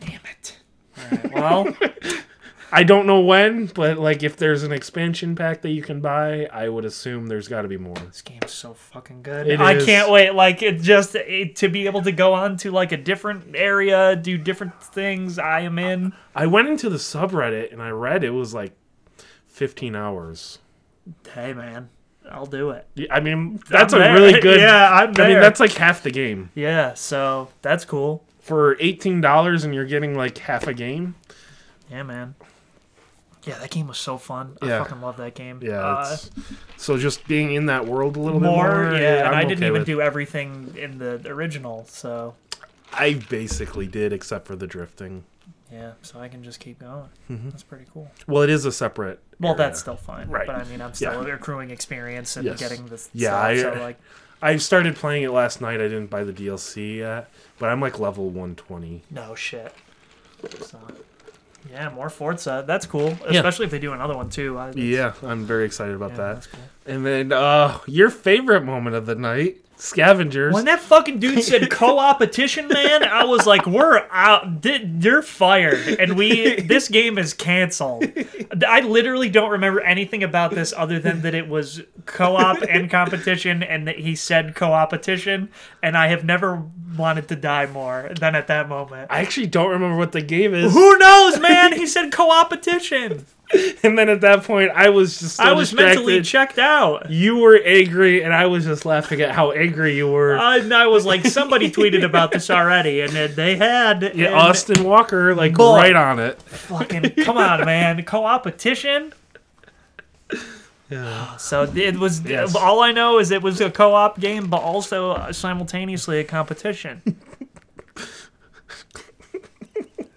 A: Damn it. All right. Well,
B: I don't know when, but like if there's an expansion pack that you can buy, I would assume there's got to be more.
A: This game's so fucking good.
B: It
A: I
B: is.
A: can't wait. Like it just it, to be able to go on to like a different area, do different things. I am in.
B: I went into the subreddit and I read it was like 15 hours.
A: Hey man, I'll do it.
B: Yeah, I mean, that's
A: I'm
B: a
A: there.
B: really good.
A: Yeah, I'm
B: I mean, that's like half the game
A: Yeah, so that's cool.
B: for eighteen dollars, and you're getting like half a game.
A: Yeah, man. Yeah, that game was so fun. I
B: Yeah.
A: fucking love that game.
B: Yeah.
A: Uh,
B: it's, so just being in that world a little
A: more,
B: bit more.
A: yeah. and
B: I'm
A: I didn't
B: okay
A: even
B: with.
A: do everything in the original, so
B: I basically did, except for the drifting.
A: yeah. So I can just keep going.
B: Mm-hmm.
A: That's pretty cool.
B: Well, it is a separate.
A: Well,
B: area.
A: that's still fine.
B: Right.
A: But I mean, I'm still accruing experience and
B: Yes.
A: getting this.
B: Yeah,
A: stuff,
B: I-
A: so like,
B: I started playing it last night. I didn't buy the DLC yet, but I'm like level 120.
A: no shit. So, yeah, more Forza. That's cool. Especially if they do another one too. I,
B: Yeah, I'm very excited about that.
A: Cool.
B: And then uh your favorite moment of the night, scavengers.
A: When that fucking dude said co-opetition, man, I was like, "We're out. Di- You're fired." And we, this game is canceled. I literally don't remember anything about this other than that it was co-op and competition, and that he said co-opetition. And I have never wanted to die more than at that moment.
B: I actually don't remember what the game is.
A: Who knows, man? He said co-opetition.
B: and then at that point, I was just so
A: I was mentally checked out.
B: You were angry, and I was just laughing at how angry you were.
A: I, I was like, somebody tweeted about this already, and then they had.
B: yeah, Austin Walker, like right on it.
A: Fucking come on, man! Co-opetition. So it was.
B: Yes.
A: All I know is it was a co-op game, but also simultaneously a competition.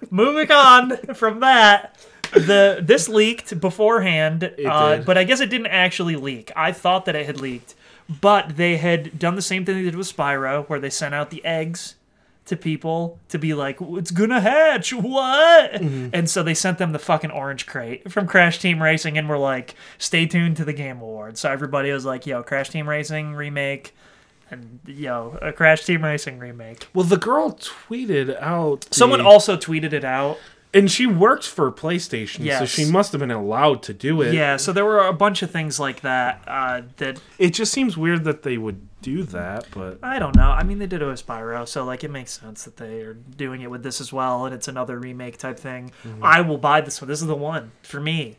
A: Moving on from that, the this leaked beforehand, uh, but I guess it didn't actually leak. I thought that it had leaked, but they had done the same thing they did with Spyro, where they sent out the eggs to people to be like, "It's gonna hatch, what?"
B: Mm-hmm.
A: And so they sent them the fucking orange crate from Crash Team Racing, and were like, "Stay tuned to the Game Awards." So everybody was like, "Yo, Crash Team Racing remake." And yo, a Crash Team Racing remake.
B: Well, the girl tweeted out. the-
A: Someone also tweeted it out.
B: And she works for PlayStation, so she must have been allowed to do it.
A: Yeah, so there were a bunch of things like that. Uh, that
B: It just seems weird that they would do that, but
A: I don't know. I mean, they did it with Spyro, so like it makes sense that they are doing it with this as well, and it's another remake type thing. I will buy this one. This is the one for me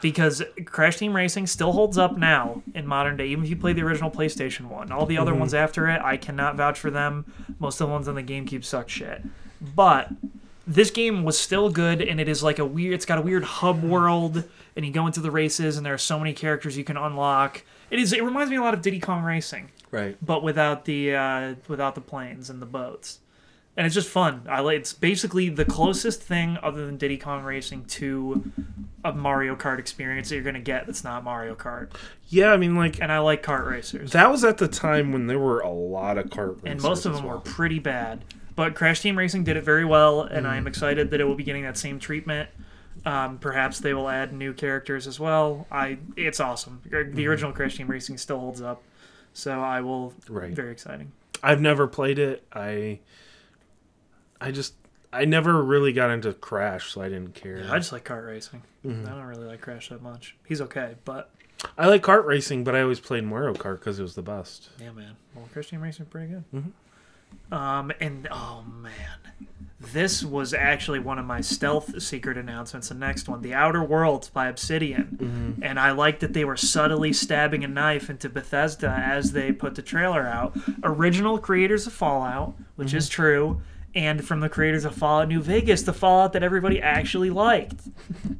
A: because Crash Team Racing still holds up now in modern day. Even if you play the original PlayStation one, all the other ones after it, I cannot vouch for them. Most of the ones on the GameCube suck shit, but this game was still good and it is like a weird it's got a weird hub world and you go into the races and there are so many characters you can unlock it is it reminds me a lot of diddy kong racing
B: right.
A: but without the uh, without the planes and the boats and it's just fun i like it's basically the closest thing other than diddy kong racing to a mario kart experience that you're going to get that's not mario kart
B: Yeah, I mean, like
A: and i like kart racers
B: that was at the time when there were a lot of kart racers.
A: and most of them
B: well.
A: were pretty bad. But Crash Team Racing did it very well, and
B: Mm.
A: I am excited that it will be getting that same treatment. Um, perhaps they will add new characters as well. I it's awesome. The
B: Mm-hmm.
A: original Crash Team Racing still holds up, so I will.
B: Right.
A: Very exciting.
B: I've never played it. I I just I never really got into Crash, so I didn't care.
A: I just like kart racing.
B: Mm-hmm.
A: I don't really like Crash that much. He's okay, but
B: I like kart racing, but I always played Mario Kart because it was the best.
A: yeah, man. Well, Crash Team Racing pretty good.
B: Mm-hmm.
A: Um, and oh man, this was actually one of my stealth secret announcements. The next one, The Outer Worlds by Obsidian,
B: Mm-hmm.
A: and I like that they were subtly stabbing a knife into Bethesda as they put the trailer out. Original creators of Fallout, which is true. And from the creators of Fallout New Vegas, the Fallout that everybody actually liked,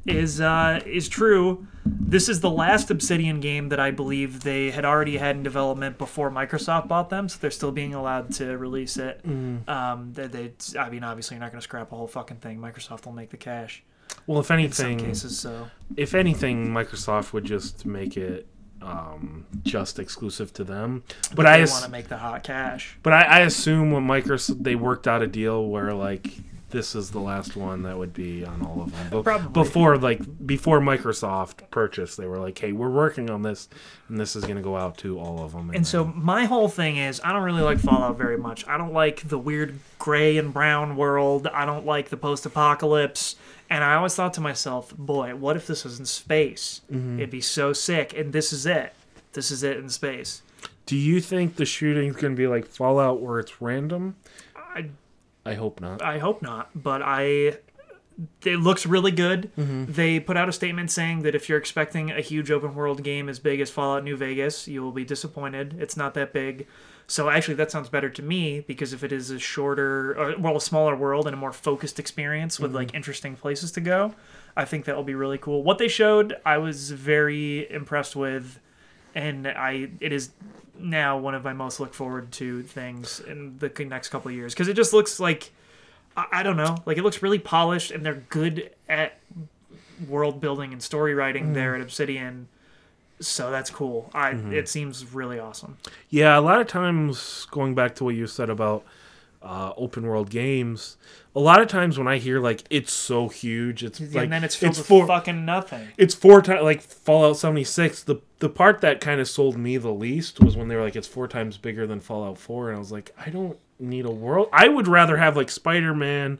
A: is uh, is true. This is the last Obsidian game that I believe they had already had in development before Microsoft bought them, so they're still being allowed to release it. Um, they, they, I mean, obviously, you're not going to scrap a whole fucking thing. Microsoft will make the cash
B: Well, if anything,
A: cases. So
B: if anything, Microsoft would just make it um, just exclusive to them. But, I ass-
A: want to make the hot cash.
B: but I, I assume when Microsoft they worked out a deal where like this is the last one that would be on all of them. But
A: Probably.
B: before like before Microsoft purchased, they were like, "Hey, we're working on this, and this is going to go out to all of them."
A: And so my whole thing is I don't really like Fallout very much. I don't like the weird gray and brown world. I don't like the post-apocalypse. And I always thought to myself, boy, what if this was in space?
B: Mm-hmm.
A: It'd be so sick. And this is it. This is it in space.
B: Do you think the shooting's going to be like Fallout where it's random?
A: I
B: I hope not.
A: I hope not, but I. It looks really good. They put out a statement saying that if you're expecting a huge open world game as big as Fallout New Vegas, you will be disappointed. It's not that big. So actually, that sounds better to me because if it is a shorter, or, well, a smaller world and a more focused experience with like mm-hmm. interesting places to go, I think that will be really cool. What they showed, I was very impressed with, and I it is now one of my most look forward to things in the next couple of years because it just looks like I, I don't know, like it looks really polished and they're good at world building and story writing there mm. at Obsidian. So that's cool. I it seems really awesome.
B: Yeah, a lot of times going back to what you said about uh, open world games, a lot of times when I hear like it's so huge, it's like
A: and then it's filled
B: it's
A: with
B: four
A: fucking nothing.
B: it's four times like Fallout seventy six. The the part that kind of sold me the least was when they were like it's four times bigger than Fallout four, and I was like, I don't need a world. I would rather have like Spider Man.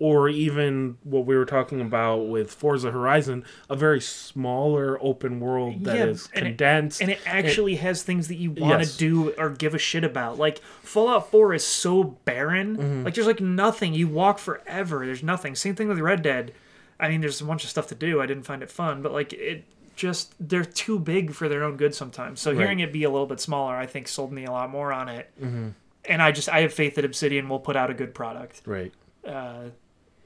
B: Or even what we were talking about with Forza Horizon, a very smaller open world that is
A: Yeah, and it-
B: condensed.
A: And it actually has things that you want to
B: Yes.
A: do or give a shit about. Like Fallout 4 is so barren.
B: Mm-hmm.
A: Like there's like nothing. You walk forever. There's nothing. Same thing with Red Dead. I mean, there's a bunch of stuff to do. I didn't find it fun, but like it just they're too big for their own good sometimes. So hearing it be a little bit smaller, I think sold me a lot more on it.
B: Mm-hmm.
A: And I just I have faith that Obsidian will put out a good product.
B: right.
A: Uh,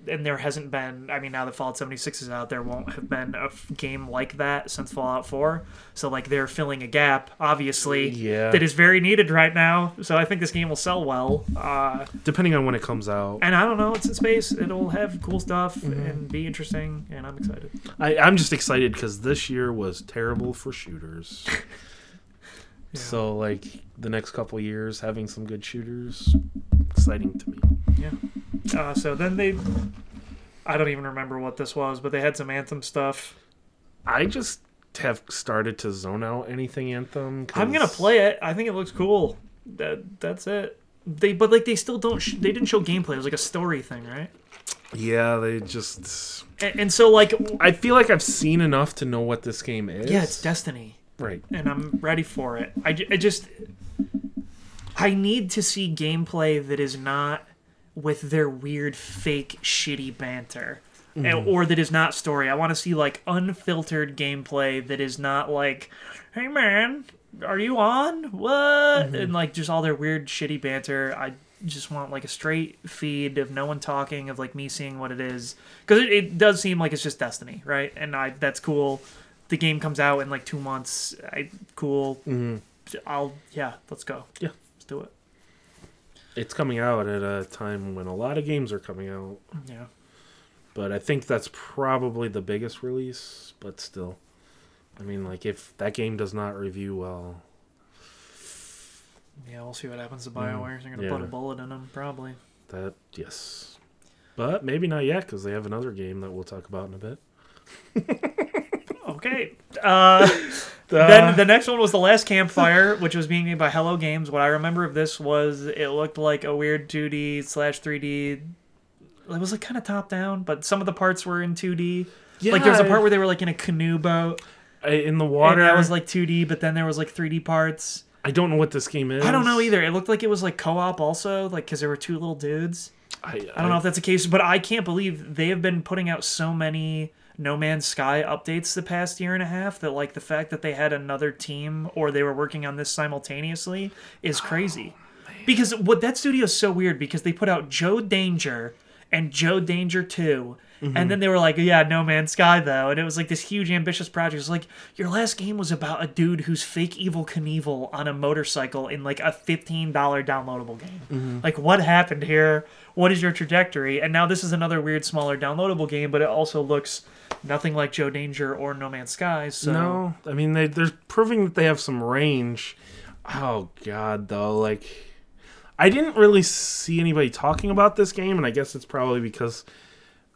A: and there hasn't been i mean now that fallout 76 is out there won't have been a f- game like that since fallout 4 so like they're filling a gap obviously
B: Yeah.
A: that is very needed right now so i think this game will sell well uh,
B: Depending on when it comes out.
A: and i don't know it's in space it'll have cool stuff
B: Mm-hmm.
A: and be interesting and i'm excited
B: I, I'm just excited because this year was terrible for shooters. So like the next couple years, having some good shooters, exciting to me.
A: yeah uh, so then they i don't even remember what this was but they had some anthem stuff
B: I just have started to zone out anything Anthem. 'cause-
A: i'm gonna play it i think it looks cool that that's it they but like they still don't sh- they didn't show gameplay it was like a story thing right
B: Yeah, they just.
A: and, and so like
B: I feel like I've seen enough to know what this game is.
A: yeah it's destiny
B: right.
A: and i'm ready for it I, I just i need to see gameplay that is not with their weird fake shitty banter. And, mm-hmm. or that is not story. I want to see like unfiltered gameplay that is not like hey man are you on? What? Mm-hmm. And like just all their weird shitty banter. I just want like a straight feed of no one talking of like me seeing what it is. Because it, it does seem like it's just destiny right? And i that's cool. The game comes out in like two months. I cool. Mm-hmm. I'll yeah let's go.
B: Yeah.
A: Let's do it
B: It's coming out at a time when a lot of games are coming out,
A: yeah
B: but I think that's probably the biggest release. But still, I mean, like if that game does not review well,
A: yeah we'll see what happens to biowares they're gonna
B: yeah.
A: put a bullet in them probably
B: that yes, but maybe not yet because they have another game that we'll talk about in a bit.
A: okay uh then the next one was the last campfire which was being made by hello games. What i remember of this was it looked like a weird 2d slash 3d it was like kind of top down but some of the parts were in 2d Yeah, like there was a part where they were like in a canoe boat.
B: In the
A: and
B: water.
A: that was like 2d but then there was like 3d parts.
B: I don't know what this game is.
A: i don't know either. It looked like it was like co-op also like because there were two little dudes.
B: I,
A: I don't know if that's the case, but I can't believe they have been putting out so many No Man's Sky updates the past year and a half that like the fact that they had another team or they were working on this simultaneously is crazy. Oh, because what that studio is so weird because they put out Joe Danger and Joe Danger 2 and mm-hmm. then they were like, yeah, No Man's Sky though, and it was like this huge ambitious project. It's like your last game was about a dude who's fake Evel Knievel on a motorcycle in like a fifteen dollar downloadable game. Mm-hmm. Like, what happened here? What is your trajectory? And now this is another weird, smaller downloadable game, but it also looks nothing like Joe Danger or No Man's Sky. So
B: No, I mean they they're proving that they have some range. Oh god, though, like I didn't really see anybody talking about this game, and I guess it's probably because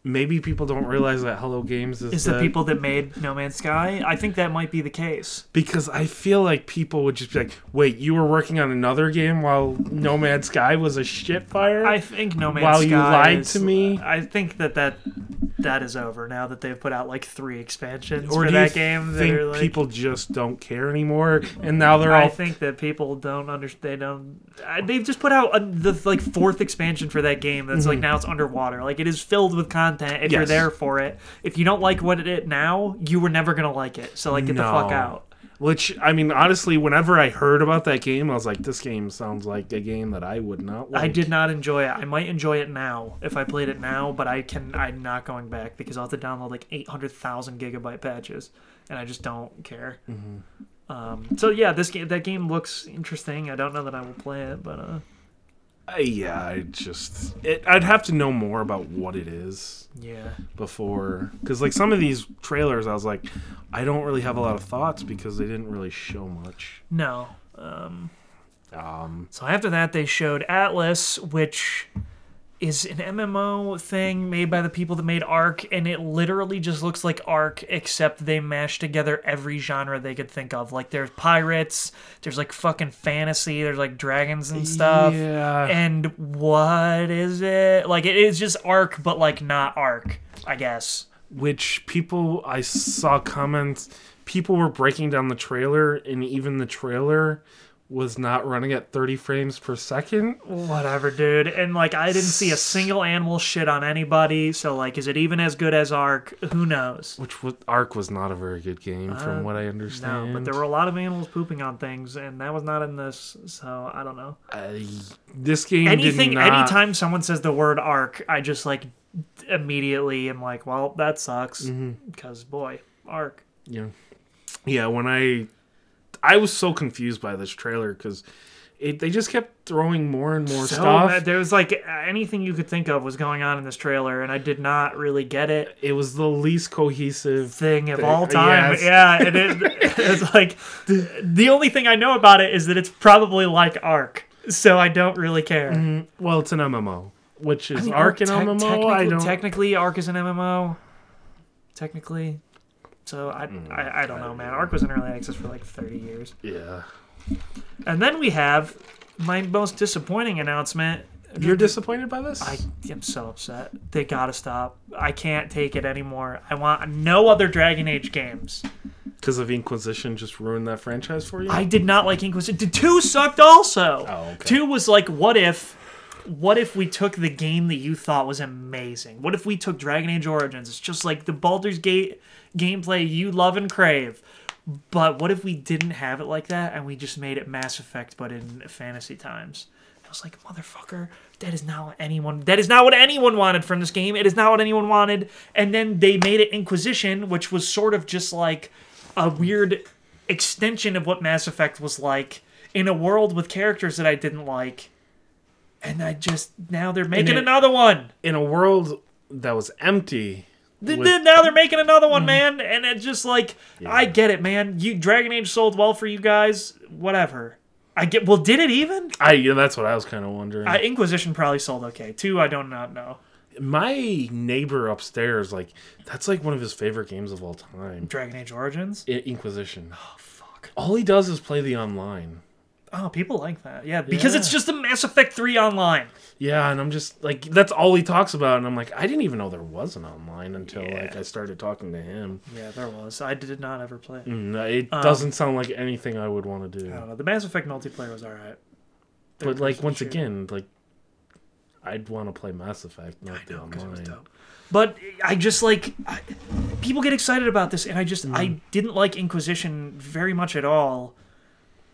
B: maybe people don't realize that Hello Games is,
A: is the people that made No Man's Sky? I think that might be the case.
B: because I feel like people would just be like, "Wait, you were working on another game while No Man's Sky was a shit fire?"
A: I think No Man's Sky
B: While
A: Sky.
B: you lied
A: is-
B: to me?
A: I think that that that is over now that they've put out like three expansions
B: Or
A: for that game.
B: Think
A: like,
B: people just don't care anymore, and now they're
A: I
B: all
A: think that people don't understand. They don't. They've just put out a, the like fourth expansion for that game. That's like mm-hmm. now it's underwater. Like it is filled with content. If you're there for it, if you don't like what it is now, you were never gonna like it. So like get the fuck out.
B: Which I mean, honestly, whenever I heard about that game, I was like, "This game sounds like a game that I would not." Like.
A: I did not enjoy it. I might enjoy it now if I played it now, but I can. I'm not going back because I'll have to download like 800,000 gigabyte patches, and I just don't care. Um, so yeah, this game that game looks interesting. I don't know that I will play it, but uh,
B: Uh, yeah, I just it, I'd have to know more about what it is
A: yeah.
B: before, because like some of these trailers, I was like, I don't really have a lot of thoughts because they didn't really show much.
A: No. Um,
B: Um,
A: so after that, they showed Atlas, which is an MMO thing made by the people that made Ark, and it literally just looks like Ark, except they mashed together every genre they could think of. Like there's pirates, there's like fucking fantasy, there's like dragons and stuff.
B: Yeah.
A: And what is it? Like it is just Ark, but like not Ark, I guess.
B: which people I saw comments, people were breaking down the trailer, and even the trailer was not running at 30 frames per second.
A: Whatever, dude. And like, I didn't see a single animal shit on anybody. So like, is it even as good as Ark? Who knows?
B: Which was, Ark was not a very good game, from
A: Uh,
B: what I understand.
A: No,
B: understand.
A: but there were a lot of animals pooping on things, and that was not in this. So I don't know.
B: I- this game
A: Anything,
B: not,
A: anytime someone says the word Ark, I just like immediately am like, well, that sucks.
B: Mm-hmm.
A: Because boy, Ark.
B: Yeah, yeah. When I, I was so confused by this trailer because it they just kept throwing more and more
A: So
B: stuff.
A: uh, there was like anything you could think of was going on in this trailer, and I did not really get it.
B: it was the least cohesive.
A: thing of
B: Thing,
A: all time.
B: yes.
A: Yeah, it is. it's like the, only thing I know about it is that it's probably like Ark, so I don't really care.
B: Mm, Well, it's an MMO, which is
A: I mean,
B: Ark an
A: tec-
B: MMO.
A: Technically,
B: I don't.
A: technically, Ark is an MMO. Technically, so I,
B: Mm,
A: I I don't know, man. Ark was in early access for like thirty years,
B: yeah,
A: and then we have my most disappointing announcement.
B: you're disappointed by this.
A: I am so upset. They gotta stop. I can't take it anymore. I want no other Dragon Age games.
B: Because of Inquisition, just ruined that franchise for you.
A: I did not like Inquisition. Two sucked also.
B: Oh, okay.
A: Two was like, what if, what if we took the game that you thought was amazing? What if we took Dragon Age Origins? It's just like the Baldur's Gate gameplay you love and crave. But what if we didn't have it like that and we just made it Mass Effect but in fantasy times? I was like, motherfucker, that is not what anyone that is not what anyone wanted from this game. It is not what anyone wanted. And then they made it Inquisition, which was sort of just like a weird extension of what Mass Effect was like in a world with characters that I didn't like. And I just now they're making
B: it-
A: another one.
B: in a world that was empty.
A: Th-
B: with-
A: th- now they're making another one, man, and it's just like I get it, man. You Dragon Age sold well for you guys, whatever. I get. Well, did it even?
B: I yeah, that's what I was kind of wondering.
A: Uh, Inquisition probably sold okay. Two, I don't not know.
B: My neighbor upstairs, like that's like one of his favorite games of all time.
A: Dragon Age Origins.
B: I- Inquisition.
A: Oh fuck.
B: All he does is play the online.
A: Oh, people like that. Yeah, because it's just a Mass Effect Three online.
B: Yeah, and I'm just like that's all he talks about, and I'm like, I didn't even know there was an online until
A: Yeah.
B: like I started talking to him.
A: Yeah, there was. I did not ever play. it.
B: Mm, it
A: Um,
B: doesn't sound like anything I would want to do.
A: I don't know. The Mass Effect multiplayer was alright.
B: But like once again, like I'd want to play Mass Effect, not the
A: know, was
B: online.
A: But I just like I, people get excited about this, and I just
B: Mm.
A: I didn't like Inquisition very much at all.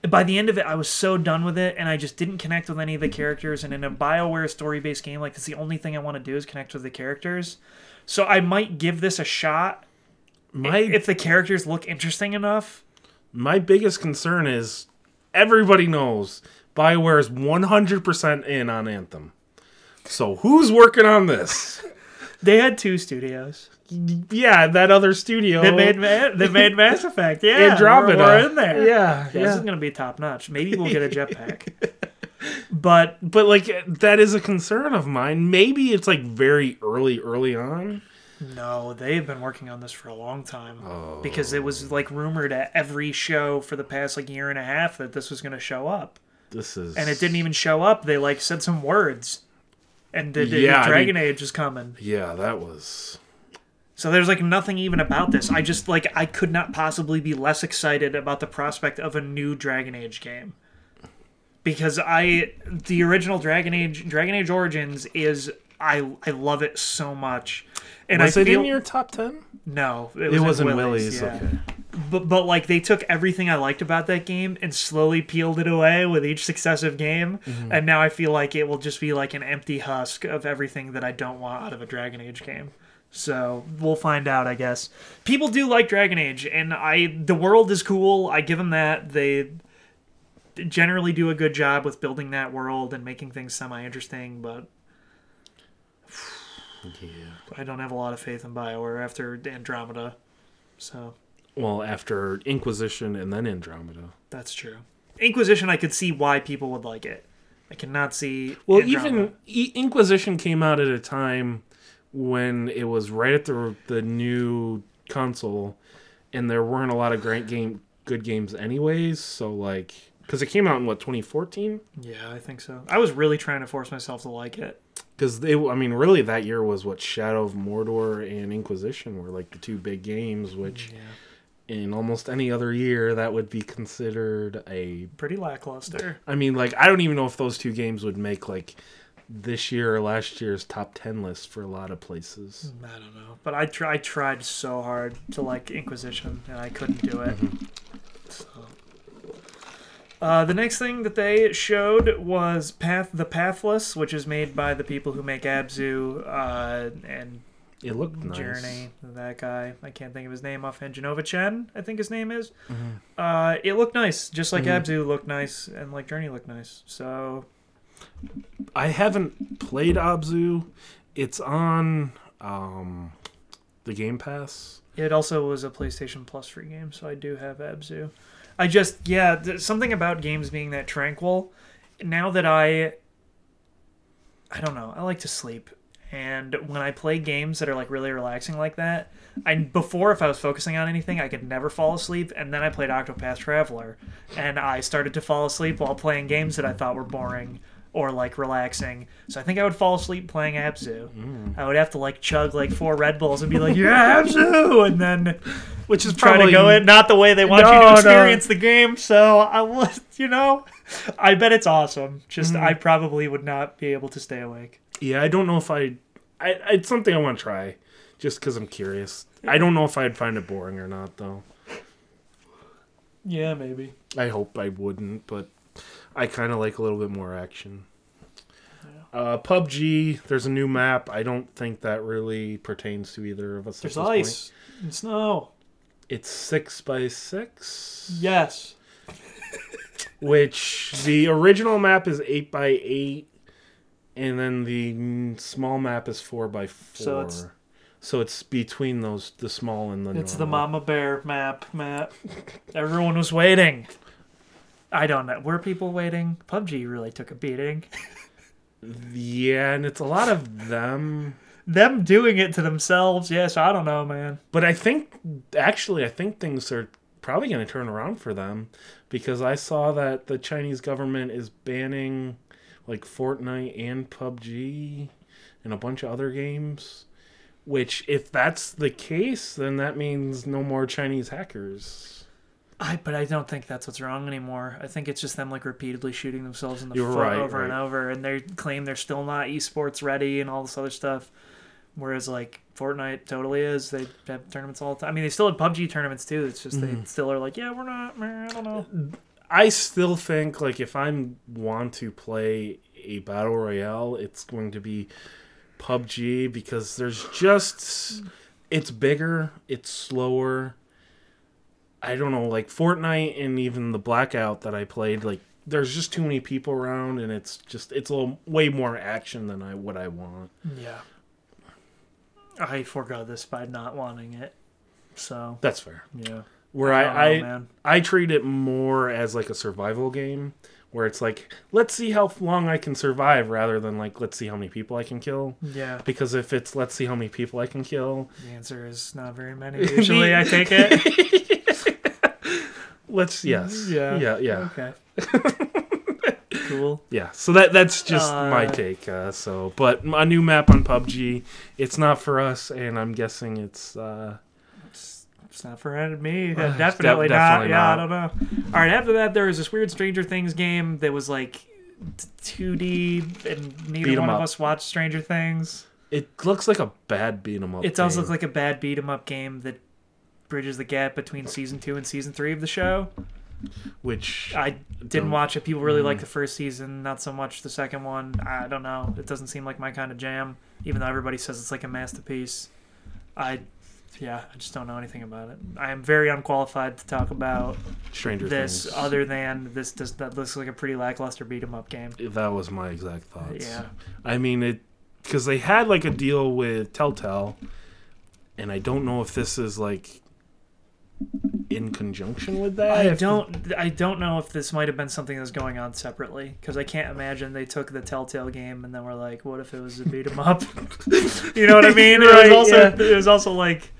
A: By the end of it, I was so done with it, and I just didn't connect with any of the characters. And in a Bioware story-based game, like that's the only thing I want to do is connect with the characters. So I might give this a shot
B: My
A: if the characters look interesting enough.
B: my biggest concern is everybody knows BioWare is 100% in on Anthem. So who's working on this?
A: They had two studios.
B: Yeah, that other studio.
A: They made Ma- they made Mass Effect. Yeah,
B: Andromeda.
A: We're, we're in there.
B: Yeah,
A: Yeah,
B: yeah.
A: This is gonna be top notch. Maybe we'll get a jetpack. but
B: But like that is a concern of mine. Maybe it's like very early, early on.
A: no, they've been working on this for a long time oh. because it was like rumored at every show for the past like year and a half that this was gonna show up,
B: This is
A: and it didn't even show up. They like said some words, and the, the
B: Yeah, I
A: Dragon
B: mean-
A: Age is coming.
B: Yeah, that was.
A: So there's like nothing even about this. I just like I could not possibly be less excited about the prospect of a new Dragon Age game. Because I the original Dragon Age Dragon Age Origins is I I love it so much. And
B: Was
A: I
B: it
A: feel
B: in your top ten?
A: no, it,
B: It
A: was
B: wasn't
A: in
B: Willie's.
A: yeah.
B: Okay.
A: But but like they took everything I liked about that game and slowly peeled it away with each successive game,
B: Mm-hmm.
A: and now I feel like it will just be like an empty husk of everything that I don't want out of a Dragon Age game. So we'll find out, I guess. People do like Dragon Age, and I the world is cool. I give them that. They generally do a good job with building that world and making things semi interesting, but
B: Yeah.
A: I don't have a lot of faith in Bioware after Andromeda. So
B: Well, after Inquisition and then Andromeda.
A: That's true. Inquisition, I could see why people would like it. I cannot see.
B: Well,
A: Andromeda.
B: even Inquisition came out at a time when it was right at the the new console, and there weren't a lot of great game good games anyways. So like, because it came out in what 2014.
A: yeah, I think so. I was really trying to force myself to like it.
B: Because they, I mean, really that year was what Shadow of Mordor and Inquisition were like the two big games, which
A: Yeah,
B: in almost any other year that would be considered a
A: pretty lackluster.
B: I mean, like I don't even know if those two games would make like this year or last year's top ten list for a lot of places.
A: I don't know, but I try, I tried so hard to like Inquisition, and I couldn't do it. So. Uh, the next thing that they showed was Path the Pathless, which is made by the people who make Abzu uh, and
B: It looked nice.
A: Journey, that guy. I can't think of his name offhand. Jenova Chen, I think his name is.
B: Mm-hmm.
A: Uh, it looked nice, just like
B: Mhm.
A: Abzu looked nice, and like Journey looked nice. So
B: I haven't played Abzu. It's on um, the Game Pass.
A: it also was a PlayStation Plus free game, so I do have Abzu. I just yeah, th- something about games being that tranquil. Now that I, I don't know, I like to sleep, and when I play games that are like really relaxing like that, I before if I was focusing on anything, I could never fall asleep, and then I played Octopath Traveler, and I started to fall asleep while playing games that I thought were boring or like relaxing. So I think I would fall asleep playing Abzu. Mm. I would have to like chug like four Red Bulls and be like, "Yeah, Abzu," and then
B: Which is
A: try
B: probably
A: to go in not the way they want you
B: No,
A: to
B: no.
A: experience the game. So I was, you know, I bet it's awesome. Just mm. I probably would not be able to stay awake.
B: Yeah, I don't know if I, I it's something I want to try, just because I'm curious. I don't know if I'd find it boring or not, though.
A: Yeah, maybe.
B: I hope I wouldn't, but I kind of like a little bit more action. Uh, PUBG, there's a new map. I don't think that really pertains to either of us. at
A: There's
B: this point.
A: ice and snow.
B: It's six by six,
A: Yes.
B: which the original map is eight by eight, and then the small map is four by four.
A: So it's-
B: so it's between those, the small and the.
A: It's the. Mama Bear map, Matt. Everyone was waiting. I don't know. Were people waiting? PUBG really took a beating.
B: Yeah, and it's a lot of them.
A: Them doing it to themselves, yes, I don't know, man.
B: But I think actually, I think things are probably going to turn around for them because I saw that the Chinese government is banning like Fortnite and PUBG and a bunch of other games. Which, if that's the case, then that means no more Chinese hackers.
A: I but I don't think that's what's wrong anymore. I think it's just them like repeatedly shooting themselves in the
B: You're
A: foot
B: right,
A: over and over, and they claim they're still not esports ready and all this other stuff. Whereas like Fortnite totally is. They have tournaments all the time. I mean, they still have PUBG tournaments too. It's just
B: Mm-hmm.
A: they still are like, yeah, we're not. man, I don't know.
B: I still think like if I want to play a battle royale, it's going to be PUBG because there's just it's bigger, it's slower. I don't know, like Fortnite and even the Blackout that I played, like there's just too many people around and it's just it's a little way more action than I what I want.
A: Yeah. I forego this by not wanting it. So
B: That's fair.
A: yeah.
B: Where
A: I
B: I
A: know,
B: I. I treat it more as like a survival game where it's like let's see how long I can survive rather than like let's see how many people I can kill.
A: Yeah.
B: Because if it's let's see how many people I can kill,
A: The answer is not very many. Usually, I take it.
B: let's yes,
A: Yeah.
B: yeah, yeah.
A: Okay. cool.
B: Yeah, so that that's just
A: Uh,
B: my take. Uh, so, but a new map on PUBG, it's not for us, and I'm guessing it's. Uh,
A: It's not for me.
B: Uh,
A: definitely,
B: de-
A: not.
B: definitely
A: Yeah,
B: not.
A: I don't know. All right, after that, there was this weird Stranger Things game that was like 2D, and neither one of us watched Stranger Things.
B: it looks like a bad beat 'em up.
A: It does
B: game.
A: look like a bad beat 'em up game that bridges the gap between season two and season three of the show.
B: which
A: I didn't watch it. People really
B: Mm.
A: like the first season, not so much the second one. I don't know. It doesn't seem like my kind of jam, even though everybody says it's like a masterpiece. I, yeah, I just don't know anything about it. I am very unqualified to talk about
B: Stranger
A: this,
B: Things.
A: other than this. Does that looks like a pretty lackluster beat 'em up game?
B: that was my exact thoughts.
A: Yeah,
B: I mean it because they had like a deal with Telltale, and I don't know if this is like in conjunction with that.
A: I don't. I don't know if this might have been something that was going on separately because I can't imagine they took the Telltale game and then were like, "What if it was a beat 'em up?" you know what I mean?
B: Right,
A: it was also
B: yeah.
A: it was also like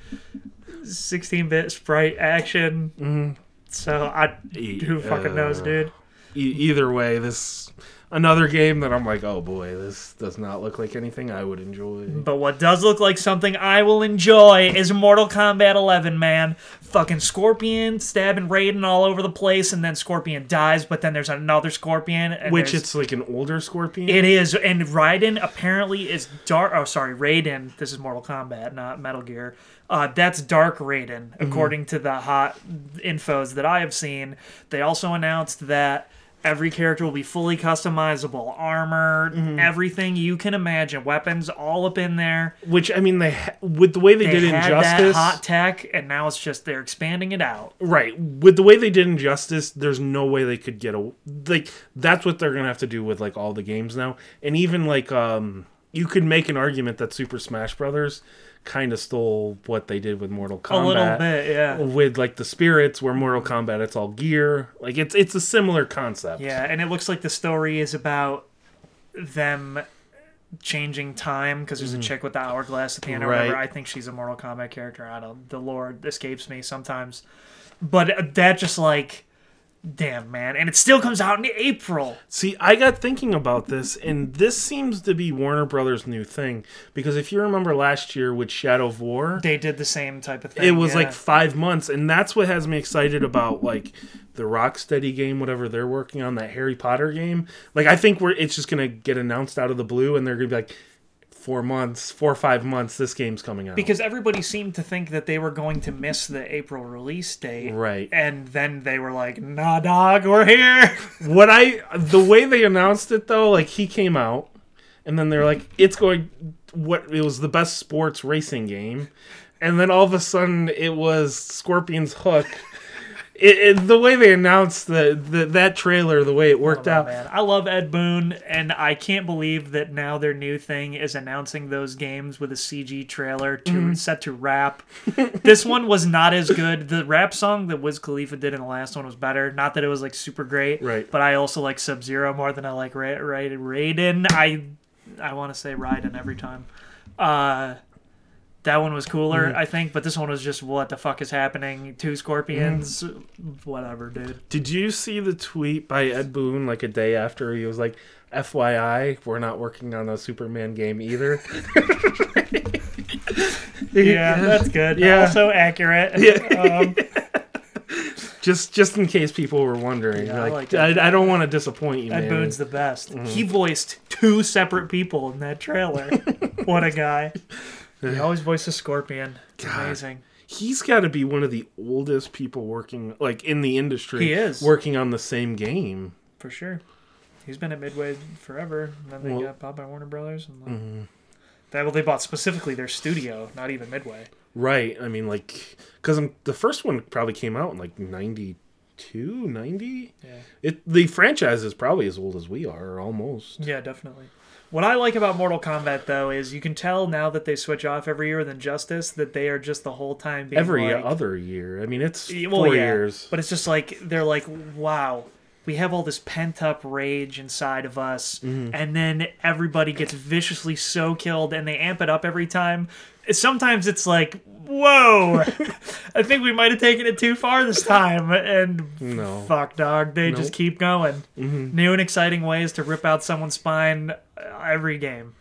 A: 16-bit sprite action.
B: Mhm.
A: So I who fucking knows,
B: uh,
A: dude.
B: E- either way, this another game that I'm like, oh boy, this does not look like anything I would enjoy.
A: But what does look like something I will enjoy is Mortal Kombat 11, man. Fucking Scorpion stabbing Raiden all over the place, and then Scorpion dies, but then there's another Scorpion.
B: Which it's like an older Scorpion.
A: It is, and Raiden apparently is dark. Oh, sorry, Raiden. This is Mortal Kombat, not Metal Gear. Uh, that's Dark Raiden, according to the hot infos that I have seen. They also announced that every character will be fully customizable, armor, everything you can imagine, weapons, all up in there.
B: Which I mean, they ha- with the way they,
A: They
B: did Injustice,
A: that hot tech, and now it's just they're expanding it out.
B: right? With the way they did Injustice, there's no way they could get a like. That's what they're gonna have to do with like all the games now, and even like um, you could make an argument that Super Smash Brothers kind of stole what they did with Mortal Kombat.
A: A little bit, yeah.
B: with like the spirits where Mortal Kombat it's all gear. Like it's it's a similar concept.
A: Yeah, and it looks like the story is about them changing time because there's a mm-hmm. chick with the hourglass at the end or whatever.
B: Right.
A: I think she's a Mortal Kombat character. I don't. The Lord escapes me sometimes, but that just like, damn man, and it still comes out in April.
B: See, I got thinking about this, and this seems to be Warner Brothers' new thing. Because if you remember last year with Shadow of War,
A: They did the same type of thing.
B: it was
A: yeah.
B: like five months, and that's what has me excited about like the Rocksteady game, whatever they're working on, that Harry Potter game. Like, I think we're it's just gonna get announced out of the blue, and they're gonna be like, four months, four or five months, this game's coming out.
A: because everybody seemed to think that they were going to miss the April release date.
B: right.
A: And then they were like, "Nah, dog, we're here."
B: what I the way they announced it though, like he came out, and then they're like, it's going. What it was the best sports racing game, and then all of a sudden it was Scorpion's Hook. It, it, the way they announced the, the that trailer, the way it worked
A: Oh,
B: out,
A: man. I love Ed Boon, and I can't believe that now their new thing is announcing those games with a CG trailer to
B: Mm-hmm.
A: set to rap. this one was not as good. The rap song that Wiz Khalifa did in the last one was better. Not that it was like super great,
B: Right.
A: But I also like Sub Zero more than I like Ra- Ra- Raiden. I I want to say Raiden every time. Uh, that one was cooler,
B: Mm-hmm.
A: I think, but this one was just what the fuck is happening? Two scorpions,
B: Mm-hmm.
A: whatever, dude.
B: Did you see the tweet by Ed Boon like a day after he was like, "FYI, we're not working on a Superman game either."
A: Yeah, that's good.
B: Yeah.
A: Also accurate.
B: Yeah.
A: Um,
B: just just in case people were wondering.
A: Yeah, I
B: like,
A: like
B: I, I don't want to disappoint you,
A: Ed
B: man.
A: Boon's the best.
B: Mm-hmm.
A: He voiced two separate people in that trailer. what a guy. He always voices Scorpion. It's
B: God.
A: amazing.
B: He's got to be one of the oldest people working like in the industry.
A: He is.
B: working on the same game.
A: For sure. He's been at Midway forever. And then they
B: Well-
A: got bought by Warner Brothers. And then,
B: Mm-hmm.
A: that, well, they bought specifically their studio, not even Midway.
B: Right. I mean, like, because the first one probably came out in like 92, 90?
A: Yeah.
B: It the franchise is probably as old as we are, almost.
A: Yeah, definitely. What I like about Mortal Kombat, though, is you can tell now that they switch off every year with Injustice that they are just the whole time being
B: Every
A: like,
B: other year. I mean, it's
A: Yeah,
B: four
A: yeah,
B: years.
A: But it's just like they're like, wow, we have all this pent up rage inside of us, and then everybody gets viciously so killed, and they amp it up every time. Sometimes it's like, whoa, I think we might have taken it too far this time, and
B: No.
A: fuck, dog, they just keep going. New and exciting ways to rip out someone's spine uh, every game.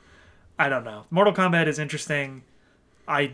A: I don't know. Mortal Kombat is interesting. I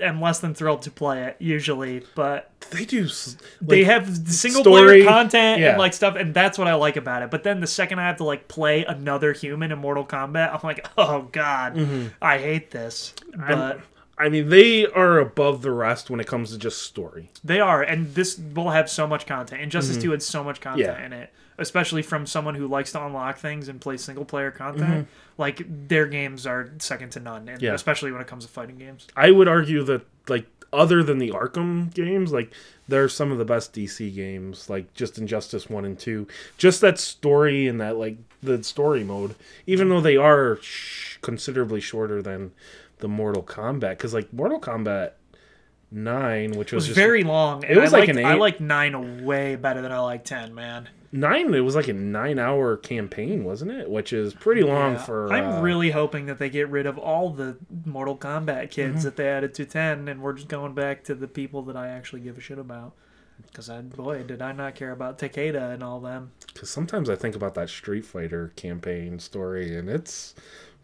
A: am less than thrilled to play it usually, but
B: They do. s-
A: they have single
B: story-
A: player content
B: yeah.
A: and like stuff, and that's what I like about it. But then the second I have to like play another human in Mortal Kombat, I'm like, oh god, I hate this. But
B: I mean, they are above the rest when it comes to just story.
A: they are, and this will have so much content. Injustice Two had so much content
B: Mm-hmm. Yeah.
A: in it, especially from someone who likes to unlock things and play single player content.
B: Mm-hmm.
A: Like their games are second to none, and
B: Yeah.
A: especially when it comes to fighting games.
B: I would argue that like other than the Arkham games, like they're some of the best DC games. Like just Injustice One and Two, just that story and that like the story mode. Even though they are sh- considerably shorter than the Mortal Kombat, because like Mortal Kombat Nine, which was,
A: was
B: just
A: very long.
B: It was
A: I
B: like
A: liked,
B: an
A: I like nine way better than I like ten, man.
B: Nine. It was like a nine-hour campaign, wasn't it? Which is pretty long
A: Yeah.
B: for.
A: I'm
B: uh,
A: really hoping that they get rid of all the Mortal Kombat kids
B: Mm-hmm.
A: that they added to 10, and we're just going back to the people that I actually give a shit about. Because I, boy, did I not care about Takeda and all them.
B: Because sometimes I think about that Street Fighter campaign story, and it's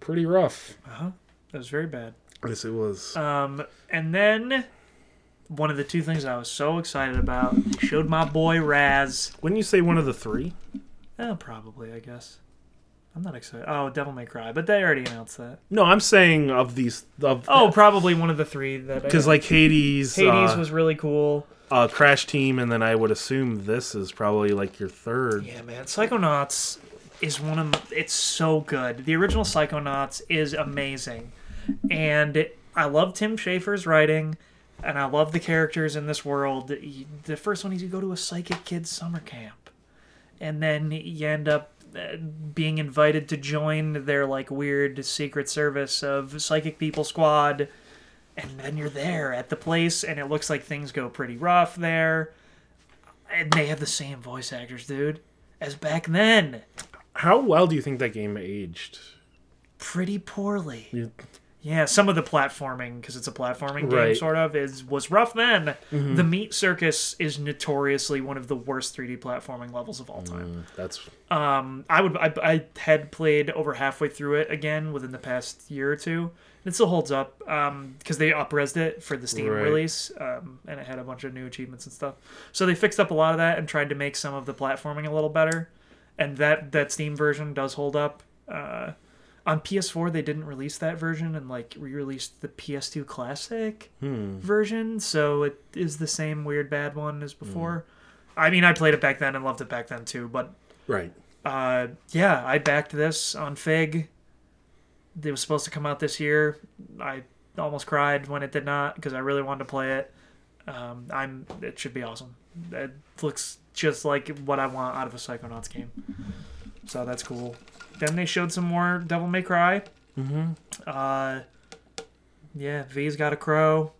B: pretty rough.
A: Uh huh. It was very bad.
B: Yes, it was.
A: Um, and then one of the two things I was so excited about they showed my boy Raz.
B: Wouldn't you say one of the three?
A: Oh, probably, I guess. I'm not excited. Oh, Devil May Cry, but they already announced that.
B: no, I'm saying of these of
A: Oh, probably one of the three that.
B: Because like Hades,
A: Hades
B: uh,
A: was really cool.
B: uh, Crash Team, and then I would assume this is probably like your third.
A: Yeah, man. Psychonauts is one of it's so good. The original Psychonauts is amazing. And I love Tim Schafer's writing and I love the characters in this world. The first one is you go to a psychic kids summer camp and then you end up uh, being invited to join their like weird secret service of psychic people squad and then you're there at the place and it looks like things go pretty rough there and they have the same voice actors dude as back then
B: How well do you think that game aged?
A: pretty poorly
B: You-
A: yeah some of the platforming because it's a platforming game
B: Right.
A: sort of is was rough then the meat circus is notoriously one of the worst 3d platforming levels of all time
B: Mm, that's
A: um i would I, I had played over halfway through it again within the past year or two it still holds up um because they upresed it for the steam
B: Right.
A: release um and it had a bunch of new achievements and stuff so they fixed up a lot of that and tried to make some of the platforming a little better and that that steam version does hold up uh on PS4 they didn't release that version and like re-released the PS2 classic
B: hmm.
A: version so it is the same weird bad one as before I mean I played it back then and loved it back then too but
B: right.
A: uh, yeah, I backed this on Fig. It was supposed to come out this year. I almost cried when it did not because I really wanted to play it. Um, I'm. It should be awesome. It looks just like what I want out of a Psychonauts game. So that's cool. Then they showed some more Devil May Cry.
B: Mm-hmm.
A: Uh, yeah, V's got a crow.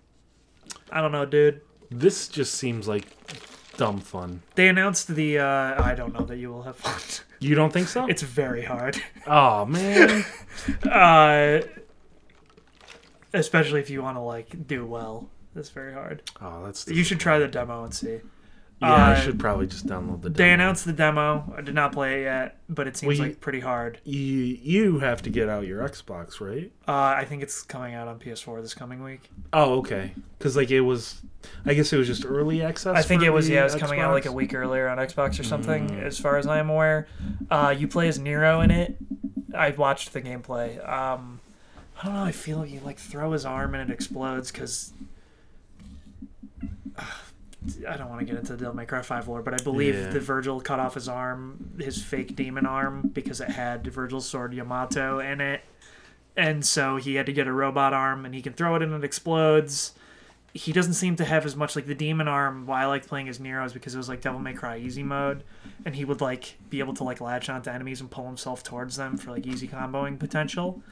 A: I don't know, dude.
B: This just seems like dumb fun.
A: They announced the. Uh, I don't know that you will have fun.
B: You don't think so?
A: it's very hard.
B: oh man.
A: Uh, especially if you want to like do well. It's very hard.
B: Oh, that's.
A: You should try the demo and see.
B: Yeah, I
A: uh,
B: should probably just download the. Demo.
A: They announced the demo. I did not play it yet, but it seems
B: Well, you-
A: like pretty hard.
B: You you have to get out your Xbox, right?
A: Uh, I think it's coming out on PS4 this coming week.
B: Oh, okay. Because like it was, I guess it was just early access.
A: I think it was yeah, it was coming out like a week earlier on Xbox or something,
B: Mm.
A: as far as I am aware. Uh, you play as Nero in it. I watched the gameplay. Um, I don't know. I feel like you like throw his arm and it explodes because. I don't want to get into Devil May Cry 5 lore, but I believe
B: Yeah.
A: that Vergil cut off his arm, his fake demon arm, because it had Vergil's sword Yamato in it. And so he had to get a robot arm, and he can throw it and it explodes he doesn't seem to have as much like the demon arm. Why I liked playing as Nero is because it was like Devil May Cry easy mode, and he would like be able to like latch onto enemies and pull himself towards them for like easy comboing potential.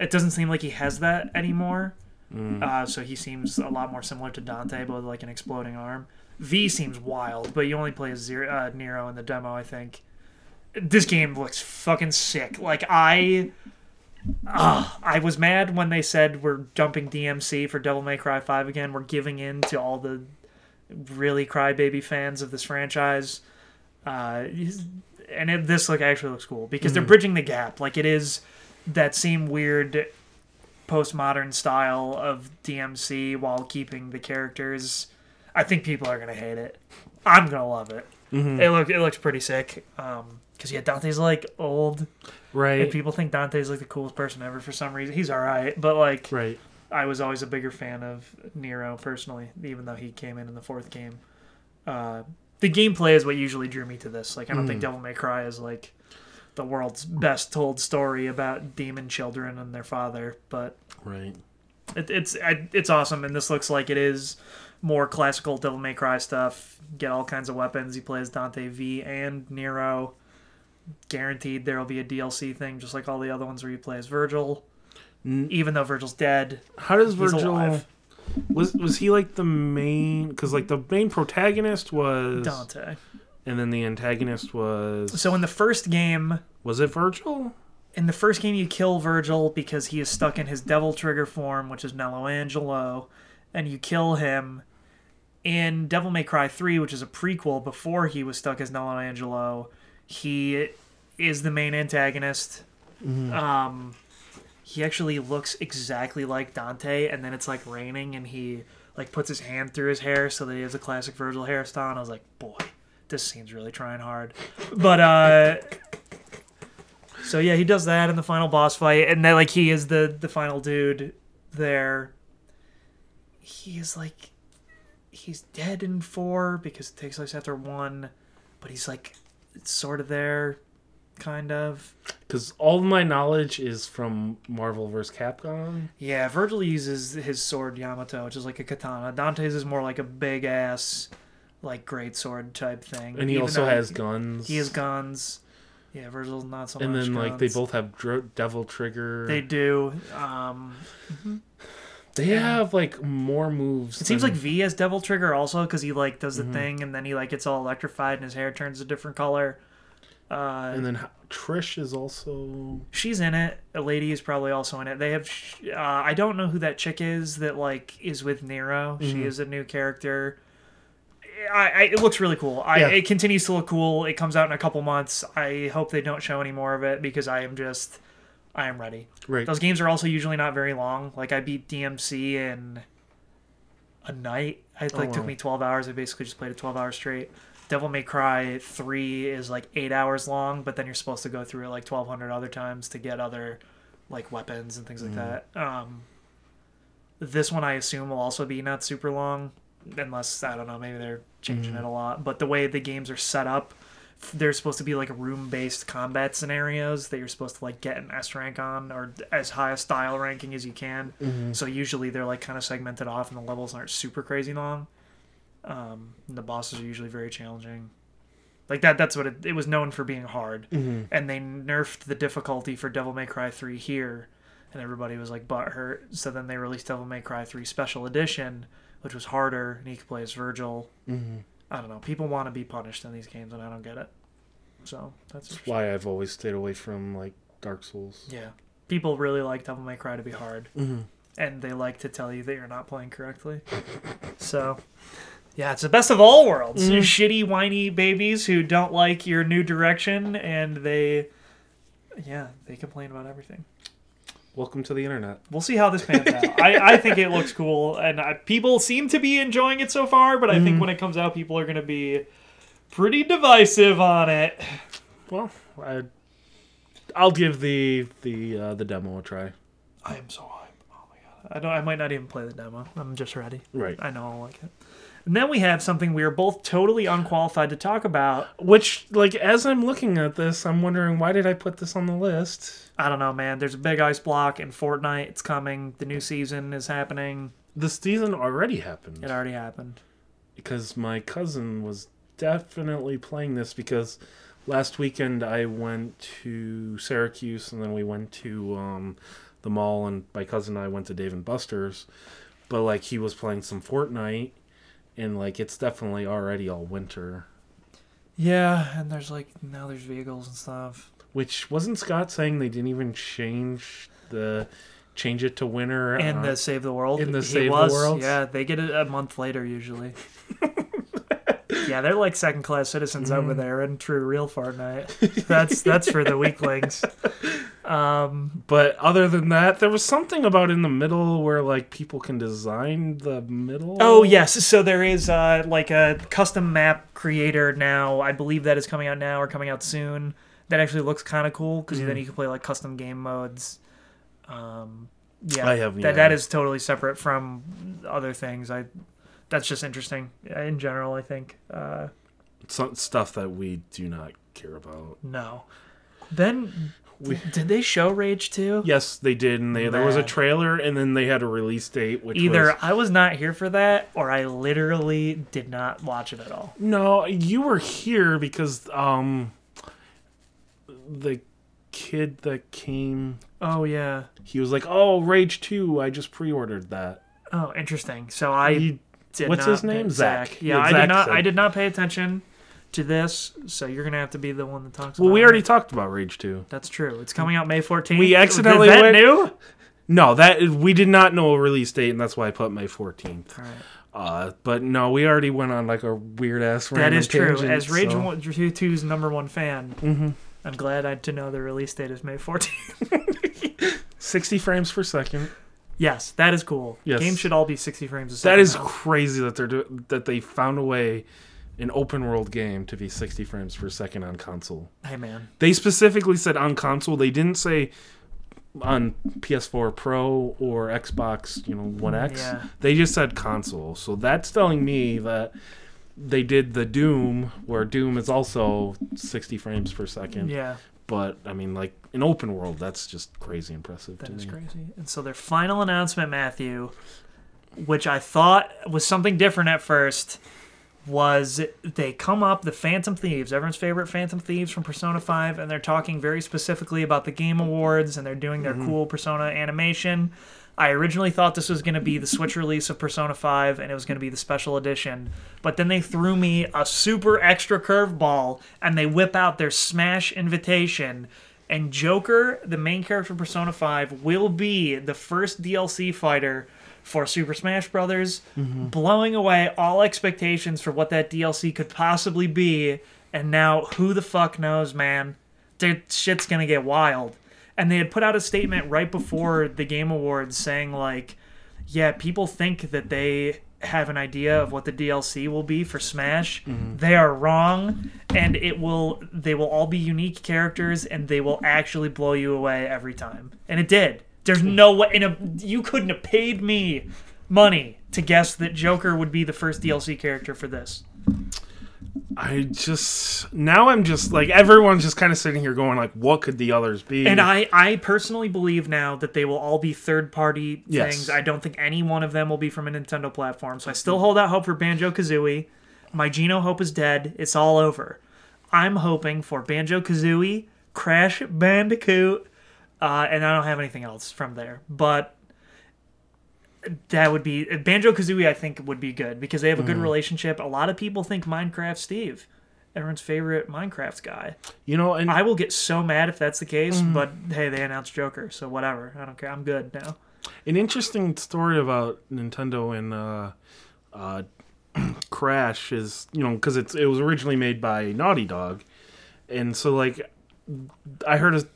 A: It doesn't seem like he has that anymore.
B: Mm.
A: Uh, so he seems a lot more similar to Dante, but with like an exploding arm. V seems wild, but you only play as Zero, uh, Nero in the demo, I think. This game looks fucking sick. Like I, uh, I was mad when they said we're dumping DMC for Devil May Cry Five again. We're giving in to all the really crybaby fans of this franchise. Uh, and it, this look actually looks cool because they're bridging the gap. Like it is that same weird postmodern style of DMC while keeping the characters. I think people are gonna hate it. I'm gonna love it. It look it looks pretty sick. Um, because yeah, Dante's like old,
B: right?
A: and people think Dante's like the coolest person ever for some reason. He's all right, but like
B: Right.
A: I was always a bigger fan of Nero personally, even though he came in in the fourth game. Uh, the gameplay is what usually drew me to this. Like, I don't think Devil May Cry is like the world's best told story about demon children and their father, but
B: Right.
A: it, it's I, it's awesome, and this looks like it is more classical Devil May Cry stuff. Get all kinds of weapons. He plays Dante V and Nero. Guaranteed there will be a DLC thing, just like all the other ones where you play as Vergil.
B: N-
A: Even though Vergil's dead,
B: How does
A: He's
B: Vergil
A: alive.
B: was was he like the main? Because like the main protagonist was
A: Dante.
B: and then the antagonist was
A: So in the first game,
B: was it Vergil?
A: In the first game you kill Vergil because he is stuck in his devil trigger form, which is Nello Angelo, and you kill him. In Devil May Cry 3, which is a prequel before he was stuck as Nello Angelo, he is the main antagonist. Um, he actually looks exactly like Dante, and then it's like raining, and he like puts his hand through his hair so that he has a classic Vergil hairstyle. And I was like, boy, this scene's really trying hard. But uh, so yeah, he does that in the final boss fight, and then like he is the the final dude there. He is like he's dead in four because it takes place after one, but he's like sort of there, kind of.
B: Because all of my knowledge is from Marvel vs. Capcom.
A: Yeah, Vergil uses his sword Yamato, which is like a katana. Dante's is more like a big ass, like great sword type thing.
B: And he
A: even
B: also has guns.
A: he has guns. Yeah, Vergil's not so
B: and then like they both have dr- devil trigger.
A: They do. Um,
B: They have like more moves.
A: It seems like V has Devil Trigger also because he like does the
B: Mm-hmm.
A: thing and then he like gets all electrified and his hair turns a different color. Uh,
B: And then Trish is also.
A: she's in it. A lady is probably also in it. They have. Uh, I don't know who that chick is that like is with Nero.
B: Mm-hmm.
A: She is a new character. I, I it looks really cool. I
B: Yeah.
A: it continues to look cool. It comes out in a couple months. I hope they don't show any more of it because I am just I am ready.
B: Right.
A: Those games are also usually not very long. Like I beat DMC in a night. It like
B: Oh,
A: took
B: wow.
A: me 12 hours. I basically just played it 12 hours straight. Devil May Cry 3 is like 8 hours long, but then you're supposed to go through it like 1200 other times to get other like weapons and things like that. Um this one I assume will also be not super long unless I don't know, maybe they're changing it mm. a lot, but the way the games are set up there's supposed to be like room-based combat scenarios that you're supposed to like get an S rank on or as high a style ranking as you can. Mm-hmm. So usually they're like kind of segmented off, and the levels aren't super crazy long. Um, and the bosses are usually very challenging. Like that. That's what it, it was known for being hard, mm-hmm. and they nerfed the difficulty for Devil May Cry 3 here, and everybody was like butthurt. So then they released Devil May Cry 3 Special Edition, which was harder, and he could play as Vergil. Mm-hmm. I don't know. People want to be punished in these games, and I don't get it. So that's
B: That's why I've always stayed away from like Dark Souls.
A: yeah. People really like Devil May Cry to be hard, mm-hmm. and they like to tell you that you're not playing correctly. so, yeah, it's the best of all worlds. Mm-hmm. Shitty, whiny babies who don't like your new direction, and they, yeah, they complain about everything.
B: Welcome to the internet.
A: We'll see how this pans out. I, I think it looks cool, and I, people seem to be enjoying it so far. But I think when it comes out, people are going to be pretty divisive on it.
B: Well, I, I'll give the the uh, the demo a try.
A: I am so hyped. Oh my god! I don't. I might not even play the demo. I'm just ready.
B: Right.
A: I know I'll like it. And then we have something we are both totally unqualified to talk about.
B: Which, like, as I'm looking at this, I'm wondering why did I put this on the list?
A: I don't know, man. There's a big ice block in Fortnite. It's coming. The new season is happening.
B: The season already happened
A: It already happened.
B: because my cousin was definitely playing this because last weekend I went to Syracuse and then we went to um, the mall and my cousin and I went to Dave and Buster's. But like he was playing some Fortnite and like it's definitely already all winter.
A: Yeah, and there's like now there's vehicles and stuff.
B: Which wasn't Scott saying they didn't even change the change it to winter
A: And
B: uh,
A: the Save the World.
B: in the
A: He
B: Save the
A: was,
B: World?
A: Yeah, they get it a month later usually. yeah, they're like second class citizens
B: Mm.
A: over there in true real Fortnite. That's that's for the weaklings. Um,
B: But other than that, there was something about in the middle where like people can design the middle.
A: Oh yes, so there is uh, like a custom map creator now. I believe that is coming out now or coming out soon. That actually looks kind of cool because
B: Mm-hmm.
A: then you can play like custom game modes. Um, yeah,
B: I have-
A: that
B: yeah.
A: that is totally separate from other things. I that's just interesting in general. I think uh,
B: Some stuff that we do not care about.
A: no. Then
B: We-
A: did they show Rage too?
B: Yes, they did, and they, there was a trailer, and then they had a release date, which
A: Either
B: was
A: I was not here for that, or I literally did not watch it at all.
B: no. You were here because um, the kid that came,
A: Oh yeah.
B: he was like, "Oh, Rage Two, I just pre-ordered that."
A: Oh, interesting. So I
B: He-
A: did
B: what's his name?
A: pay-
B: Zach.
A: Yeah,
B: Yeah,
A: I did not.
B: said-
A: I did not pay attention to this. So you're gonna have to be the one that talks.
B: well, we
A: it.
B: already talked about Rage Two.
A: That's true. It's coming out May 14th.
B: We accidentally
A: Is that
B: went-
A: new.
B: No, that we did not know a release date, and that's why I put May fourteenth.
A: All right.
B: Uh, but no, we already went on like a weird ass.
A: That is true.
B: Tangent,
A: As Rage
B: so-
A: one, 2's number one fan,
B: Mhm.
A: I'm glad I, to know the release date is May 14th.
B: 60 frames per second.
A: yes, that is cool.
B: Yes.
A: Games should all be 60 frames a second.
B: That is
A: now.
B: crazy that they're do- that they found a way an open world game to be 60 frames per second on console.
A: Hey man,
B: They specifically said on console. They didn't say on PS4 Pro or Xbox, you know, One X.
A: Yeah.
B: They just said console. So that's telling me that they did the Doom where Doom is also 60 frames per second.
A: yeah,
B: But I mean like an open world, that's just crazy impressive
A: that
B: to
A: is
B: me.
A: crazy. And so their final announcement, Matthew, which I thought was something different at first, was they come up the Phantom Thieves, everyone's favorite Phantom Thieves from Persona 5, and they're talking very specifically about the Game Awards and they're doing their mm-hmm. cool Persona animation. I originally thought this was going to be the Switch release of Persona 5 and it was going to be the special edition, but then they threw me a super extra curveball and they whip out their Smash invitation. And Joker, the main character of Persona 5, will be the first DLC fighter for Super Smash Brothers, mm-hmm. blowing away all expectations for what that DLC could possibly be. And now, who the fuck knows, man? That shit's gonna get wild. And they had put out a statement right before the Game Awards saying, like, yeah, people think that they have an idea of what the DLC will be for Smash. Mm-hmm. They are wrong, and it will. They will all be unique characters, and they will actually blow you away every time. And it did. There's no way. In a, you couldn't have paid me money to guess that Joker would be the first DLC character for this.
B: I just now I'm just like everyone's just kind of sitting here going like, what could the others be?
A: And I, I personally believe now that they will all be third party
B: Yes.
A: things. I don't think any one of them will be from a Nintendo platform. So I still hold out hope for Banjo Kazooie. My Geno hope is dead. It's all over. I'm hoping for Banjo Kazooie, Crash Bandicoot, uh, and I don't have anything else from there. But that would be Banjo Kazooie. I think would be good because they have a good relationship. A lot of people think Minecraft Steve, everyone's favorite Minecraft guy.
B: you know, and
A: I will get so mad if that's the case,
B: Mm.
A: but hey, they announced Joker, so whatever. I don't care. I'm good now.
B: an interesting story about Nintendo and uh, uh, Crash is you know because it's it was originally made by Naughty Dog, and so like I heard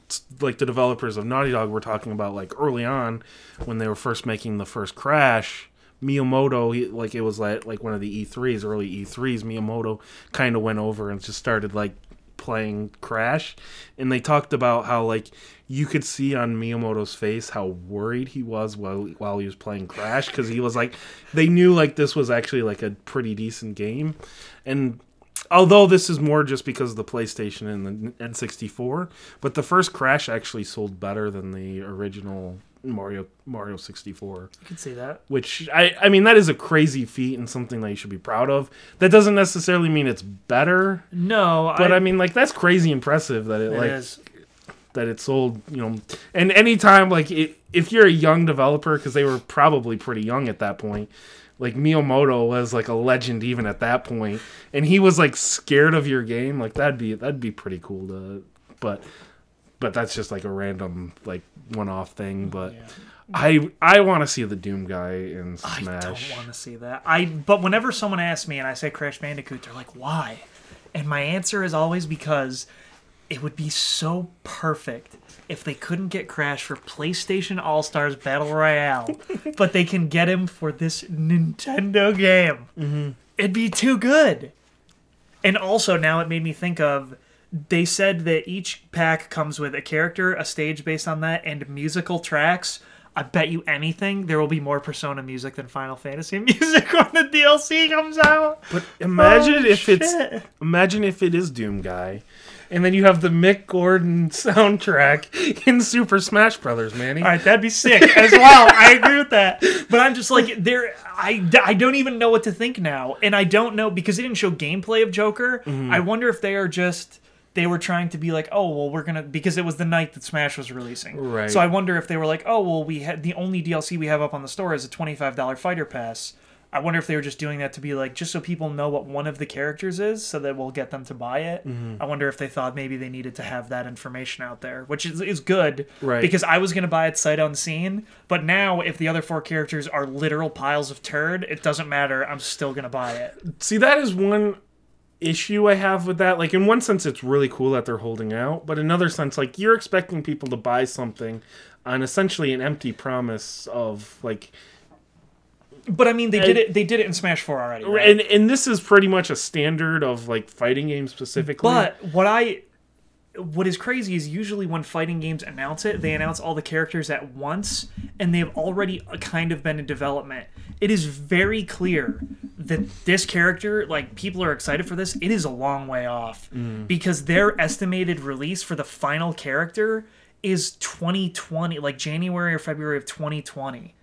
B: like the developers of Naughty Dog were talking about like early on when they were first making the first Crash. Miyamoto, he, like it was like like one of the E3s, early E3s. Miyamoto kind of went over and just started like playing Crash, and they talked about how like you could see on Miyamoto's face how worried he was while while he was playing Crash because he was like they knew like this was actually like a pretty decent game, and although this is more just because of the PlayStation and the N64, but the first Crash actually sold better than the original Mario Mario 64
A: You can say that.
B: which I I mean that is a crazy feat and something that you should be proud of. That doesn't necessarily mean it's better,
A: No,
B: but I,
A: I,
B: mean like that's crazy impressive that it,
A: it
B: like
A: is.
B: that it sold, you know. And anytime like it, if you're a young developer cuz they were probably pretty young at that point, like Miyamoto was like a legend even at that point, and he was like scared of your game. Like that'd be that'd be pretty cool to, but but that's just like a random like one off thing. Mm, but
A: Yeah.
B: I I want to see the Doom guy in Smash.
A: I don't want to see that. I but whenever someone asks me and I say Crash Bandicoot, they're like, "Why?" And my answer is always because it would be so perfect if they couldn't get Crash for PlayStation All Stars Battle Royale, but they can get him for this Nintendo game. Mm-hmm. It'd be too good. And also now it made me think of they said that each pack comes with a character, a stage based on that, and musical tracks. I bet you anything there will be more Persona music than Final Fantasy music when the DLC comes out.
B: But imagine
A: Oh,
B: if it's imagine if it is Doom guy, and then you have the Mick Gordon soundtrack in Super Smash Brothers, Manny.
A: All right, that'd be sick as well. I agree with that. But I'm just like there. I, I don't even know what to think now, and I don't know because they didn't show gameplay of Joker.
B: Mm-hmm.
A: I wonder if they are just they were trying to be like, oh well, we're gonna because it was the night that Smash was releasing.
B: Right.
A: So I wonder if they were like, oh well, we had the only DLC we have up on the store is a twenty five dollar fighter pass. I wonder if they were just doing that to be like, just so people know what one of the characters is, so that we'll get them to buy it.
B: Mm-hmm.
A: I wonder if they thought maybe they needed to have that information out there, which is, is good,
B: Right.
A: Because I was gonna buy it sight unseen, but now if the other four characters are literal piles of turd, it doesn't matter. I'm still gonna buy it.
B: See, that is one issue I have with that. Like, in one sense, it's really cool that they're holding out, but in another sense, like, you're expecting people to buy something on essentially an empty promise of like,
A: But I mean, they did it. They did it in Smash Four already. right?
B: and and this is pretty much a standard of like fighting games specifically.
A: But what I what is crazy is usually when fighting games announce it, they announce all the characters at once and they've already uh, kind of been in development. It is very clear that this character, like people are excited for this, it is a long way off mm. because their estimated release for the final character is 2020, like January or February of 2020.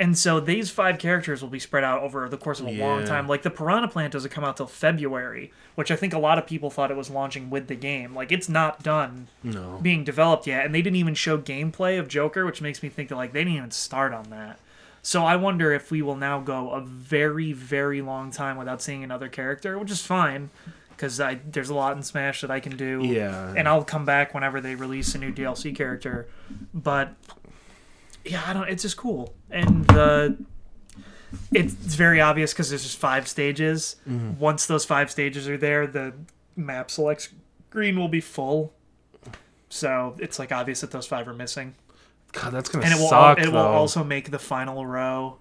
A: And so these five characters will be spread out over the course of a long time. Like the Piranha Plant doesn't come out till February, which I think a lot of people thought it was launching with the game. Like it's not done
B: no,
A: being developed yet, and they didn't even show gameplay of Joker, which makes me think that like they didn't even start on that. So I wonder if we will now go a very, very long time without seeing another character, which is fine, because I there's a lot in Smash that I can do.
B: Yeah.
A: and I'll come back whenever they release a new DLC character. But yeah, I don't. It's just cool, and uh, the it's very obvious because there's just five stages. Mm-hmm. Once those five stages are there, the map select screen will be full. So it's like obvious that those five are missing,
B: God, that's gonna
A: and it will
B: suck
A: it will also make the final row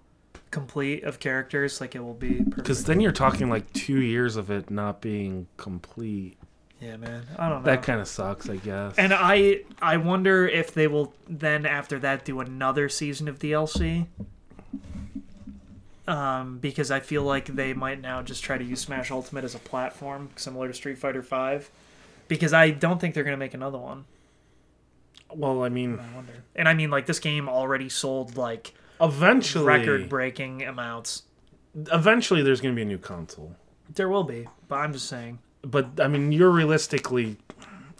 A: complete of characters. Like it will be perfect.
B: Because then you're talking like two years of it not being complete.
A: Yeah, man. I don't know.
B: That kind of sucks, I guess.
A: And I I wonder if they will then after that do another season of DLC. Um, because I feel like they might now just try to use Smash Ultimate as a platform, similar to Street Fighter Five. Because I don't think they're gonna make another one.
B: well, I mean,
A: I wonder. And I mean, like this game already sold like
B: eventually,
A: record-breaking amounts.
B: eventually, there's gonna be a new console.
A: There will be, but I'm just saying.
B: But I mean, you're realistically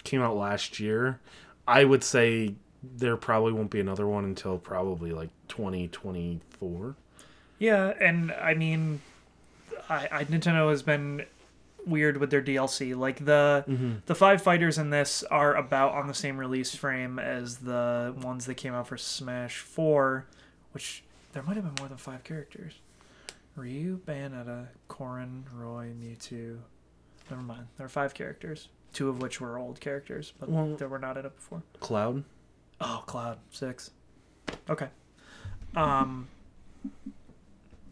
B: came out last year. I would say there probably won't be another one until probably like 2024.
A: Yeah, and I mean, I, I Nintendo has been weird with their DLC. Like the mm-hmm. the five fighters in this are about on the same release frame as the ones that came out for Smash Four, which there might have been more than five characters. Ryu, Bayonetta, Corrin, Roy, Mewtwo. Never mind. There are five characters, two of which were old characters, but
B: Well-
A: that were not in it before.
B: Cloud.
A: Oh, Cloud six. Okay. Um.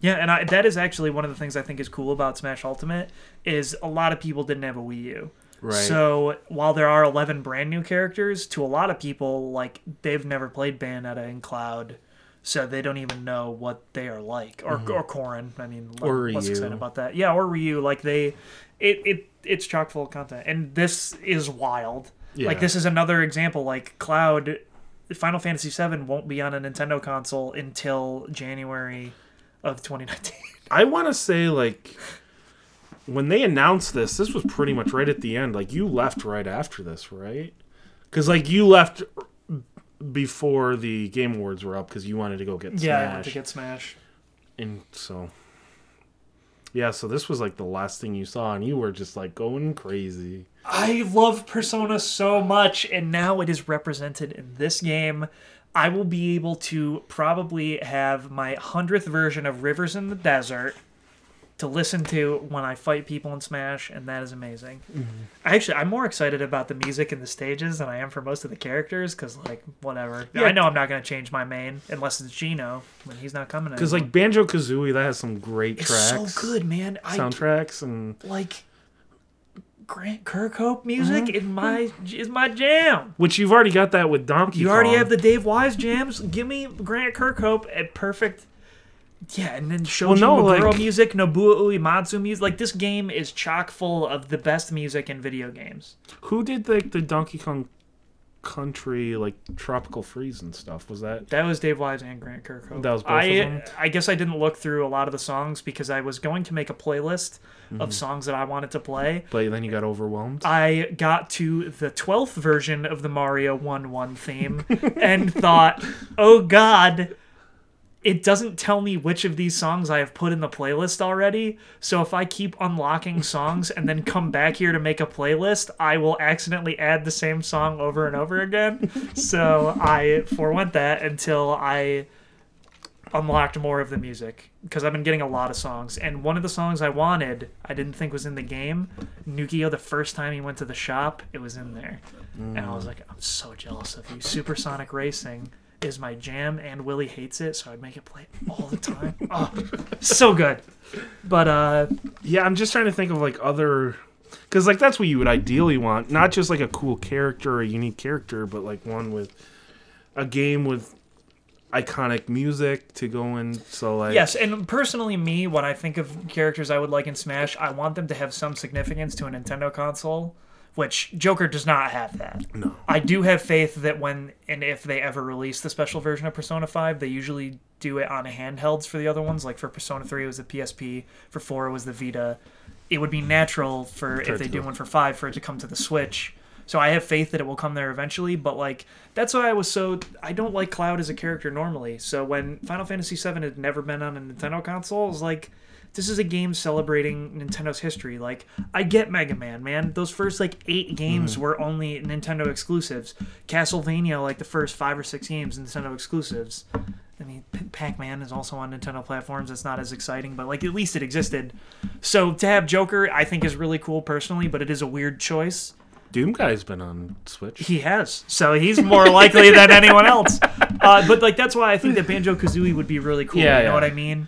A: Yeah, and I, that is actually one of the things I think is cool about Smash Ultimate is a lot of people didn't have a Wii U.
B: Right.
A: So while there are eleven brand new characters, to a lot of people, like they've never played Bayonetta and Cloud, so they don't even know what they are like. Or or Corrin. I mean,
B: Mm-hmm. Or
A: let's
B: Ryu.
A: excited about that. Yeah, or Ryu. Like they, it it it's chock full of content, and this is wild.
B: Yeah.
A: Like this is another example. Like Cloud, Final Fantasy VII won't be on a Nintendo console until January of 2019.
B: I want to say like when they announced this, this was pretty much right at the end. Like you left right after this, right? Because like you left before the Game Awards were up because you wanted to go get
A: yeah, I
B: Smash.
A: want to get Smash.
B: and so Yeah, so this was like the last thing you saw, and you were just like going crazy.
A: I love Persona so much, and now it is represented in this game. I will be able to probably have my hundredth version of Rivers in the Desert to listen to when I fight people in Smash, and that is amazing. Actually, I'm more excited about the music and the stages than I am for most of the characters, because like whatever.
B: Yeah.
A: I know I'm not gonna change my main unless it's Geno when he's not coming.
B: Because like Banjo Kazooie, that has some great
A: it's
B: tracks,
A: so good, man. I
B: soundtracks, and
A: like Grant Kirkhope music
B: Mm-hmm.
A: is my is my jam.
B: which you've already got that with Donkey.
A: You already have the Dave Wise jams. Give me Grant Kirkhope at perfect. Yeah, and then Shoji
B: Well, no,
A: Meguro
B: like-
A: music, Nobuo Uematsu music. Like this game is chock full of the best music in video games.
B: Who did like the Donkey Kong Country like Tropical Freeze and stuff? Was that?
A: That was Dave Wise and Grant Kirkhope.
B: That was both
A: I,
B: of them?
A: I guess I didn't look through a lot of the songs because I was going to make a playlist
B: Mm-hmm.
A: of songs that I wanted to play.
B: But then you got overwhelmed.
A: I got to the 12th version of the Mario 1 1 theme and thought, oh god, it doesn't tell me which of these songs I have put in the playlist already. So if I keep unlocking songs and then come back here to make a playlist, I will accidentally add the same song over and over again. so I forewent that until I unlocked more of the music because I've been getting a lot of songs. And one of the songs I wanted, I didn't think was in the game. Nukio, the first time he went to the shop, it was in there. And I was mm. like, I'm so jealous of you. Supersonic Racing is my jam, and Willie hates it, so I'd make it play all the time. oh, so good. But uh,
B: Yeah, I'm just trying to think of like other. Because like that's what you would ideally want, not just like a cool character, or a unique character, but like one with a game with iconic music to go in. So like
A: yes, and personally, me, when I think of characters I would like in Smash, I want them to have some significance to a Nintendo console, which Joker does not have that.
B: No.
A: I do have faith that when and if they ever release the special version of Persona 5, they usually do it on handhelds for the other ones. Like for Persona 3, it was the PSP. For 4, it was the Vita. It would be natural for if they do one for 5 for it to come to the Switch. So I have faith that it will come there eventually, but like that's why I was so I don't like Cloud as a character normally. So when Final Fantasy 7 had never been on a Nintendo console, I was like this is a game celebrating Nintendo's history. Like, I get Mega Man, man. Those first like eight games were only Nintendo exclusives. Castlevania, like the first five or six games, Nintendo exclusives. I mean, Pac-Man is also on Nintendo platforms. It's not as exciting, but like at least it existed. So to have Joker, I think is really cool personally, but it is a weird choice.
B: Doom Guy's been on Switch.
A: He has, so he's more likely than anyone else. Uh, but like that's why I think that Banjo Kazooie would be really cool.
B: Yeah,
A: you know
B: yeah.
A: what I mean?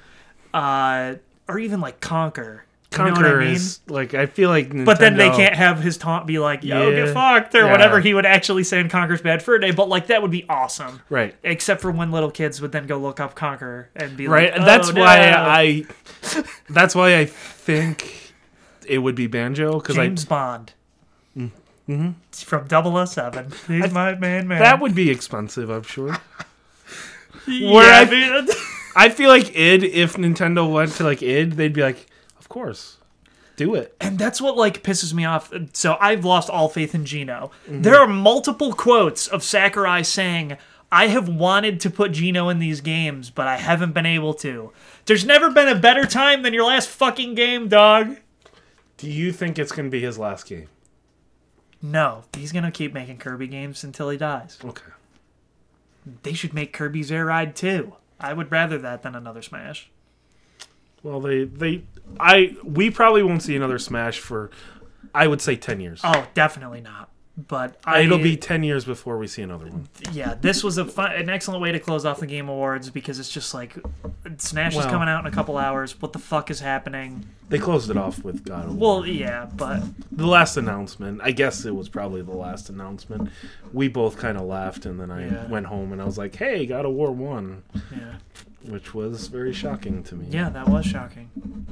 A: Uh, or even like Conker. You know Conker I mean?
B: is like I feel like Nintendo,
A: But then they can't have his taunt be like, yo,
B: Yeah.
A: get fucked, or
B: Yeah.
A: whatever he would actually say in Conker's Bad Fur Day. But like, that would be awesome.
B: right.
A: Except for when little kids would then go look up Conker and be
B: Right.
A: like, oh,
B: that's
A: no.
B: why I. That's why I think it would be Banjo because I
A: James Bond. Mm-hmm. From 007. He's my main man.
B: that would be expensive. I'm sure.
A: yeah,
B: where I-
A: I mean,
B: I feel like id if Nintendo went to like id, they'd be like, of course, do it.
A: And that's what like pisses me off. So I've lost all faith in Geno. Mm-hmm. There are multiple quotes of Sakurai saying, "I have wanted to put Geno in these games, but I haven't been able to." There's never been a better time than your last fucking game, dog.
B: Do you think it's gonna be his last game?
A: No, he's gonna keep making Kirby games until he dies.
B: Okay.
A: They should make Kirby's Air Ride too. I would rather that than another Smash.
B: Well, they they I we probably won't see another Smash for, I would say ten years.
A: Oh, definitely not. But I,
B: It'll be ten years before we see another one.
A: yeah, this was a fun, an excellent way to close off the Game Awards because it's just like Smash is coming out in a couple hours. What the fuck is happening?
B: They closed it off with God of War.
A: Well, yeah, but
B: the last announcement. I guess it was probably the last announcement. We both kind of laughed, and then I
A: Yeah.
B: went home and I was like, "Hey, God of War won,"
A: yeah,
B: which was very shocking to me.
A: yeah, that was shocking.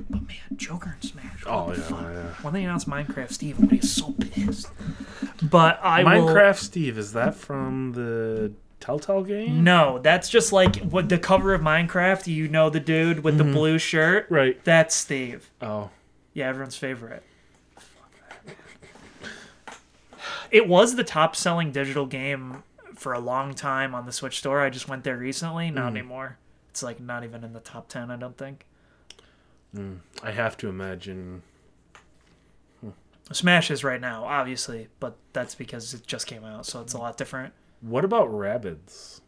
A: But man, Joker and Smash.
B: Oh yeah,
A: fuck?
B: yeah.
A: When they announced Minecraft, Steve, everybody was so pissed. But I will-
B: Minecraft Steve is that from the Telltale game?
A: No, that's just like what the cover of Minecraft. You know the dude with the mm-hmm. blue shirt.
B: Right.
A: That's Steve.
B: Oh.
A: Yeah, everyone's favorite. It was the top selling digital game for a long time on the Switch store. I just went there recently. Not mm. anymore. It's like not even in the top 10, I don't think.
B: Hmm, I have to imagine. Hmm.
A: Smash is right now, obviously, but that's because it just came out, so it's a hmm. lot different.
B: What about Rabbids?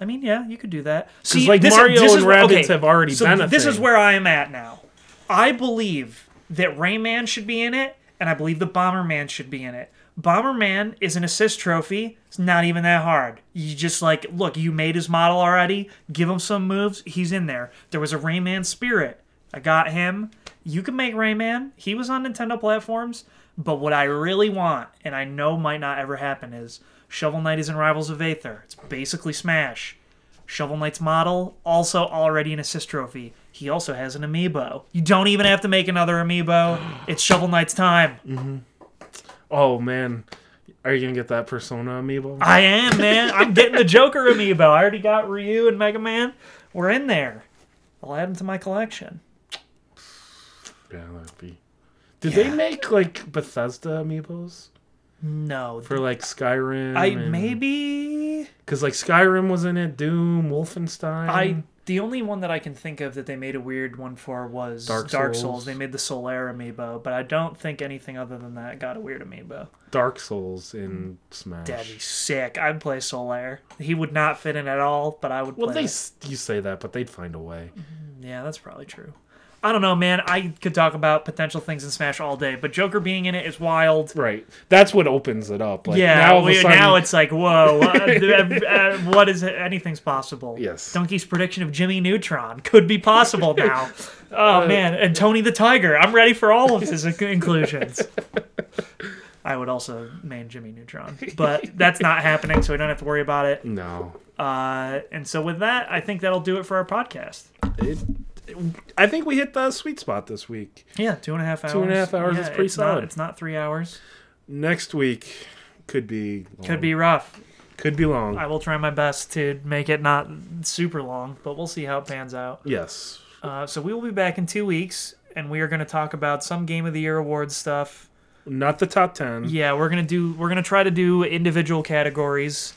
A: I mean, yeah, you could do that.
B: Because like Mario and Rabbids have already
A: so
B: been
A: this is where I am at now. I believe that Rayman should be in it, and I believe the Bomberman should be in it. Bomberman is an assist trophy. It's not even that hard. You just like look. You made his model already. Give him some moves. He's in there. There was a Rayman Spirit. I got him. You can make Rayman. He was on Nintendo platforms. But what I really want, and I know might not ever happen, is Shovel Knight is in Rivals of Aether. It's basically Smash. Shovel Knight's model, also already an assist trophy. He also has an amiibo. You don't even have to make another amiibo. It's Shovel Knight's time. Mm-hmm.
B: Oh man, are you gonna get that Persona amiibo?
A: I am, man. I'm getting the Joker amiibo. I already got Ryu and Mega Man. We're in there. I'll add them to my collection.
B: yeah, that'd be. Did
A: Yeah.
B: they make like Bethesda amiibos
A: No.
B: for like Skyrim?
A: I maybe
B: because like Skyrim was in it, Doom, Wolfenstein.
A: I the only one that I can think of that they made a weird one for was
B: Dark
A: Dark,
B: Souls.
A: Souls. They made the Solaire amiibo, but I don't think anything other than that got a weird amiibo.
B: Dark Souls in mm. Smash.
A: That'd be sick. I'd play Solaire. He would not fit in at all, but I would
B: well,
A: play.
B: they
A: it.
B: you say that, but they'd find a way. Mm-hmm.
A: Yeah, that's probably true. I don't know, man. I could talk about potential things in Smash all day, but Joker being in it is wild.
B: Right. That's what opens it up. Like,
A: yeah,
B: Now,
A: we-
B: sudden,
A: now it's like, whoa, uh, uh, what is it? Anything's possible.
B: Yes.
A: Donkey's prediction of Jimmy Neutron could be possible now. oh, man. And Tony the Tiger. I'm ready for all of his inclusions. I would also main Jimmy Neutron, but that's not happening, so we don't have to worry about it.
B: no.
A: Uh, and so with that, I think that'll do it for our podcast.
B: It, I think we hit the sweet spot this week.
A: Yeah, two and a half hours.
B: and a half hours
A: Yeah,
B: is pretty
A: it's Not,
B: solid.
A: it's not three hours.
B: Next week could be long.
A: Could be rough.
B: could be long.
A: I will try my best to make it not super long, but we'll see how it pans out.
B: yes.
A: Uh, so we will be back in two weeks, and we are going to talk about some Game of the Year awards stuff.
B: Not the top ten.
A: Yeah, we're gonna do. We're gonna try to do individual categories,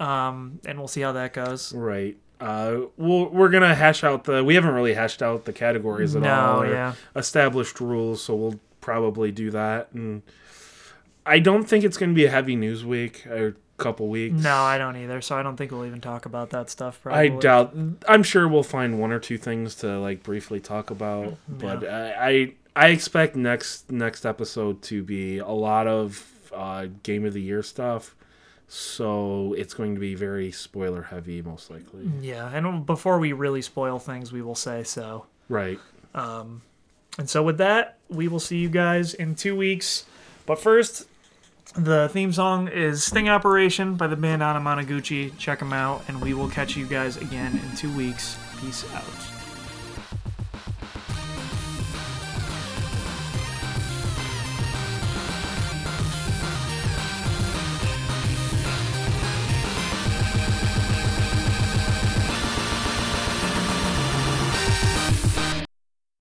A: um, and we'll see how that goes.
B: Right. Uh, we'll, we're gonna hash out the. We haven't really hashed out the categories at
A: No,
B: all. or
A: yeah.
B: Established rules, so we'll probably do that. And I don't think it's gonna be a heavy news week or a couple weeks.
A: No, I don't either. So I don't think we'll even talk about that stuff. Probably.
B: I doubt. I'm sure we'll find one or two things to like briefly talk about, but I, I I expect next next episode to be a lot of uh, game of the year stuff. So it's going to be very spoiler heavy, most likely.
A: Yeah, and before we really spoil things, we will say so.
B: Right.
A: Um, And so with that, we will see you guys in two weeks. But first, the theme song is Sting Operation by the band Anamanaguchi. Check them out, and we will catch you guys again in two weeks. Peace out.